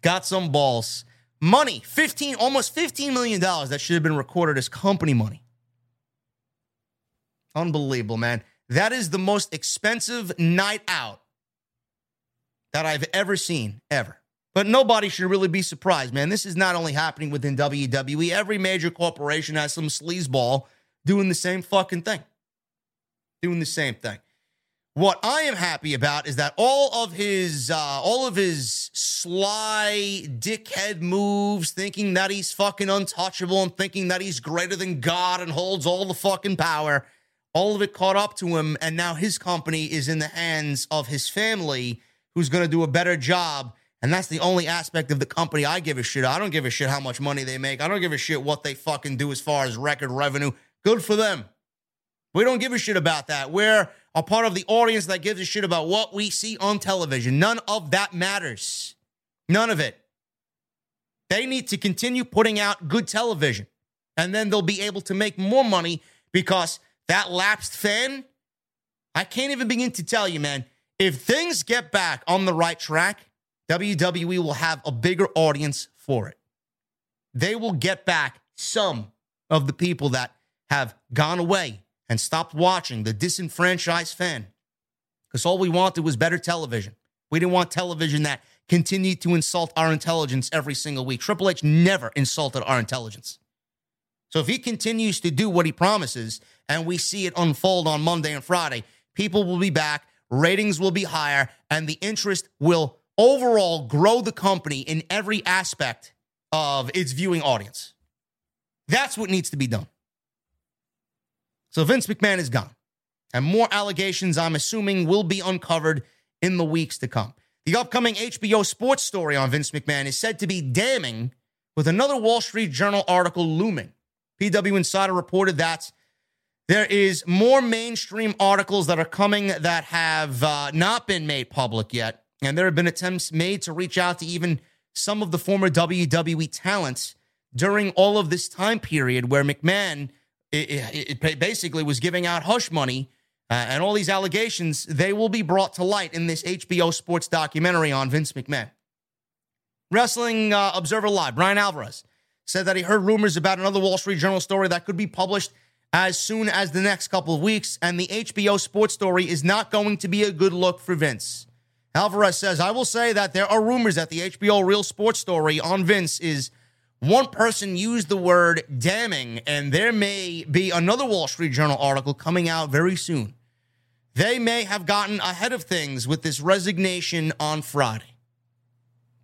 Got some balls. Money, 15, almost $15 million that should have been recorded as company money. Unbelievable, man. That is the most expensive night out that I've ever seen, ever. But nobody should really be surprised, man. This is not only happening within WWE, every major corporation has some sleazeball doing the same fucking thing. Doing the same thing. What I am happy about is that all of his uh, all of his sly dickhead moves, thinking that he's fucking untouchable and thinking that he's greater than God and holds all the fucking power, all of it caught up to him, and now his company is in the hands of his family, who's going to do a better job. And that's the only aspect of the company I give a shit. I don't give a shit how much money they make. I don't give a shit what they fucking do as far as record revenue. Good for them. We don't give a shit about that. We're a part of the audience that gives a shit about what we see on television. None of that matters. None of it. They need to continue putting out good television, and then they'll be able to make more money because that lapsed fan, I can't even begin to tell you, man. If things get back on the right track, WWE will have a bigger audience for it. They will get back some of the people that have gone away and stopped watching the disenfranchised fan because all we wanted was better television. We didn't want television that continued to insult our intelligence every single week. Triple H never insulted our intelligence. So if he continues to do what he promises and we see it unfold on Monday and Friday, people will be back, ratings will be higher, and the interest will overall grow the company in every aspect of its viewing audience. That's what needs to be done. So Vince McMahon is gone. And more allegations, I'm assuming, will be uncovered in the weeks to come. The upcoming HBO sports story on Vince McMahon is said to be damning, with another Wall Street Journal article looming. PW Insider reported that there is more mainstream articles that are coming that have uh, not been made public yet. And there have been attempts made to reach out to even some of the former WWE talents during all of this time period where McMahon it, it, basically was giving out hush money. Uh, and all these allegations, they will be brought to light in this HBO sports documentary on Vince McMahon. Wrestling uh, Observer Live, Bryan Alvarez said that he heard rumors about another Wall Street Journal story that could be published as soon as the next couple of weeks, and the HBO sports story is not going to be a good look for Vince. Alvarez says, I will say that there are rumors that the HBO Real Sports story on Vince is one person used the word damning, and there may be another Wall Street Journal article coming out very soon. They may have gotten ahead of things with this resignation on Friday.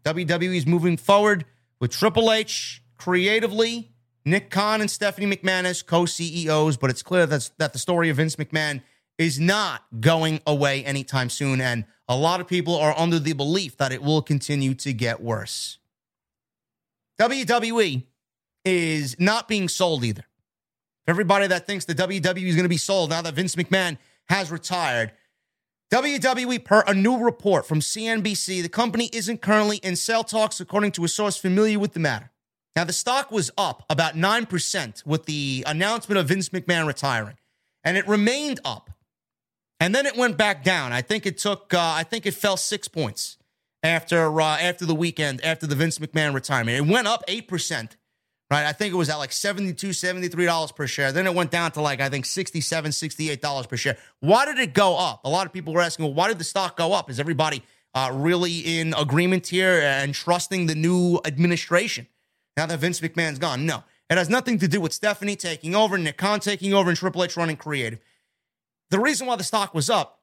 WWE is moving forward with Triple H creatively, Nick Khan and Stephanie McMahon as co CEOs, but it's clear that's, that the story of Vince McMahon is not going away anytime soon. And a lot of people are under the belief that it will continue to get worse. WWE is not being sold either. Everybody that thinks the WWE is going to be sold now that Vince McMahon has retired. WWE, per a new report from CNBC, the company isn't currently in sale talks, according to a source familiar with the matter. Now, the stock was up about 9% with the announcement of Vince McMahon retiring, and it remained up. And then it went back down. I think it took, uh, I think it fell six points after uh, after the weekend, after the Vince McMahon retirement. It went up 8%, right? I think it was at like 72 $73 per share. Then it went down to like, I think 67 $68 per share. Why did it go up? A lot of people were asking, well, why did the stock go up? Is everybody uh, really in agreement here and trusting the new administration? now that Vince McMahon's gone. No, it has nothing to do with Stephanie taking over, Nick Khan taking over, and Triple H running creative. The reason why the stock was up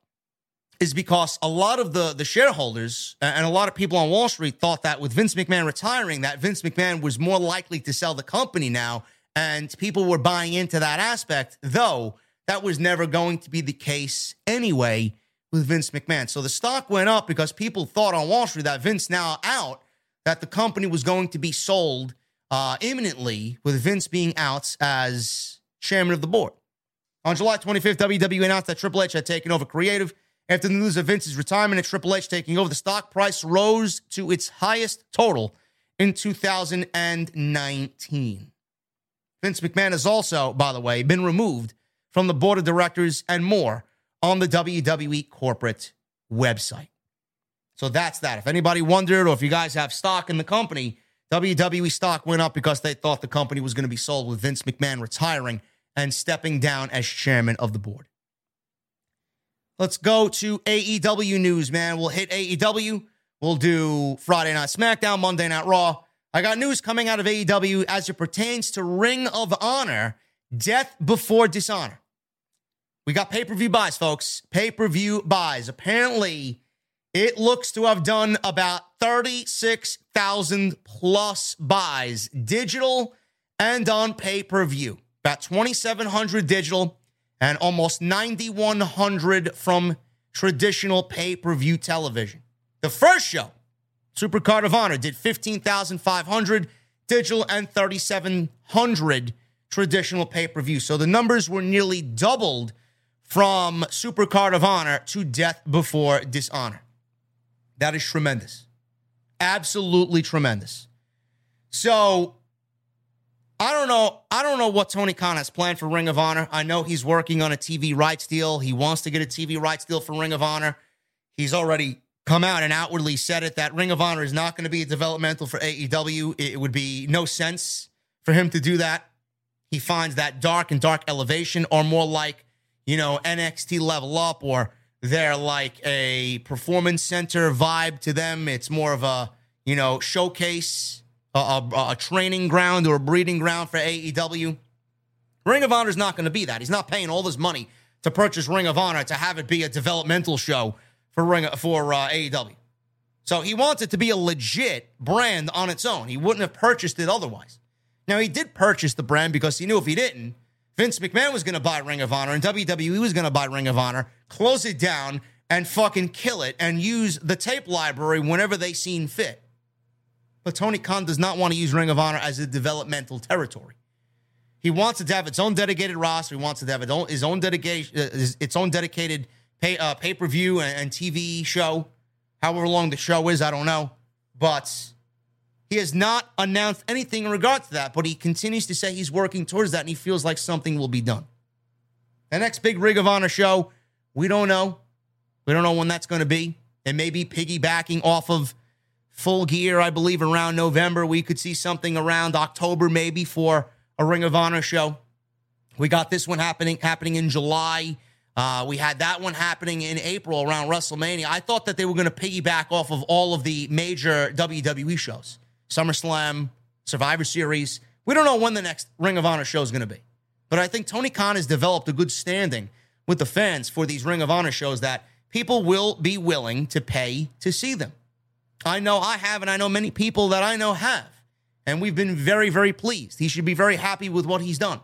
is because a lot of the the shareholders and a lot of people on Wall Street thought that with Vince McMahon retiring, that Vince McMahon was more likely to sell the company now, and people were buying into that aspect. Though that was never going to be the case anyway with Vince McMahon. So the stock went up because people thought on Wall Street that Vince now out, that the company was going to be sold uh, imminently with Vince being out as chairman of the board. On July 25th, WWE announced that Triple H had taken over creative. After the news of Vince's retirement and Triple H taking over, the stock price rose to its highest total in 2019. Vince McMahon has also, by the way, been removed from the board of directors and more on the WWE corporate website. So that's that. If anybody wondered or if you guys have stock in the company, WWE stock went up because they thought the company was going to be sold with Vince McMahon retiring and stepping down as chairman of the board. Let's go to AEW news, man. We'll hit AEW. We'll do Friday Night SmackDown, Monday Night Raw. I got news coming out of AEW as it pertains to Ring of Honor, Death Before Dishonor. We got pay per view buys, folks. Pay per view buys. Apparently, it looks to have done about 36,000 plus buys, digital and on pay per view. About 2,700 digital and almost 9,100 from traditional pay per view television. The first show, Supercard of Honor, did 15,500 digital and 3,700 traditional pay per view. So the numbers were nearly doubled from Supercard of Honor to Death Before Dishonor. That is tremendous. Absolutely tremendous. So I don't know. I don't know what Tony Khan has planned for Ring of Honor. I know he's working on a TV rights deal. He wants to get a TV rights deal for Ring of Honor. He's already come out and outwardly said it that Ring of Honor is not going to be developmental for AEW. It would be no sense for him to do that. He finds that dark and dark elevation are more like, you know, NXT level up or they're like a performance center vibe to them. It's more of a, you know, showcase, a, a, a training ground or a breeding ground for AEW. Ring of Honor is not going to be that. He's not paying all this money to purchase Ring of Honor to have it be a developmental show for Ring for uh, AEW. So he wants it to be a legit brand on its own. He wouldn't have purchased it otherwise. Now he did purchase the brand because he knew if he didn't, Vince McMahon was going to buy Ring of Honor and WWE was going to buy Ring of Honor, close it down, and fucking kill it and use the tape library whenever they seen fit. But Tony Khan does not want to use Ring of Honor as a developmental territory. He wants it to have its own dedicated roster. He wants it to have its own, his own dedication, uh, its own dedicated pay uh, pay per view and, and TV show. However long the show is, I don't know. But he has not announced anything in regard to that, but he continues to say he's working towards that and he feels like something will be done. The next big Ring of Honor show, we don't know. We don't know when that's going to be. It may be piggybacking off of full gear, I believe, around November. We could see something around October, maybe, for a Ring of Honor show. We got this one happening happening in July. Uh, we had that one happening in April around WrestleMania. I thought that they were going to piggyback off of all of the major WWE shows. SummerSlam, Survivor Series. We don't know when the next Ring of Honor show is going to be. But I think Tony Khan has developed a good standing with the fans for these Ring of Honor shows that people will be willing to pay to see them. I know I have, and I know many people that I know have. And we've been very, very pleased. He should be very happy with what he's done.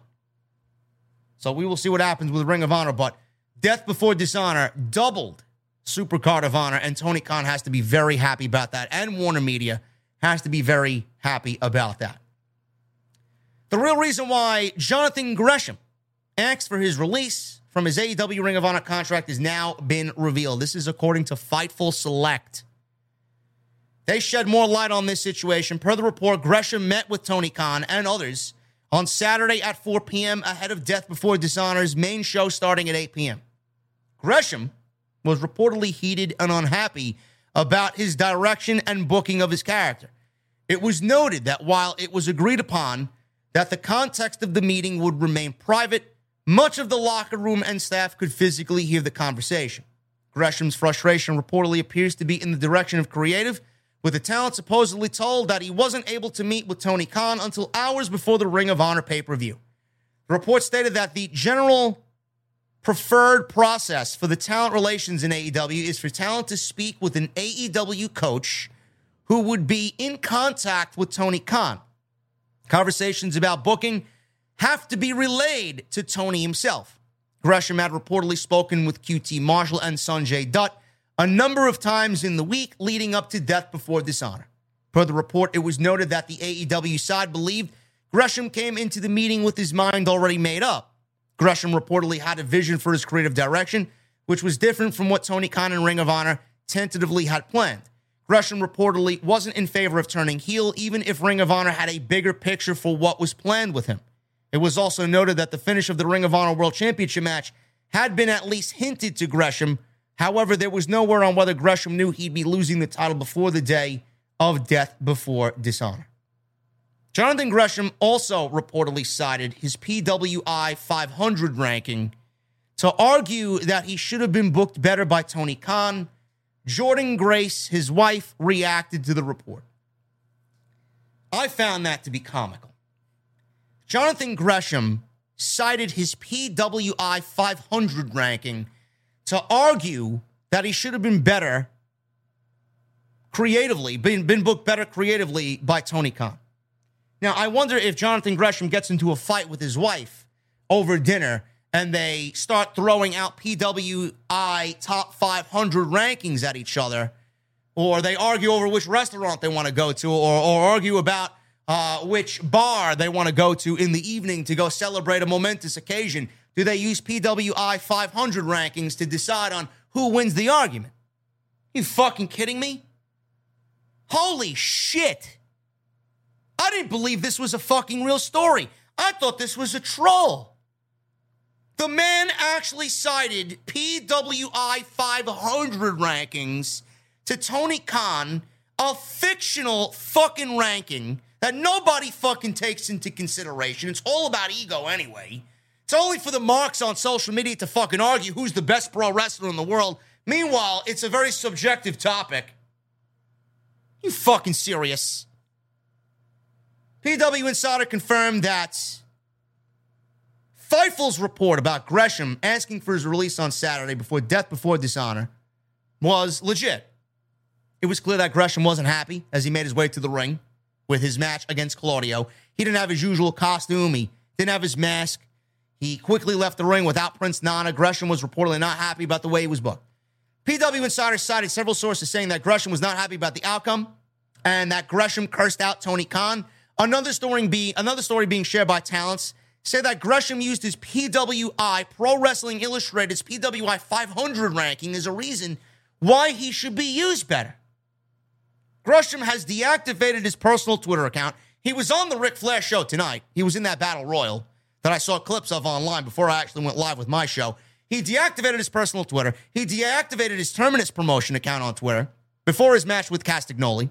So we will see what happens with Ring of Honor. But Death Before Dishonor doubled Supercard of Honor, and Tony Khan has to be very happy about that. And Warner Media has to be very happy about that. The real reason why Jonathan Gresham asked for his release from his AEW Ring of Honor contract has now been revealed. This is according to Fightful Select. They shed more light on this situation. Per the report, Gresham met with Tony Khan and others on Saturday at 4 p.m. ahead of Death Before Dishonor's main show starting at 8 p.m. Gresham was reportedly heated and unhappy about his direction and booking of his character. It was noted that while it was agreed upon that the context of the meeting would remain private, much of the locker room and staff could physically hear the conversation. Gresham's frustration reportedly appears to be in the direction of creative with the talent supposedly told that he wasn't able to meet with Tony Khan until hours before the Ring of Honor pay per view. The report stated that the general preferred process for the talent relations in AEW is for talent to speak with an AEW coach who would be in contact with Tony Khan. Conversations about booking have to be relayed to Tony himself. Gresham had reportedly spoken with QT Marshall and Sanjay Dutt a number of times in the week leading up to Death Before Dishonor. Per the report, it was noted that the AEW side believed Gresham came into the meeting with his mind already made up. Gresham reportedly had a vision for his creative direction, which was different from what Tony Khan and Ring of Honor tentatively had planned. Gresham reportedly wasn't in favor of turning heel, even if Ring of Honor had a bigger picture for what was planned with him. It was also noted that the finish of the Ring of Honor World Championship match had been at least hinted to Gresham, However, there was no word on whether Gresham knew he'd be losing the title before the day of death before dishonor. Jonathan Gresham also reportedly cited his PWI 500 ranking to argue that he should have been booked better by Tony Khan. Jordan Grace, his wife, reacted to the report. I found that to be comical. Jonathan Gresham cited his PWI 500 ranking to argue that he should have been better creatively, been, been booked better creatively by Tony Khan. Now, I wonder if Jonathan Gresham gets into a fight with his wife over dinner and they start throwing out PWI top 500 rankings at each other, or they argue over which restaurant they want to go to, or, or argue about uh, which bar they want to go to in the evening to go celebrate a momentous occasion. Do they use PWI 500 rankings to decide on who wins the argument? You fucking kidding me? Holy shit. I didn't believe this was a fucking real story. I thought this was a troll. The man actually cited PWI 500 rankings to Tony Khan, a fictional fucking ranking that nobody fucking takes into consideration. It's all about ego anyway. It's only for the marks on social media to fucking argue who's the best pro wrestler in the world. Meanwhile, it's a very subjective topic. You fucking serious? PW Insider confirmed that Fightful's report about Gresham asking for his release on Saturday before Death Before Dishonor was legit. It was clear that Gresham wasn't happy as he made his way to the ring with his match against Claudio. He didn't have his usual costume, he didn't have his mask. He quickly left the ring without Prince Nana. Gresham was reportedly not happy about the way he was booked. PW Insider cited several sources saying that Gresham was not happy about the outcome and that Gresham cursed out Tony Khan. Another story, be, another story being shared by talents say that Gresham used his PWI Pro Wrestling Illustrated's PWI 500 ranking as a reason why he should be used better. Gresham has deactivated his personal Twitter account. He was on the Ric Flair show tonight. He was in that battle royal that I saw clips of online before I actually went live with my show. He deactivated his personal Twitter. He deactivated his Terminus promotion account on Twitter before his match with Castagnoli.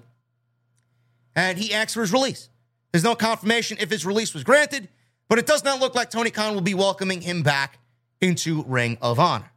And he asked for his release. There's no confirmation if his release was granted, but it does not look like Tony Khan will be welcoming him back into Ring of Honor.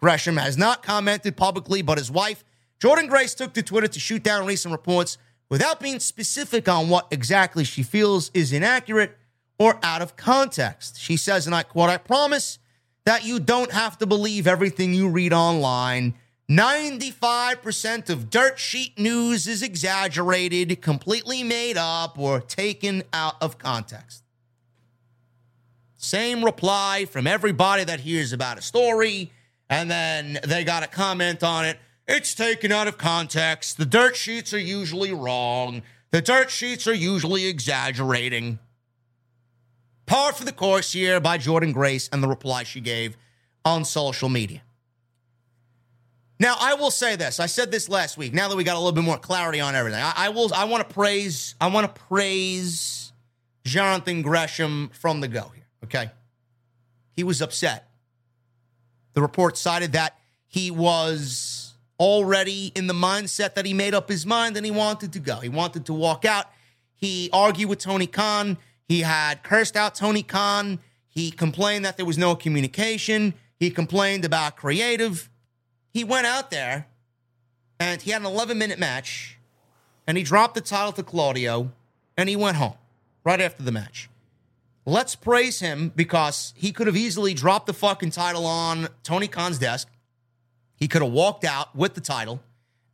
Gresham has not commented publicly, but his wife, Jordan Grace, took to Twitter to shoot down recent reports without being specific on what exactly she feels is inaccurate or out of context. She says, and I quote, I promise that you don't have to believe everything you read online. 95% of dirt sheet news is exaggerated, completely made up, or taken out of context. Same reply from everybody that hears about a story, and then they got a comment on it. It's taken out of context. The dirt sheets are usually wrong. The dirt sheets are usually exaggerating. Par for the course here by Jordan Grace and the reply she gave on social media. Now, I will say this. I said this last week. Now that we got a little bit more clarity on everything, I, I will. I want to praise. I want to praise Jonathan Gresham from the go here. Okay, he was upset. The report cited that he was already in the mindset that he made up his mind and he wanted to go. He wanted to walk out. He argued with Tony Khan. He had cursed out Tony Khan. He complained that there was no communication. He complained about creative he went out there and he had an 11 minute match and he dropped the title to Claudio and he went home right after the match. Let's praise him because he could have easily dropped the fucking title on Tony Khan's desk. He could have walked out with the title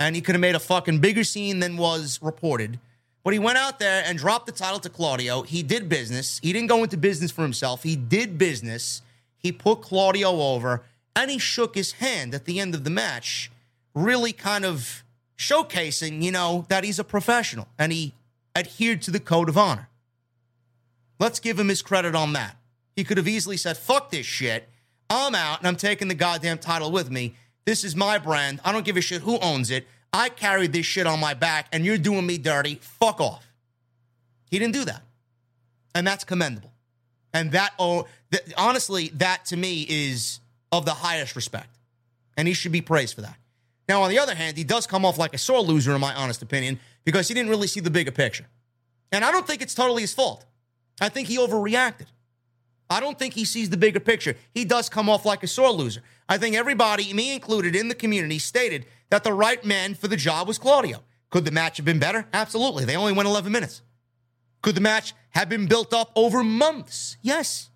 and he could have made a fucking bigger scene than was reported. But he went out there and dropped the title to Claudio. He did business. He didn't go into business for himself. He did business. He put Claudio over and he shook his hand at the end of the match, really kind of showcasing, you know, that he's a professional and he adhered to the code of honor. Let's give him his credit on that. He could have easily said, fuck this shit. I'm out and I'm taking the goddamn title with me. This is my brand. I don't give a shit who owns it. I carried this shit on my back and you're doing me dirty. Fuck off. He didn't do that. And that's commendable. And that, oh, th- honestly, that to me is of the highest respect. And he should be praised for that. Now, on the other hand, he does come off like a sore loser, in my honest opinion, because he didn't really see the bigger picture. And I don't think it's totally his fault. I think he overreacted. I don't think he sees the bigger picture. He does come off like a sore loser. I think everybody, me included, in the community stated that the right man for the job was Claudio. Could the match have been better? Absolutely. They only went 11 minutes. Could the match have been built up over months? Yes.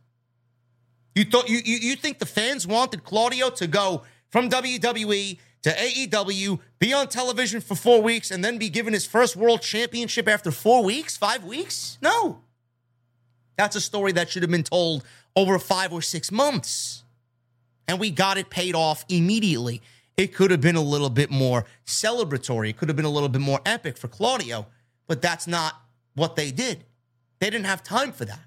You thought you, you you think the fans wanted Claudio to go from WWE to AEW, be on television for four weeks, and then be given his first world championship after four weeks, five weeks? No. That's a story that should have been told over five or six months. And we got it paid off immediately. It could have been a little bit more celebratory. It could have been a little bit more epic for Claudio, but that's not what they did. They didn't have time for that.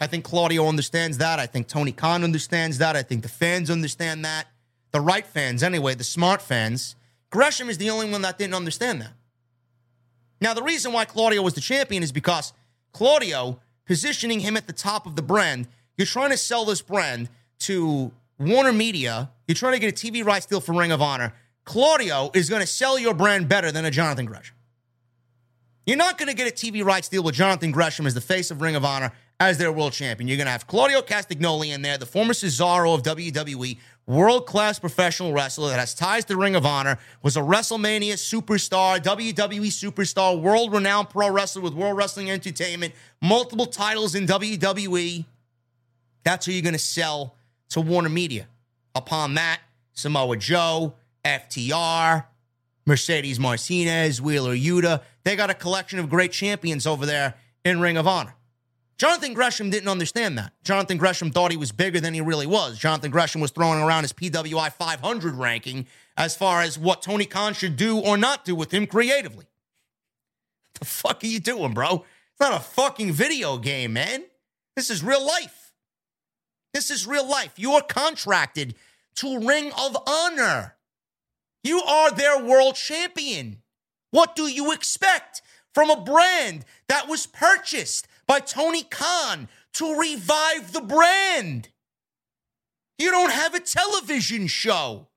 I think Claudio understands that. I think Tony Khan understands that. I think the fans understand that. The right fans, anyway, the smart fans. Gresham is the only one that didn't understand that. Now, the reason why Claudio was the champion is because Claudio, positioning him at the top of the brand, you're trying to sell this brand to Warner Media. You're trying to get a TV rights deal for Ring of Honor. Claudio is going to sell your brand better than a Jonathan Gresham. You're not going to get a TV rights deal with Jonathan Gresham as the face of Ring of Honor as their world champion. You're going to have Claudio Castagnoli in there, the former Cesaro of WWE, world class professional wrestler that has ties to Ring of Honor, was a WrestleMania superstar, WWE superstar, world renowned pro wrestler with World Wrestling Entertainment, multiple titles in WWE. That's who you're going to sell to Warner Media. Upon that, Samoa Joe, FTR, Mercedes Martinez, Wheeler Yuta. They got a collection of great champions over there in Ring of Honor. Jonathan Gresham didn't understand that. Jonathan Gresham thought he was bigger than he really was. Jonathan Gresham was throwing around his PWI 500 ranking as far as what Tony Khan should do or not do with him creatively. What the fuck are you doing, bro? It's not a fucking video game, man. This is real life. This is real life. You're contracted to Ring of Honor. You are their world champion. What do you expect from a brand that was purchased by Tony Khan to revive the brand. You don't have a television show.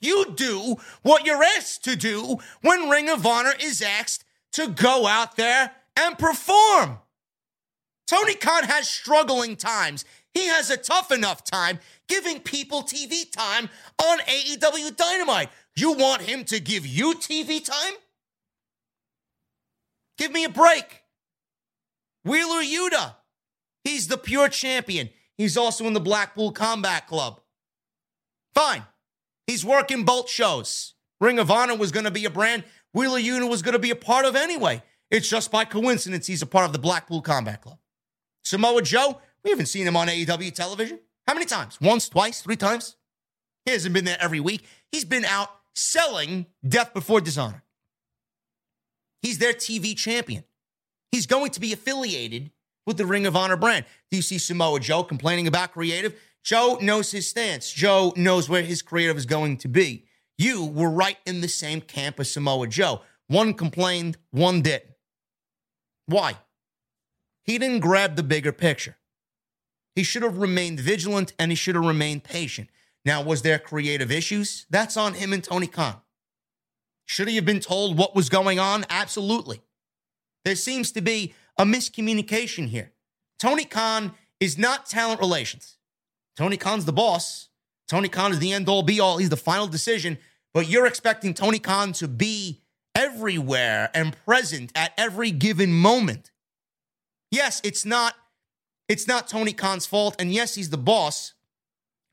You do what you're asked to do when Ring of Honor is asked to go out there and perform. Tony Khan has struggling times. He has a tough enough time giving people TV time on AEW Dynamite. You want him to give you TV time? Give me a break. Wheeler Yuta, he's the pure champion. He's also in the Blackpool Combat Club. Fine. He's working both shows. Ring of Honor was going to be a brand Wheeler Yuta was going to be a part of anyway. It's just by coincidence he's a part of the Blackpool Combat Club. Samoa Joe, we haven't seen him on AEW television. How many times? Once, twice, three times? He hasn't been there every week. He's been out selling Death Before Dishonor. He's their TV champion. He's going to be affiliated with the Ring of Honor brand. Do you see Samoa Joe complaining about creative? Joe knows his stance. Joe knows where his creative is going to be. You were right in the same camp as Samoa Joe. One complained, one didn't. Why? He didn't grab the bigger picture. He should have remained vigilant and he should have remained patient. Now, was there creative issues? That's on him and Tony Khan. Should he have been told what was going on? Absolutely. There seems to be a miscommunication here. Tony Khan is not talent relations. Tony Khan's the boss. Tony Khan is the end all be all. He's the final decision. But you're expecting Tony Khan to be everywhere and present at every given moment. Yes, it's not it's not Tony Khan's fault and yes, he's the boss.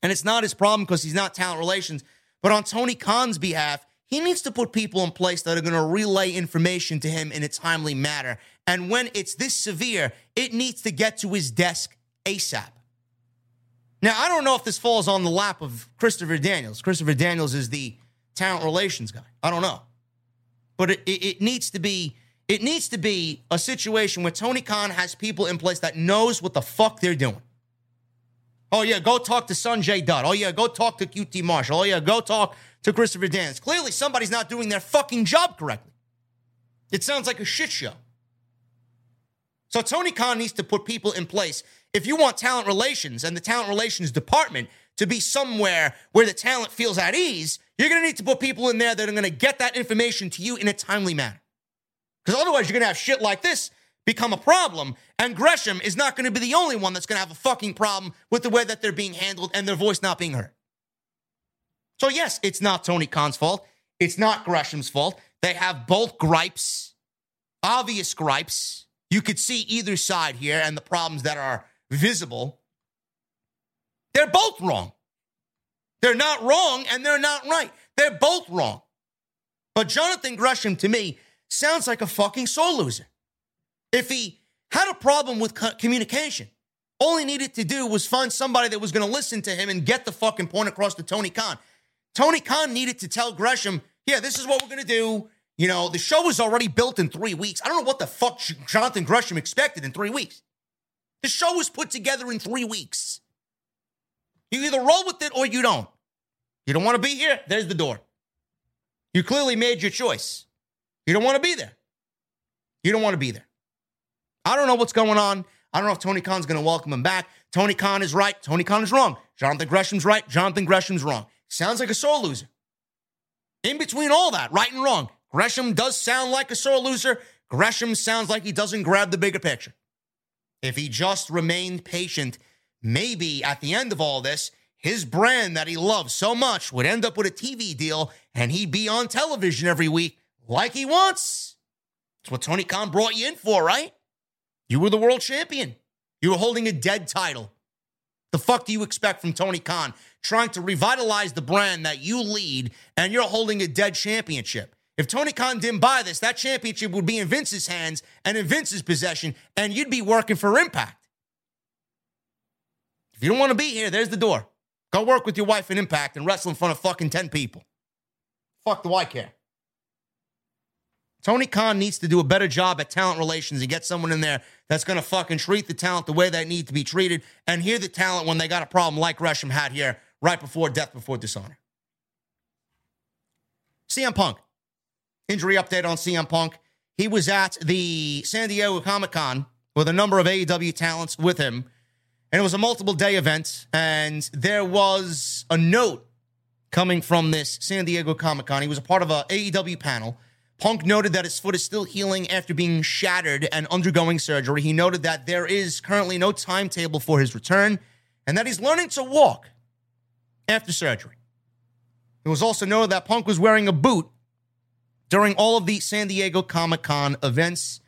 And it's not his problem because he's not talent relations, but on Tony Khan's behalf, he needs to put people in place that are going to relay information to him in a timely manner. And when it's this severe, it needs to get to his desk ASAP. Now, I don't know if this falls on the lap of Christopher Daniels. Christopher Daniels is the talent relations guy. I don't know. But it, it, it, needs to be it needs to be a situation where Tony Khan has people in place that knows what the fuck they're doing. Oh yeah, go talk to Sanjay Dutt. Oh yeah, go talk to QT Marshall. Oh yeah, go talk to Christopher Daniels. Clearly somebody's not doing their fucking job correctly. It sounds like a shit show. So Tony Khan needs to put people in place. If you want talent relations and the talent relations department to be somewhere where the talent feels at ease, you're going to need to put people in there that are going to get that information to you in a timely manner. Because otherwise, you're going to have shit like this become a problem, and Gresham is not going to be the only one that's going to have a fucking problem with the way that they're being handled and their voice not being heard. So, yes, it's not Tony Khan's fault. It's not Gresham's fault. They have both gripes, obvious gripes. You could see either side here and the problems that are visible. They're both wrong. They're not wrong and they're not right. They're both wrong. But Jonathan Gresham, to me, sounds like a fucking soul loser. If he had a problem with communication, all he needed to do was find somebody that was going to listen to him and get the fucking point across to Tony Khan. Tony Khan needed to tell Gresham, yeah, this is what we're going to do. You know, the show was already built in three weeks. I don't know what the fuck Jonathan Gresham expected in three weeks. The show was put together in three weeks. You either roll with it or you don't. You don't want to be here? There's the door. You clearly made your choice. You don't want to be there. You don't want to be there. I don't know what's going on. I don't know if Tony Khan's going to welcome him back. Tony Khan is right. Tony Khan is wrong. Jonathan Gresham's right. Jonathan Gresham's wrong. Sounds like a sore loser. In between all that, right and wrong, Gresham does sound like a sore loser. Gresham sounds like he doesn't grab the bigger picture. If he just remained patient, maybe at the end of all this, his brand that he loves so much would end up with a TV deal and he'd be on television every week like he wants. That's what Tony Khan brought you in for, right? You were the world champion. You were holding a dead title. The fuck do you expect from Tony Khan trying to revitalize the brand that you lead and you're holding a dead championship? If Tony Khan didn't buy this, that championship would be in Vince's hands and in Vince's possession, and you'd be working for Impact. If you don't want to be here, there's the door. Go work with your wife in Impact and wrestle in front of fucking 10 people. Fuck do I care? Tony Khan needs to do a better job at talent relations and get someone in there that's going to fucking treat the talent the way they need to be treated and hear the talent when they got a problem like Gresham had here right before death before dishonor. CM Punk. Injury update on CM Punk. He was at the San Diego Comic Con with a number of AEW talents with him. And it was a multiple day event. And there was a note coming from this San Diego Comic Con. He was a part of a AEW panel Punk noted that his foot is still healing after being shattered and undergoing surgery. He noted that there is currently no timetable for his return and that he's learning to walk after surgery. It was also noted that Punk was wearing a boot during all of the San Diego Comic Con events.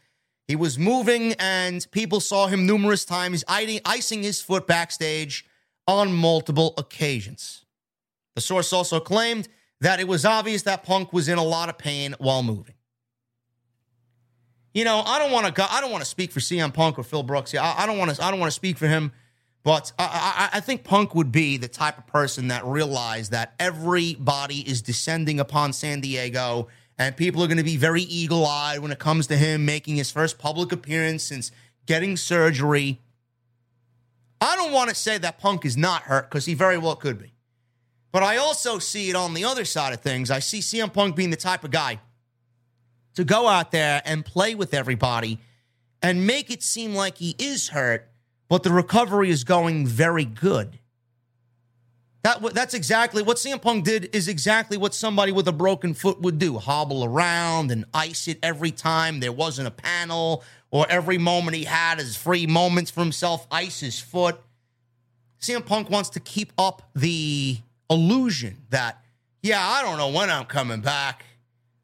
He was moving, and people saw him numerous times icing his foot backstage on multiple occasions. The source also claimed that it was obvious that Punk was in a lot of pain while moving. You know, I don't want to. I don't want to speak for CM Punk or Phil Brooks. I, I don't want to. I don't want to speak for him. But I, I, I, think Punk would be the type of person that realized that everybody is descending upon San Diego, and people are going to be very eagle eyed when it comes to him making his first public appearance since getting surgery. I don't want to say that Punk is not hurt because he very well could be. But I also see it on the other side of things. I see CM Punk being the type of guy to go out there and play with everybody and make it seem like he is hurt, but the recovery is going very good. That, that's exactly what CM Punk did, is exactly what somebody with a broken foot would do hobble around and ice it every time there wasn't a panel, or every moment he had his free moments for himself, ice his foot. CM Punk wants to keep up the illusion that, yeah, I don't know when I'm coming back.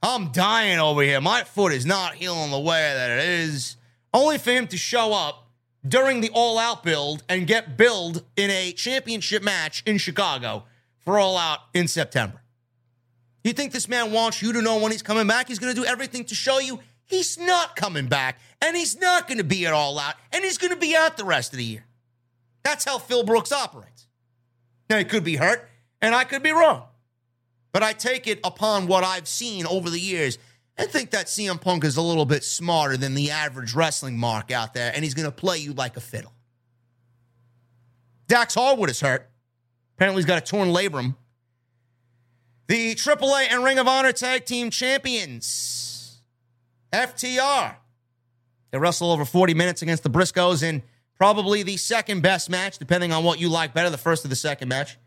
I'm dying over here. My foot is not healing the way that it is. Only for him to show up during the all out build and get billed in a championship match in Chicago for all out in September. You think this man wants you to know when he's coming back? He's going to do everything to show you he's not coming back and he's not going to be at all out and he's going to be out the rest of the year. That's how Phil Brooks operates. Now, he could be hurt and I could be wrong. But I take it upon what I've seen over the years and think that CM Punk is a little bit smarter than the average wrestling mark out there, and he's going to play you like a fiddle. Dax Harwood is hurt. Apparently, he's got a torn labrum. The AAA and Ring of Honor Tag Team Champions, FTR. They wrestle over 40 minutes against the Briscoes in probably the second best match, depending on what you like better, the first or the second match.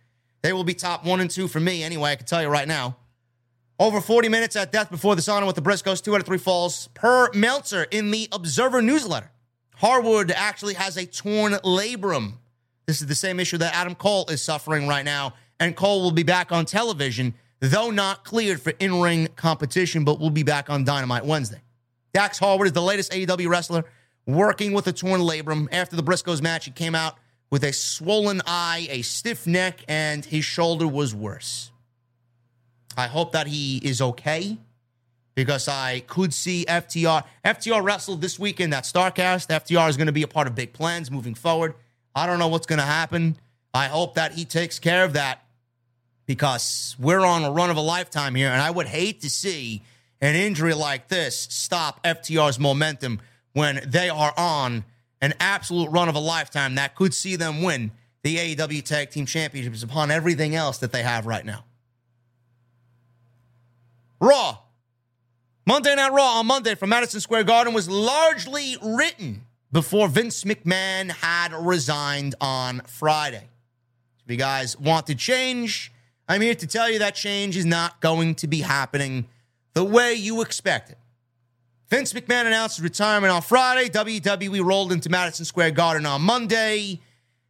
They will be top one and two for me anyway, I can tell you right now. Over 40 minutes at Death Before Dishonor with the Briscoes, two out of three falls per Meltzer in the Observer newsletter. Harwood actually has a torn labrum. This is the same issue that Adam Cole is suffering right now, and Cole will be back on television, though not cleared for in ring competition, but will be back on Dynamite Wednesday. Dax Harwood is the latest AEW wrestler working with a torn labrum. After the Briscoes match, he came out with a swollen eye, a stiff neck, and his shoulder was worse. I hope that he is okay because I could see FTR. FTR wrestled this weekend at Starcast. FTR is going to be a part of big plans moving forward. I don't know what's going to happen. I hope that he takes care of that because we're on a run of a lifetime here, and I would hate to see an injury like this stop FTR's momentum when they are on an absolute run of a lifetime that could see them win the AEW Tag Team Championships upon everything else that they have right now. Raw. Monday Night Raw on Monday from Madison Square Garden was largely written before Vince McMahon had resigned on Friday. If you guys want to change, I'm here to tell you that change is not going to be happening the way you expect it. Vince McMahon announced his retirement on Friday. WWE rolled into Madison Square Garden on Monday.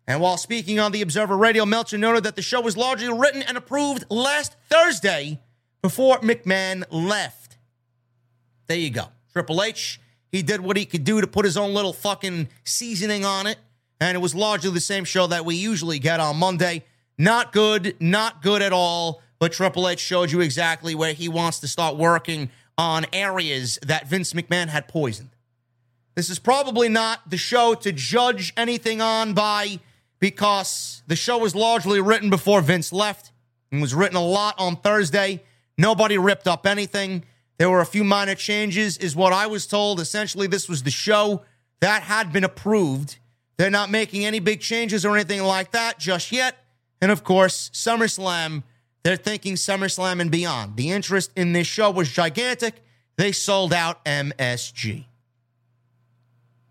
And while speaking on the Observer Radio, Meltzer noted that the show was largely written and approved last Thursday before McMahon left. There you go. Triple H, he did what he could do to put his own little fucking seasoning on it. And it was largely the same show that we usually get on Monday. Not good, not good at all. But Triple H showed you exactly where he wants to start working on areas that Vince McMahon had poisoned. This is probably not the show to judge anything on by because the show was largely written before Vince left and was written a lot on Thursday. Nobody ripped up anything. There were a few minor changes, is what I was told. Essentially, this was the show that had been approved. They're not making any big changes or anything like that just yet. And of course, SummerSlam they're thinking SummerSlam and beyond. The interest in this show was gigantic. They sold out MSG.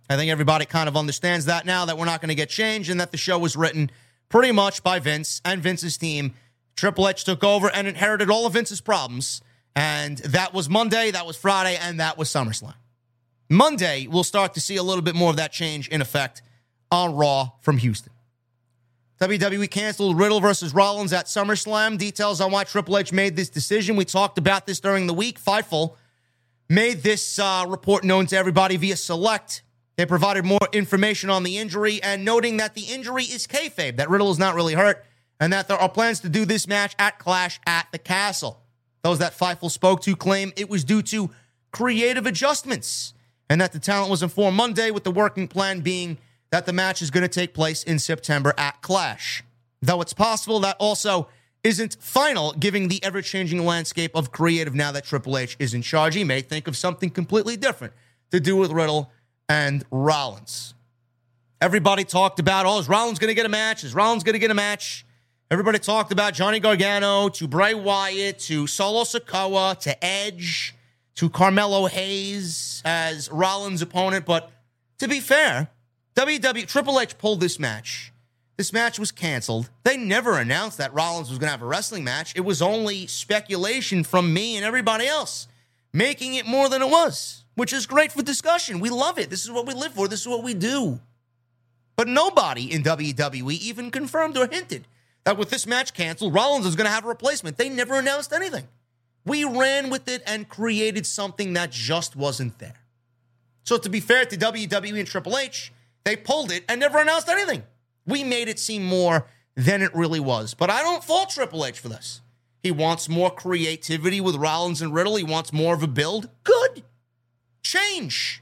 I think everybody kind of understands that now that we're not going to get changed and that the show was written pretty much by Vince and Vince's team. Triple H took over and inherited all of Vince's problems. And that was Monday, that was Friday, and that was SummerSlam. Monday, we'll start to see a little bit more of that change in effect on Raw from Houston. WWE canceled Riddle versus Rollins at SummerSlam. Details on why Triple H made this decision. We talked about this during the week. Fightful made this uh, report known to everybody via Select. They provided more information on the injury and noting that the injury is kayfabe, that Riddle is not really hurt, and that there are plans to do this match at Clash at the Castle. Those that Fightful spoke to claim it was due to creative adjustments, and that the talent was informed Monday with the working plan being that the match is going to take place in September at Clash. Though it's possible that also isn't final, given the ever changing landscape of creative now that Triple H is in charge. He may think of something completely different to do with Riddle and Rollins. Everybody talked about, oh, is Rollins going to get a match? Is Rollins going to get a match? Everybody talked about Johnny Gargano to Bray Wyatt to Solo Sikoa to Edge to Carmelo Hayes as Rollins' opponent. But to be fair, WWE Triple H pulled this match. This match was canceled. They never announced that Rollins was going to have a wrestling match. It was only speculation from me and everybody else, making it more than it was, which is great for discussion. We love it. This is what we live for. This is what we do. But nobody in WWE even confirmed or hinted that with this match canceled, Rollins is going to have a replacement. They never announced anything. We ran with it and created something that just wasn't there. So, to be fair to WWE and Triple H, they pulled it and never announced anything. We made it seem more than it really was. But I don't fault Triple H for this. He wants more creativity with Rollins and Riddle. He wants more of a build. Good. Change.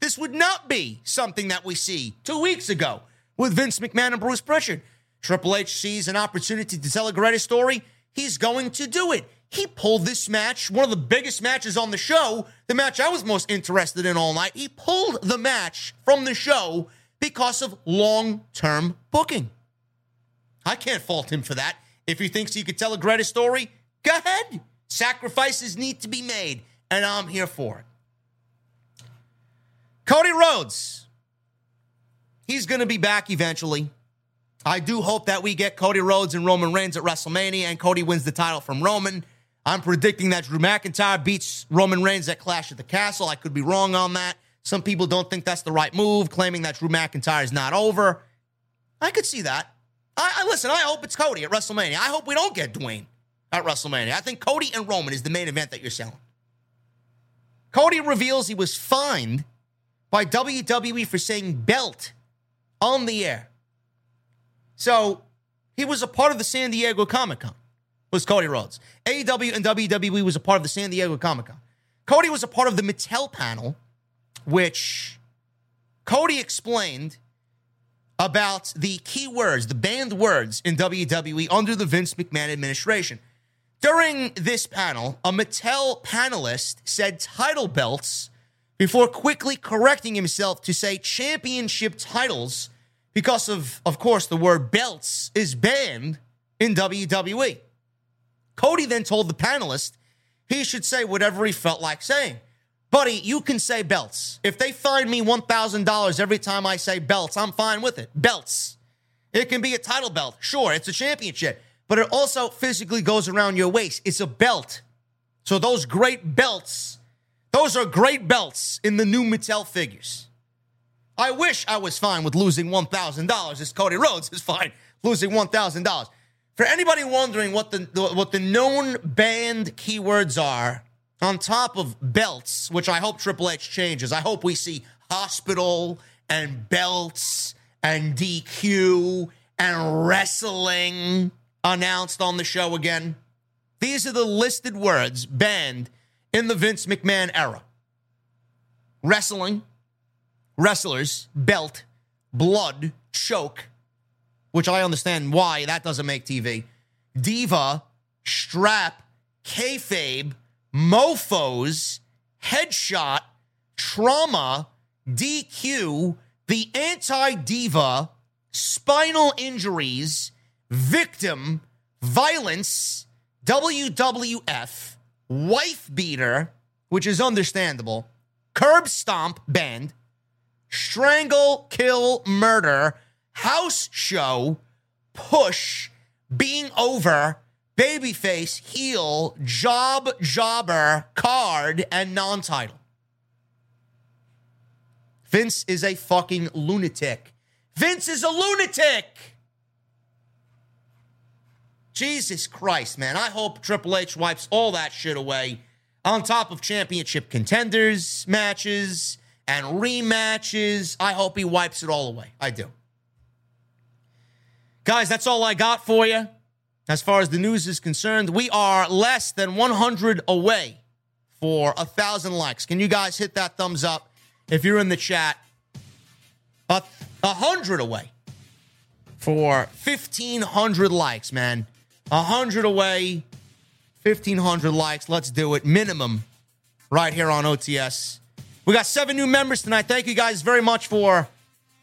This would not be something that we see two weeks ago with Vince McMahon and Bruce Prichard. Triple H sees an opportunity to tell a greater story. He's going to do it. He pulled this match, one of the biggest matches on the show, the match I was most interested in all night. He pulled the match from the show because of long term booking. I can't fault him for that. If he thinks he could tell a greater story, go ahead. Sacrifices need to be made, and I'm here for it. Cody Rhodes. He's going to be back eventually. I do hope that we get Cody Rhodes and Roman Reigns at WrestleMania and Cody wins the title from Roman. I'm predicting that Drew McIntyre beats Roman Reigns at Clash at the Castle. I could be wrong on that. Some people don't think that's the right move, claiming that Drew McIntyre is not over. I could see that. I, I listen. I hope it's Cody at WrestleMania. I hope we don't get Dwayne at WrestleMania. I think Cody and Roman is the main event that you're selling. Cody reveals he was fined by WWE for saying belt on the air. So he was a part of the San Diego Comic Con, was Cody Rhodes. AEW and WWE was a part of the San Diego Comic Con. Cody was a part of the Mattel panel, which Cody explained about the key words, the banned words in WWE under the Vince McMahon administration. During this panel, a Mattel panelist said title belts before quickly correcting himself to say championship titles because of, of course, the word belts is banned in WWE. Cody then told the panelist he should say whatever he felt like saying. Buddy, you can say belts. If they fine me $1,000 every time I say belts, I'm fine with it. Belts. It can be a title belt. Sure, it's a championship, but it also physically goes around your waist. It's a belt. So those great belts, those are great belts in the new Mattel figures. I wish I was fine with losing $1,000 as Cody Rhodes is fine losing $1,000. For anybody wondering what the, what the known banned keywords are, on top of belts, which I hope Triple H changes, I hope we see hospital and belts and DQ and wrestling announced on the show again. These are the listed words banned in the Vince McMahon era wrestling, wrestlers, belt, blood, choke, which I understand why that doesn't make TV, diva, strap, kayfabe, mofos, headshot, trauma, DQ, the anti diva, spinal injuries, victim, violence, WWF, wife beater, which is understandable, curb stomp band, strangle, kill, murder, house show, push, being over, babyface, heel, job, jobber, card, and non title. Vince is a fucking lunatic. Vince is a lunatic. Jesus Christ, man. I hope Triple H wipes all that shit away on top of championship contenders matches and rematches. I hope he wipes it all away. I do. Guys, that's all I got for you. As far as the news is concerned, we are less than 100 away for a thousand likes. Can you guys hit that thumbs up if you're in the chat? A, a hundred away for 1,500 likes, man. A hundred away, 1,500 likes. Let's do it. Minimum right here on OTS. We got seven new members tonight. Thank you guys very much for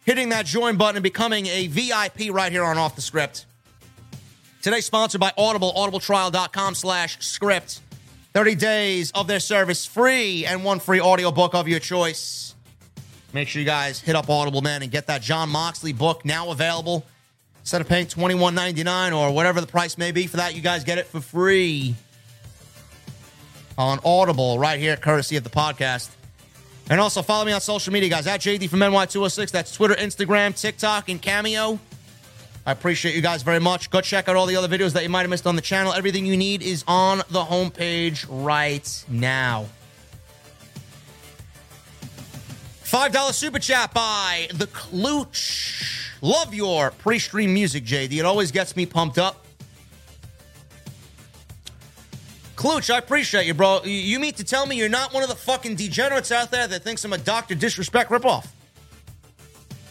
hitting that join button and becoming a VIP right here on Off the Script. Today sponsored by Audible, audibletrial.com slash script. 30 days of their service free and one free audiobook of your choice. Make sure you guys hit up Audible, man, and get that Jon Moxley book now available. Instead of paying $21.99 or whatever the price may be for that, you guys get it for free on Audible right here, courtesy of the podcast. And also follow me on social media, guys, at JD from NY206. That's Twitter, Instagram, TikTok, and Cameo. I appreciate you guys very much. Go check out all the other videos that you might have missed on the channel. Everything you need is on the homepage right now. $5 super chat by The Klooch. Love your pre stream music, JD. It always gets me pumped up. Klooch, I appreciate you, bro. You mean to tell me you're not one of the fucking degenerates out there that thinks I'm a Dr. Disrespect ripoff?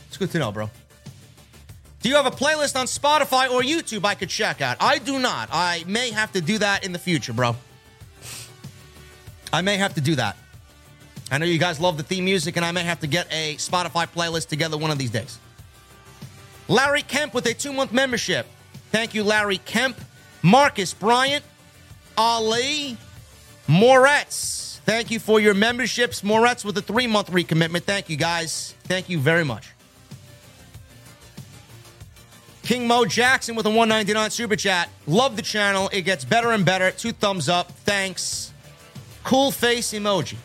It's good to know, bro. Do you have a playlist on Spotify or YouTube I could check out? I do not. I may have to do that in the future, bro. I may have to do that. I know you guys love the theme music, and I may have to get a Spotify playlist together one of these days. Larry Kemp with a two month membership. Thank you, Larry Kemp. Marcus Bryant, Ali, Moretz. Thank you for your memberships. Moretz with a three month recommitment. Thank you, guys. Thank you very much. King Mo Jackson with a 199 super chat. Love the channel. It gets better and better. Two thumbs up. Thanks. Cool face emoji.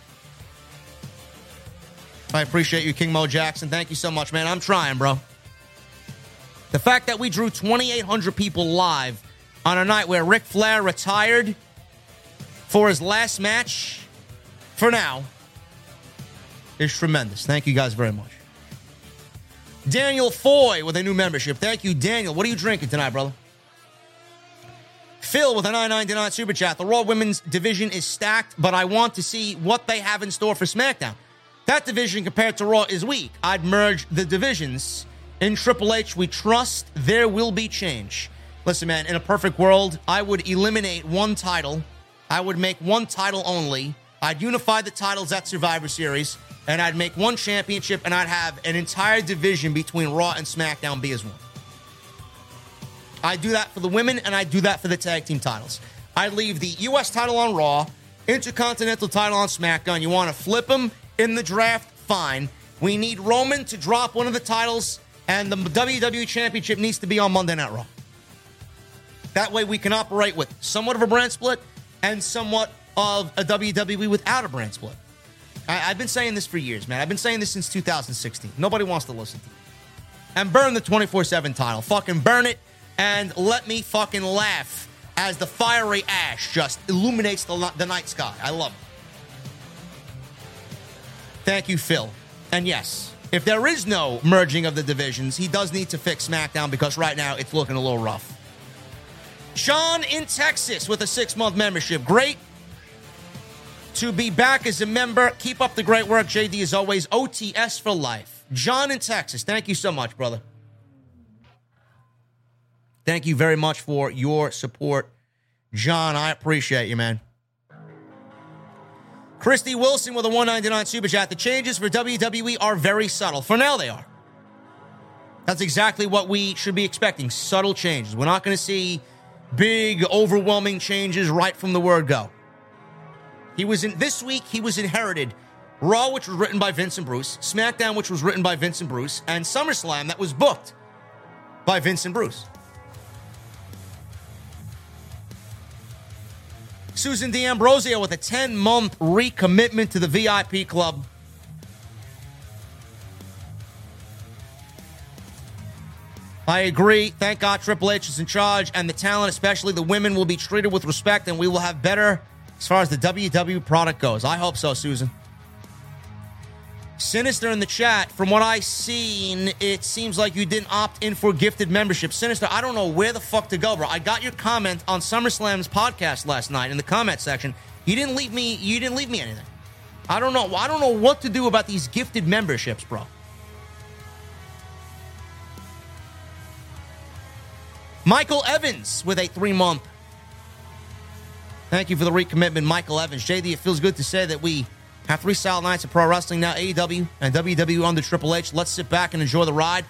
I appreciate you, King Mo Jackson. Thank you so much, man. I'm trying, bro. The fact that we drew 2,800 people live on a night where Ric Flair retired for his last match, for now, is tremendous. Thank you guys very much. Daniel Foy with a new membership. Thank you, Daniel. What are you drinking tonight, brother? Phil with a 999 super chat. The Raw Women's division is stacked, but I want to see what they have in store for SmackDown. That division compared to Raw is weak. I'd merge the divisions. In Triple H, we trust there will be change. Listen, man, in a perfect world, I would eliminate one title. I would make one title only. I'd unify the titles at Survivor Series and I'd make one championship and I'd have an entire division between Raw and SmackDown be as one. I do that for the women and I do that for the tag team titles. I leave the U.S. title on Raw, Intercontinental title on SmackDown. You want to flip them in the draft? Fine. We need Roman to drop one of the titles, and the WWE Championship needs to be on Monday Night Raw. That way we can operate with somewhat of a brand split and somewhat of a WWE without a brand split. I, have been saying this for years, man. I've been saying this since 2016. Nobody wants to listen to me. And burn the 24 7 title. Fucking burn it and let me fucking laugh as the fiery ash just illuminates the, the night sky. I love it. Thank you, Phil. And yes, if there is no merging of the divisions, he does need to fix SmackDown because right now it's looking a little rough. Sean in Texas with a six month membership. Great to be back as a member. Keep up the great work, JD, as always. OTS for life. John in Texas, thank you so much, brother. Thank you very much for your support. John, I appreciate you, man. Christy Wilson with a 199 super chat. The changes for WWE are very subtle. For now, they are. That's exactly what we should be expecting subtle changes. We're not going to see big, overwhelming changes right from the word go. He was in this week. He was inherited Raw, which was written by Vincent Bruce, SmackDown, which was written by Vincent Bruce, and SummerSlam, that was booked by Vincent Bruce. Susan D'Ambrosio with a 10 month recommitment to the VIP club. I agree. Thank God Triple H is in charge, and the talent, especially the women, will be treated with respect, and we will have better as far as the WW product goes. I hope so, Susan. Sinister in the chat, from what I seen, it seems like you didn't opt in for gifted membership. Sinister, I don't know where the fuck to go, bro. I got your comment on SummerSlam's podcast last night in the comment section. You didn't leave me you didn't leave me anything. I don't know. I don't know what to do about these gifted memberships, bro. Michael Evans with a three month. Thank you for the recommitment, Michael Evans. JD, it feels good to say that we have three solid nights of pro wrestling now, AEW and WWE on the Triple H. Let's sit back and enjoy the ride.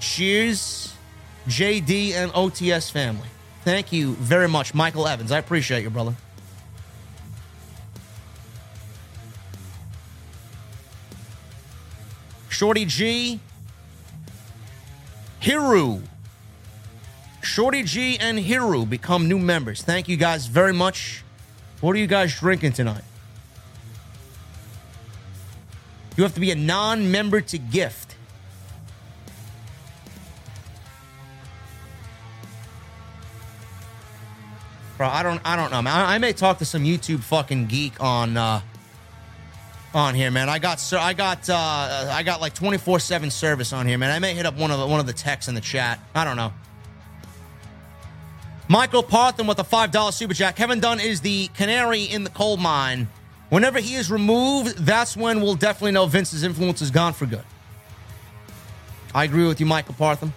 Cheers, JD and OTS family. Thank you very much, Michael Evans. I appreciate you, brother. Shorty G, Hiru. Shorty G and Hiru become new members. Thank you guys very much. What are you guys drinking tonight? You have to be a non member to gift. Bro, I don't, I don't know, man. I, I may talk to some YouTube fucking geek on, uh, on here, man. I got, sir, I got, uh, I got like twenty four seven service on here, man. I may hit up one of the one of the texts in the chat. I don't know. Michael Partham with a five dollar super chat. Kevin Dunn is the canary in the coal mine. Whenever he is removed, that's when we'll definitely know Vince's influence is gone for good. I agree with you, Michael Partham.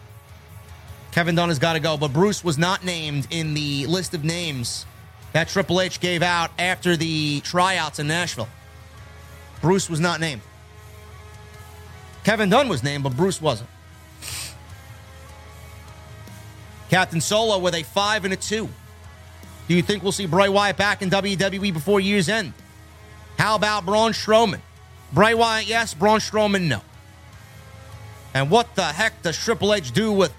Kevin Dunn has got to go, but Bruce was not named in the list of names that Triple H gave out after the tryouts in Nashville. Bruce was not named. Kevin Dunn was named, but Bruce wasn't. Captain Solo with a five and a two. Do you think we'll see Bray Wyatt back in WWE before year's end? How about Braun Strowman? Bray Wyatt, yes. Braun Strowman, no. And what the heck does Triple H do with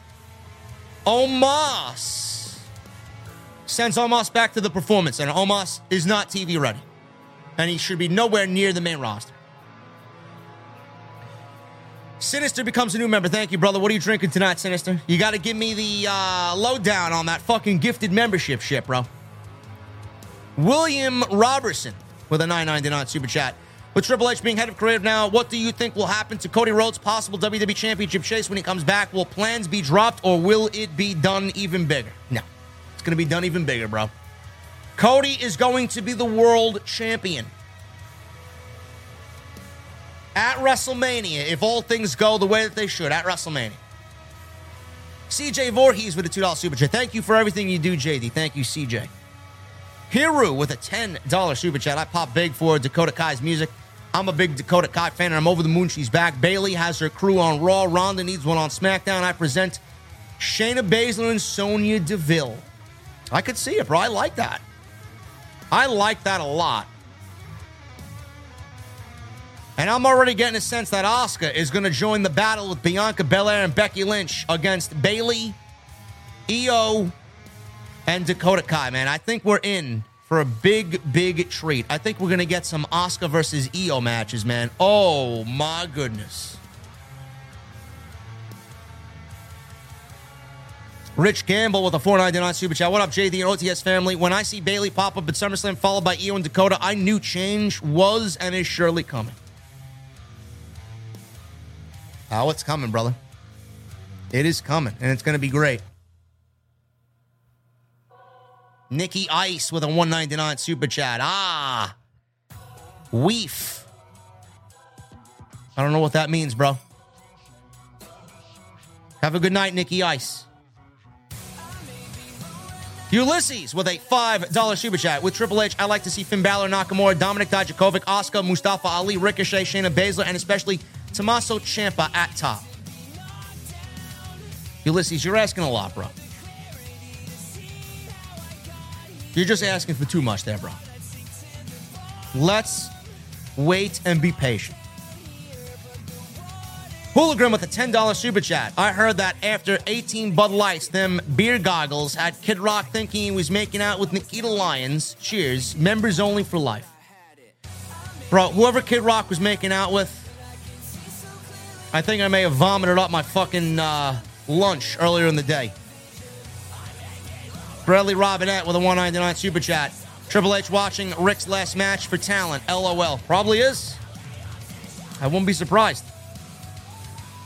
Omos? Sends Omos back to the Performance and Omos is not TV ready. And he should be nowhere near the main roster. Sinister becomes a new member. Thank you, brother. What are you drinking tonight, Sinister? You got to give me the uh, lowdown on that fucking gifted membership shit, bro. William Robertson with a 999 super chat. With Triple H being head of creative now, what do you think will happen to Cody Rhodes' possible WWE Championship chase when he comes back? Will plans be dropped or will it be done even bigger? No. It's going to be done even bigger, bro. Cody is going to be the world champion. At WrestleMania, if all things go the way that they should, at WrestleMania. CJ Voorhees with a $2 super chat. Thank you for everything you do, JD. Thank you, CJ. Hiru with a $10 super chat. I pop big for Dakota Kai's music. I'm a big Dakota Kai fan, and I'm over the moon she's back. Bayley has her crew on Raw. Ronda needs one on SmackDown. I present Shayna Baszler and Sonya Deville. I could see it, bro. I like that. I like that a lot. And I'm already getting a sense that Asuka is going to join the battle with Bianca Belair and Becky Lynch against Bayley, Io, and Dakota Kai, man. I think we're in for a big, big treat. I think we're going to get some Asuka versus Io matches, man. Oh, my goodness. Rich Gamble with a 499 super chat. What up, JD and OTS family? When I see Bayley pop up at SummerSlam followed by Io and Dakota, I knew change was and is surely coming. Oh, it's coming, brother. It is coming, and it's going to be great. Nikki Ice with a 199 super chat. Ah, Weef. I don't know what that means, bro. Have a good night, Nikki Ice. Ulysses with a $5 super chat. With Triple H, I like to see Finn Balor, Nakamura, Dominik Dijakovic, Asuka, Mustafa Ali, Ricochet, Shayna Baszler, and especially Tommaso Ciampa at top. Ulysses, you're asking a lot, bro. You're just asking for too much there, bro. Let's wait and be patient. Hooligan with a $10 super chat. I heard that after 18 Bud Lights, them beer goggles had Kid Rock thinking he was making out with Nikita Lyons. Cheers. Members only for life. Bro, whoever Kid Rock was making out with, I think I may have vomited up my fucking uh, lunch earlier in the day. Bradley Robinette with a 199 super chat. Triple H watching Rick's last match for talent. LOL. Probably is. I wouldn't be surprised.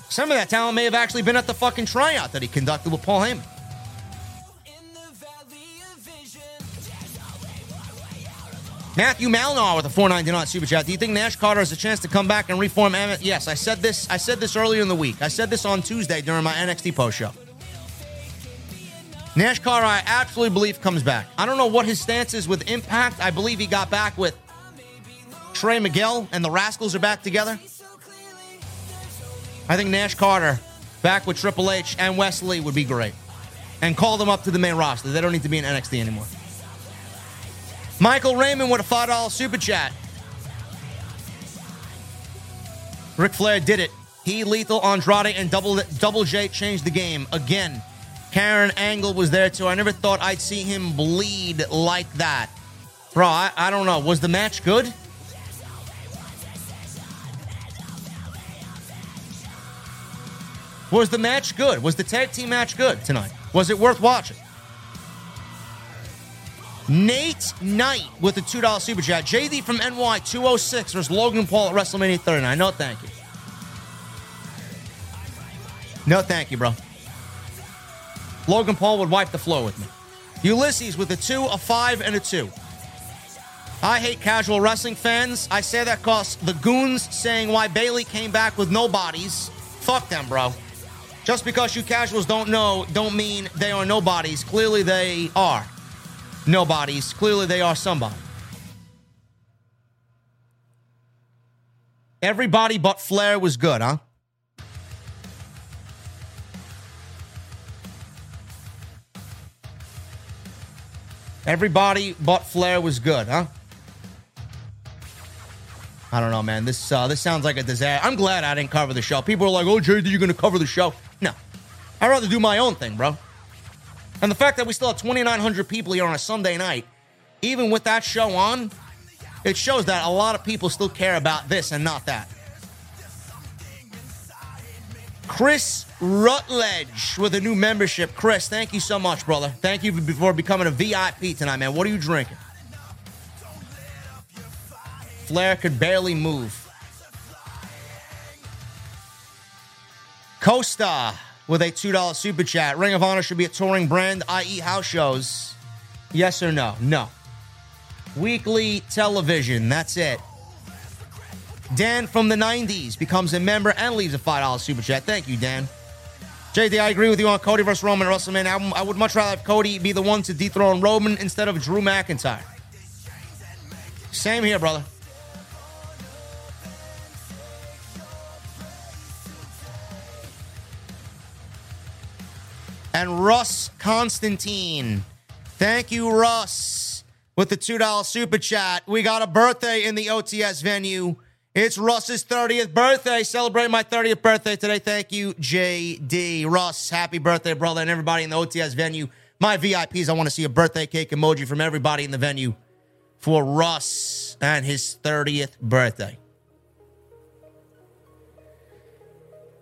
Some of that talent may have actually been at the fucking tryout that he conducted with Paul Heyman. Matthew Malnar with a 499 super chat. Do you think Nash Carter has a chance to come back and reform Emmett? Yes, I said this. I said this earlier in the week. I said this on Tuesday during my NXT post show. Nash Carter, I absolutely believe comes back. I don't know what his stance is with Impact. I believe he got back with Trey Miguel and the Rascals are back together. I think Nash Carter back with Triple H and Wes Lee would be great. And call them up to the main roster. They don't need to be in NXT anymore. Michael Raymond with a $5 super chat. Ric Flair did it. He, Lethal, Andrade, and Double, Double J changed the game again. Karen Angle was there too. I never thought I'd see him bleed like that. Bro, I, I don't know. Was the match good? Was the match good? Was the tag team match good tonight? Was it worth watching? Nate Knight with a $2 super chat. JD from NY 206 versus Logan Paul at WrestleMania 39. No, thank you. No, thank you, bro. Logan Paul would wipe the floor with me. Ulysses with a two, a five, and a two. I hate casual wrestling fans. I say that because the goons saying why Bayley came back with no bodies. Fuck them, bro. Just because you casuals don't know, don't mean they are nobodies. Clearly they are nobodies. Clearly they are somebody. Everybody but Flair was good, huh? Everybody but Flair was good, huh? I don't know, man. This uh, this sounds like a disaster. I'm glad I didn't cover the show. People are like, "Oh, JD, you're to cover the show?" No, I'd rather do my own thing, bro. And the fact that we still have 2,900 people here on a Sunday night, even with that show on, it shows that a lot of people still care about this and not that. Chris Rutledge with a new membership. Chris, thank you so much, brother. Thank you for before becoming a VIP tonight, man. What are you drinking? Flair could barely move. Costa with a $2 super chat. Ring of Honor should be a touring brand, i.e., house shows. Yes or no? No. Weekly television. That's it. Dan from the 90s becomes a member and leaves a $5 super chat. Thank you, Dan. JD, I agree with you on Cody versus Roman at WrestleMania. I, I would much rather have Cody be the one to dethrone Roman instead of Drew McIntyre. Same here, brother. And Russ Constantine. Thank you, Russ, with the $2 super chat. We got a birthday in the OTS venue. It's Russ's 30th birthday. Celebrate my 30th birthday today. Thank you, JD. Russ, happy birthday, brother, and everybody in the OTS venue. My VIPs, I want to see a birthday cake emoji from everybody in the venue for Russ and his 30th birthday.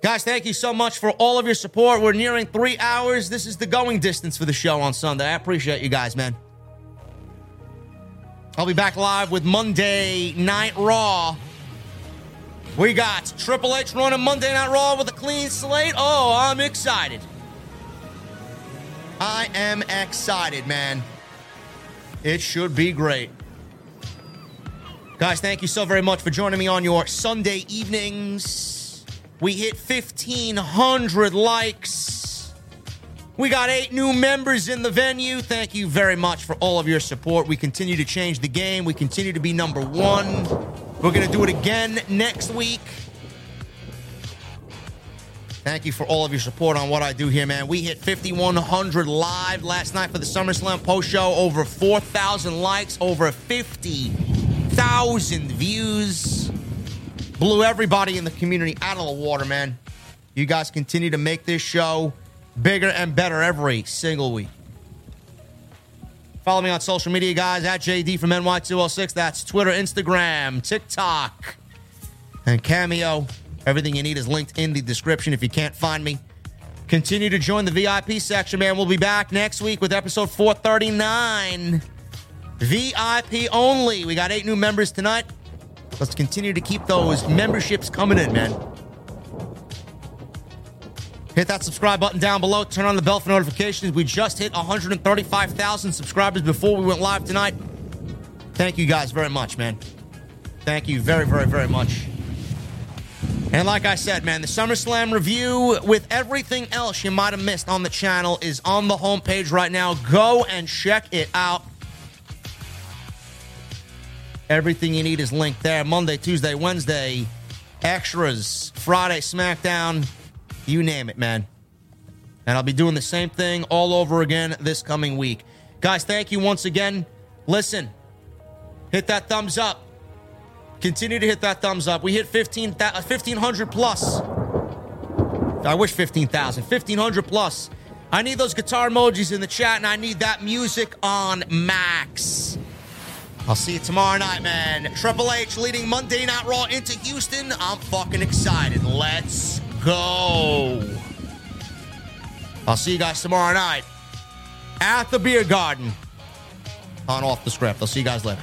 Guys, thank you so much for all of your support. We're nearing three hours. This is the going distance for the show on Sunday. I appreciate you guys, man. I'll be back live with Monday Night Raw. We got Triple H running Monday Night Raw with a clean slate. Oh, I'm excited. I am excited, man. It should be great. Guys, thank you so very much for joining me on your Sunday evenings. We hit 1,500 likes. We got eight new members in the venue. Thank you very much for all of your support. We continue to change the game. We continue to be number one. We're going to do it again next week. Thank you for all of your support on what I do here, man. We hit 5,100 live last night for the SummerSlam post show. Over 4,000 likes, over 50,000 views blew everybody in the community out of the water, man. You guys continue to make this show bigger and better every single week. Follow me on social media, guys, at JD from NY206. That's Twitter, Instagram, TikTok, and Cameo. Everything you need is linked in the description if you can't find me. Continue to join the VIP section, man. We'll be back next week with episode 439. VIP only. We got eight new members tonight. Let's continue to keep those memberships coming in, man. Hit that subscribe button down below. Turn on the bell for notifications. We just hit 135,000 subscribers before we went live tonight. Thank you guys very much, man. Thank you very, very, very much. And like I said, man, the SummerSlam review with everything else you might have missed on the channel is on the homepage right now. Go and check it out. Everything you need is linked there. Monday, Tuesday, Wednesday, extras, Friday, SmackDown, you name it, man. And I'll be doing the same thing all over again this coming week. Guys, thank you once again. Listen, hit that thumbs up. Continue to hit that thumbs up. We hit 15, 1,500 uh, plus. I wish 15,000. 1,500 plus. I need those guitar emojis in the chat, and I need that music on max. I'll see you tomorrow night, man. Triple H leading Monday Night Raw into Houston. I'm fucking excited. Let's go. I'll see you guys tomorrow night at the beer garden on Off the Script. I'll see you guys later.